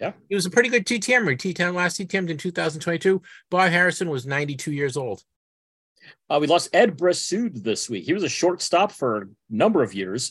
Yeah. He was a pretty good TTM. T10 last TTM in 2022. Bob Harrison was 92 years old. Uh, we lost Ed Bressoud this week. He was a shortstop for a number of years,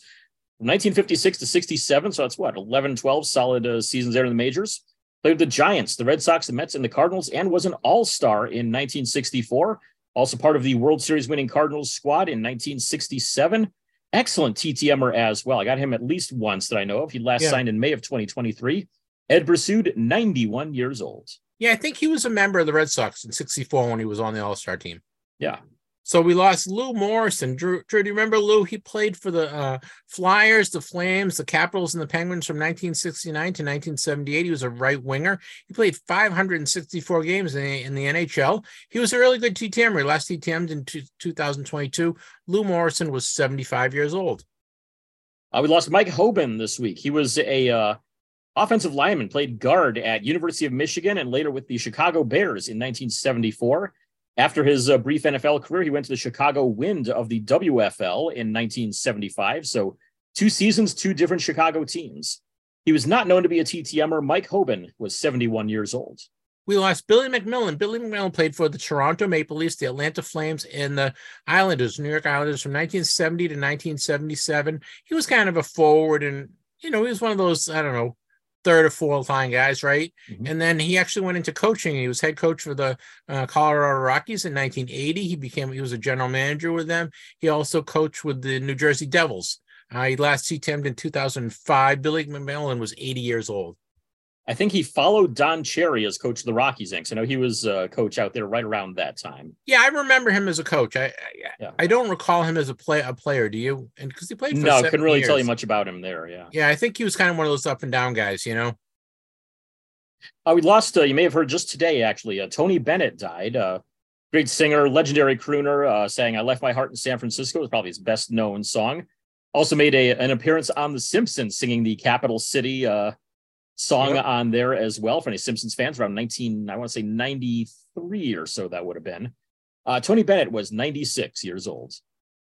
from 1956 to 67. So that's what, 11, 12 solid uh, seasons there in the majors. Played with the Giants, the Red Sox, the Mets, and the Cardinals, and was an all star in 1964. Also part of the World Series winning Cardinals squad in 1967. Excellent TTMer as well. I got him at least once that I know of. He last Yeah. signed in May of 2023. Ed Bressoud, 91 years old. Yeah, I think he was a member of the Red Sox in 64 when he was on the All Star team. Yeah. So we lost Lew Morrison. Drew, Drew, do you remember Lew? He played for the uh, Flyers, the Flames, the Capitals, and the Penguins from 1969 to 1978. He was a right winger. He played 564 games in the, in the NHL. He was a really good TTM. He last TTM'd in two, 2022. Lew Morrison was 75 years old. Uh, we lost Mike Hoban this week. He was a uh, offensive lineman, played guard at University of Michigan and later with the Chicago Bears in 1974. After his uh, brief NFL career, he went to the Chicago Wind of the WFL in 1975. So two seasons, two different Chicago teams. He was not known to be a TTMer. Mike Hoban was 71 years old. We lost Billy MacMillan. Billy MacMillan played for the Toronto Maple Leafs, the Atlanta Flames, and the Islanders, New York Islanders from 1970 to 1977. He was kind of a forward and, you know, he was one of those, I don't know, third or fourth line guys, right? Mhm. And then he actually went into coaching. He was head coach for the uh, Colorado Rockies in 1980. He became, he was a general manager with them. He also coached with the New Jersey Devils. Uh, he last TTM'd in 2005. Billy MacMillan was 80 years old. I think he followed Don Cherry as coach of the Rockies Inks. I know he was a coach out there right around that time. Yeah, I remember him as a coach. I I, Yeah. I don't recall him as a play a player. Do you? And because he played for No, seven couldn't really tell you much about him there. Yeah. Yeah, I think he was kind of one of those up and down guys. You know. Uh, we lost, uh, you may have heard just today, actually. Uh, Tony Bennett died. Uh, great singer, legendary crooner, uh, saying I Left My Heart in San Francisco was probably his best known song. Also made a, an appearance on The Simpsons, singing the Capital City uh, song Yep. on there as well for any Simpsons fans around 19, I want to say 93 or so, that would have been. Uh, Tony Bennett was 96 years old.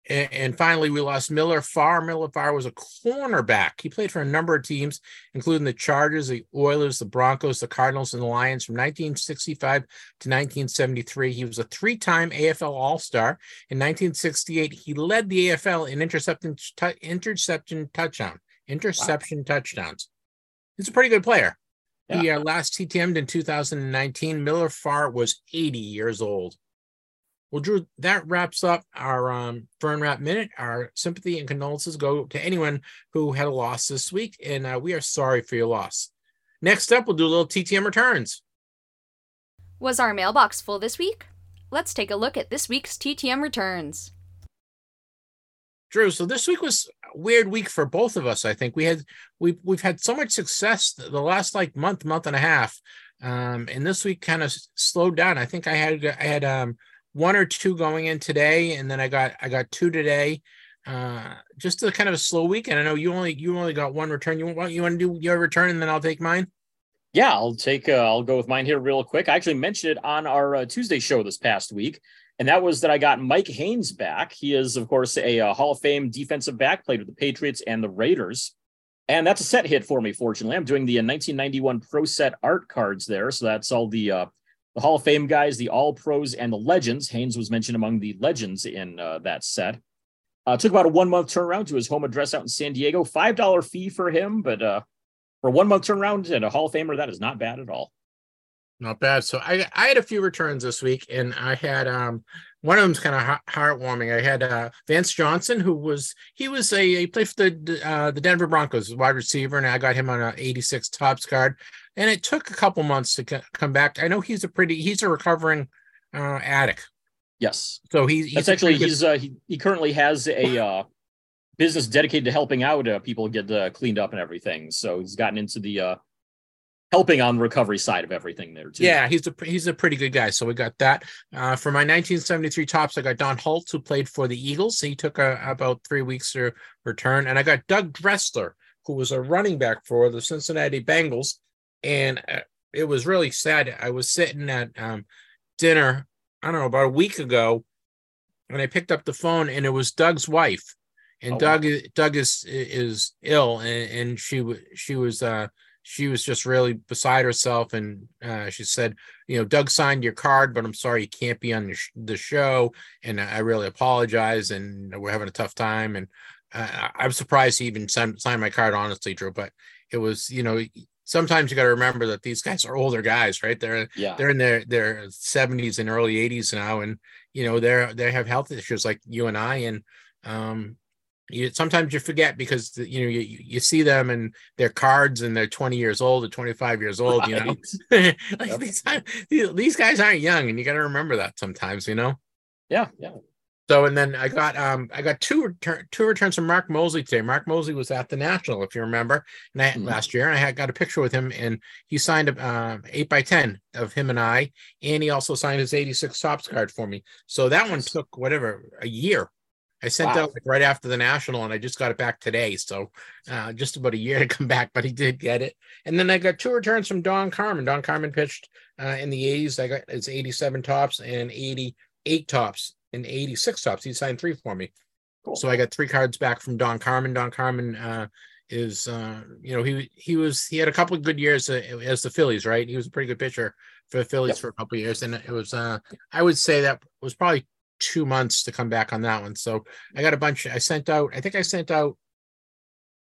And, and finally, we lost Miller Farr. Miller Farr was a cornerback. He played for a number of teams, including the Chargers, the Oilers, the Broncos, the Cardinals, and the Lions from 1965 to 1973. He was a three-time AFL All-Star. In 1968, he led the AFL in interception, tu- interception touchdown, interception touchdowns. He's a pretty good player. He uh, last TTM'd in 2019. Miller Farr was 80 years old. Well, Drew, that wraps up our um, Vern Rapp Minute. Our sympathy and condolences go to anyone who had a loss this week, and uh, we are sorry for your loss. Next up, we'll do a little TTM returns. Was our mailbox full this week? Let's take a look at this week's TTM returns. Drew, so this week was a weird week for both of us. I think we had we we've had so much success the last like month, month and a half, um, and this week kind of slowed down. I think I had I had um, one or two going in today, and then I got I got two today. Uh, just a kind of a slow week, and I know you only you only got one return. You want you want to do your return, and then I'll take mine. Yeah, I'll take. Uh, I'll go with mine here real quick. I actually mentioned it on our uh, Tuesday show this past week, and that was that I got Mike Haynes back. He is, of course, a, uh Hall of Fame defensive back, played with the Patriots and the Raiders, and that's a set hit for me. Fortunately, I'm doing the uh, 1991 Pro Set art cards there, so that's all the uh, the Hall of Fame guys, the All Pros, and the Legends. Haynes was mentioned among the Legends in uh, that set. Uh, took about a one month turnaround to his home address out in San Diego. Five dollar fee for him, but uh, for a one month turnaround and a Hall of Famer, that is not bad at all. Not bad. So I I had a few returns this week, and I had um one of them's kind of heart- heartwarming. I had uh Vance Johnson, who was he was a he played for the uh the Denver Broncos, wide receiver, and I got him on an 86 Topps card, and it took a couple months to c- come back. I know he's a pretty he's a recovering uh addict, Yes, so he's, he's that's actually he's uh, he, he currently has a uh, business dedicated to helping out uh, people get uh, cleaned up and everything. So he's gotten into the uh, helping on the recovery side of everything there too. Yeah, he's a he's a pretty good guy. So we got that. Uh, for my 1973 Topps, I got Don Hultz who played for the Eagles. He took a, about three weeks to return, and I got Doug Dressler, who was a running back for the Cincinnati Bengals. And uh, it was really sad. I was sitting at um, dinner, I don't know, about a week ago, and I picked up the phone, and it was Doug's wife, and Oh, Doug Doug is is ill, and, and she was she was uh she was just really beside herself, and uh, she said, you know, Doug signed your card, but I'm sorry you can't be on the, sh- the show, and I really apologize, and we're having a tough time, and uh, I'm surprised he even signed, signed my card, honestly, Drew, but it was, you know, sometimes you got to remember that these guys are older guys, right? They're Yeah. they're in their their 70s and early 80s now, and you know they're they have health issues like you and I, and um, you sometimes you forget because you know you you see them and their cards and they're 20 years old or 25 years old, you know, <laughs> like Yep. these these guys aren't young, and you got to remember that sometimes, you know. Yeah. Yeah. So and then I got um I got two return two returns from Mark Moseley today. Mark Moseley was at the National, if you remember, and I Mhm. last year, and I had got a picture with him, and he signed a um eight by ten of him and I, and he also signed his eighty six Topps card for me. So that one took whatever a year. I sent Wow. out like right after the National, and I just got it back today. So uh, just about a year to come back, but he did get it. And then I got two returns from Don Carman. Don Carman pitched uh, in the 80s. I got his 87 Topps and 88 Topps and 86 Topps. He signed three for me. Cool. So I got three cards back from Don Carman. Don Carman uh, is, uh, you know, he he was he had a couple of good years uh, as the Phillies, right? He was a pretty good pitcher for the Phillies Yep. for a couple of years, and it was uh, I would say that was probably two months to come back on that one. So I got a bunch. I sent out. I think I sent out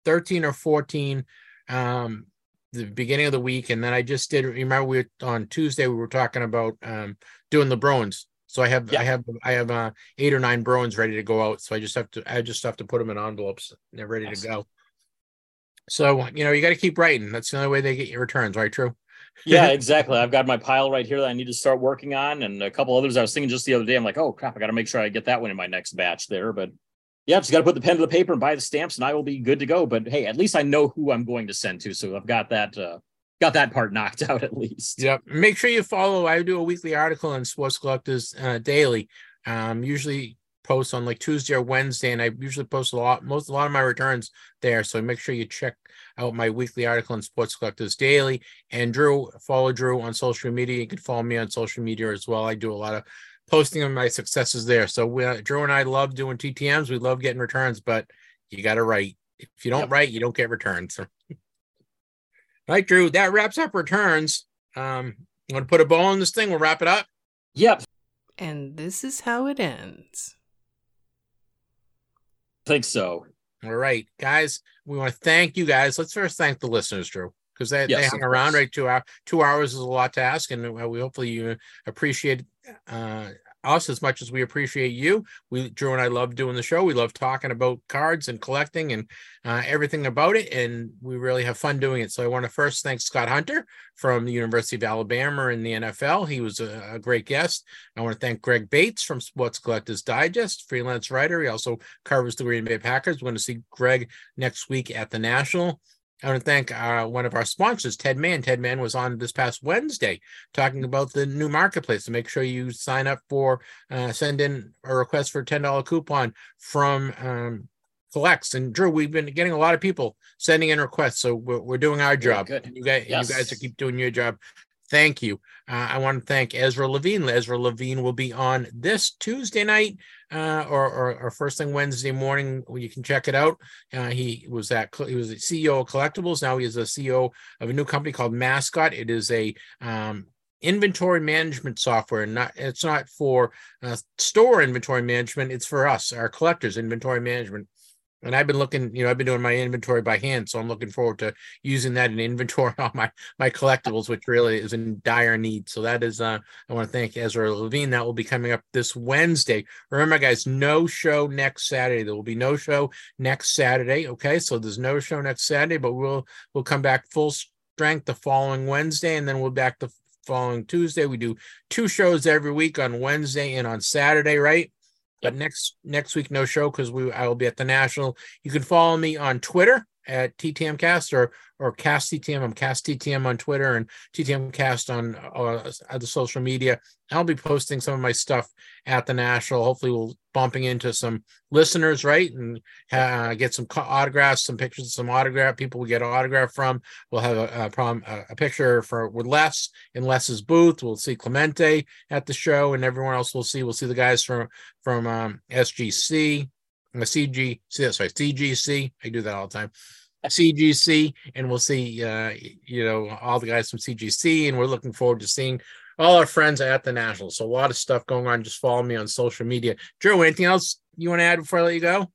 thirteen or fourteen. Um, the beginning of the week, and then I just did. Remember, we were, on Tuesday we were talking about um, doing the Bruins. So I have, Yeah. I have, I have uh, eight or nine Bruins ready to go out. So I just have to, I just have to put them in envelopes. And they're ready to go. So you know, you got to keep writing. That's the only way they get your returns, right? True. Yeah, <laughs> exactly. I've got my pile right here that I need to start working on, and a couple others I was thinking just the other day. I'm like, oh crap, I got to make sure I get that one in my next batch there. But yeah, just got to put the pen to the paper and buy the stamps, and I will be good to go. But hey, at least I know who I'm going to send to, so I've got that uh, got that part knocked <laughs> out at least. Yep. Make sure you follow. I do a weekly article on Sports Collectors uh, Daily. Um, usually post on like Tuesday or Wednesday, and I usually post a lot, most a lot of my returns there. So make sure you check out my weekly article on Sports Collectors Daily. And Drew, follow Drew on social media. You can follow me on social media as well. I do a lot of posting of my successes there. So we, uh, Drew and I love doing TTMs. We love getting returns, but you got to write. If you don't Yep. write, you don't get returns. <laughs> All right, Drew, that wraps up returns. Um, you want to put a bow on this thing? We'll wrap it up. Yep, And this is how it ends. Think so. All right, guys, we want to thank you guys. Let's first thank the listeners, Drew, because they, they hung around. course. Right, two hour, two hours is a lot to ask, and uh, we hopefully you appreciate uh, us as much as we appreciate you. We Drew and I love doing the show. We love talking about cards and collecting and uh, everything about it, and we really have fun doing it. So I want to first thank Scott Hunter from the University of Alabama in the NFL. He was a, a great guest. I want to thank Greg Bates from Sports Collectors Digest, freelance writer. He also covers the Green Bay Packers. We're going to see Greg next week at the National. I want to thank uh, one of our sponsors, Ted Mann. Ted Mann was on this past Wednesday talking about the new marketplace. So make sure you sign up for, uh, send in a request for a $10 coupon from um, CollX. And Drew, we've been getting a lot of people sending in requests. So we're, we're doing our job. good. You guys, Yes. you guys are keep doing your job. Thank you. Uh, I want to thank Ezra Levine. Ezra Levine will be on this Tuesday night uh, or, or, or first thing Wednesday morning. You can check it out. Uh, he was at he was the CEO of Collectibles. Now he is a CEO of a new company called Mascot. It is a um, inventory management software. Not it's not for uh, store inventory management. It's for us, our collectors inventory management. And I've been looking, you know, I've been doing my inventory by hand, so I'm looking forward to using that in inventory <laughs> on my my collectibles, which really is in dire need. So that is, uh, I want to thank Ezra Levine. That will be coming up this Wednesday. Remember, guys, no show next Saturday. There will be no show next Saturday. Okay, so there's no show next Saturday, but we'll we'll come back full strength the following Wednesday, and then we'll back the following Tuesday. We do two shows every week on Wednesday and on Saturday, right? But next next week no show because we I will be at the national. You can follow me on Twitter at TTM Cast or or Cast TTM. I'm Cast TTM on Twitter and TTM Cast on uh, the social media. I'll be posting some of my stuff at the National. Hopefully, we'll bumping into some listeners, right, and uh, get some autographs, some pictures some autograph people we get autograph from. We'll have a, a, prom, a, a picture for with Les in Les's booth. We'll see Clemente at the show, and everyone else we'll see. We'll see the guys from from um, SGC, the CG, sorry, CGC. I do that all the time. CGC, and we'll see, uh, you know, all the guys from CGC, and we're looking forward to seeing all our friends at the National. So a lot of stuff going on. Just follow me on social media. Drew, anything else you want to add before I let you go?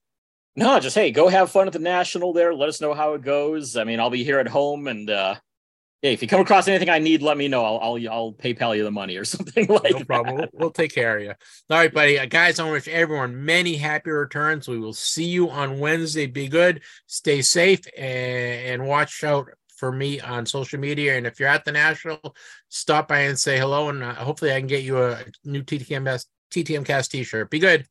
No, just hey, go have fun at the National there. Let us know how it goes. I mean, I'll be here at home and uh hey, if you come across anything I need, let me know. I'll I'll, I'll PayPal you the money or <laughs> something like no problem. We'll, we'll, take care of you. All right, buddy. Uh, guys, I want to wish everyone many happy returns. We will see you on Wednesday. Be good, stay safe, and, and watch out for me on social media. And if you're at the National, stop by and say hello. And uh, hopefully I can get you a new TTM, TTM Cast t-shirt. Be good.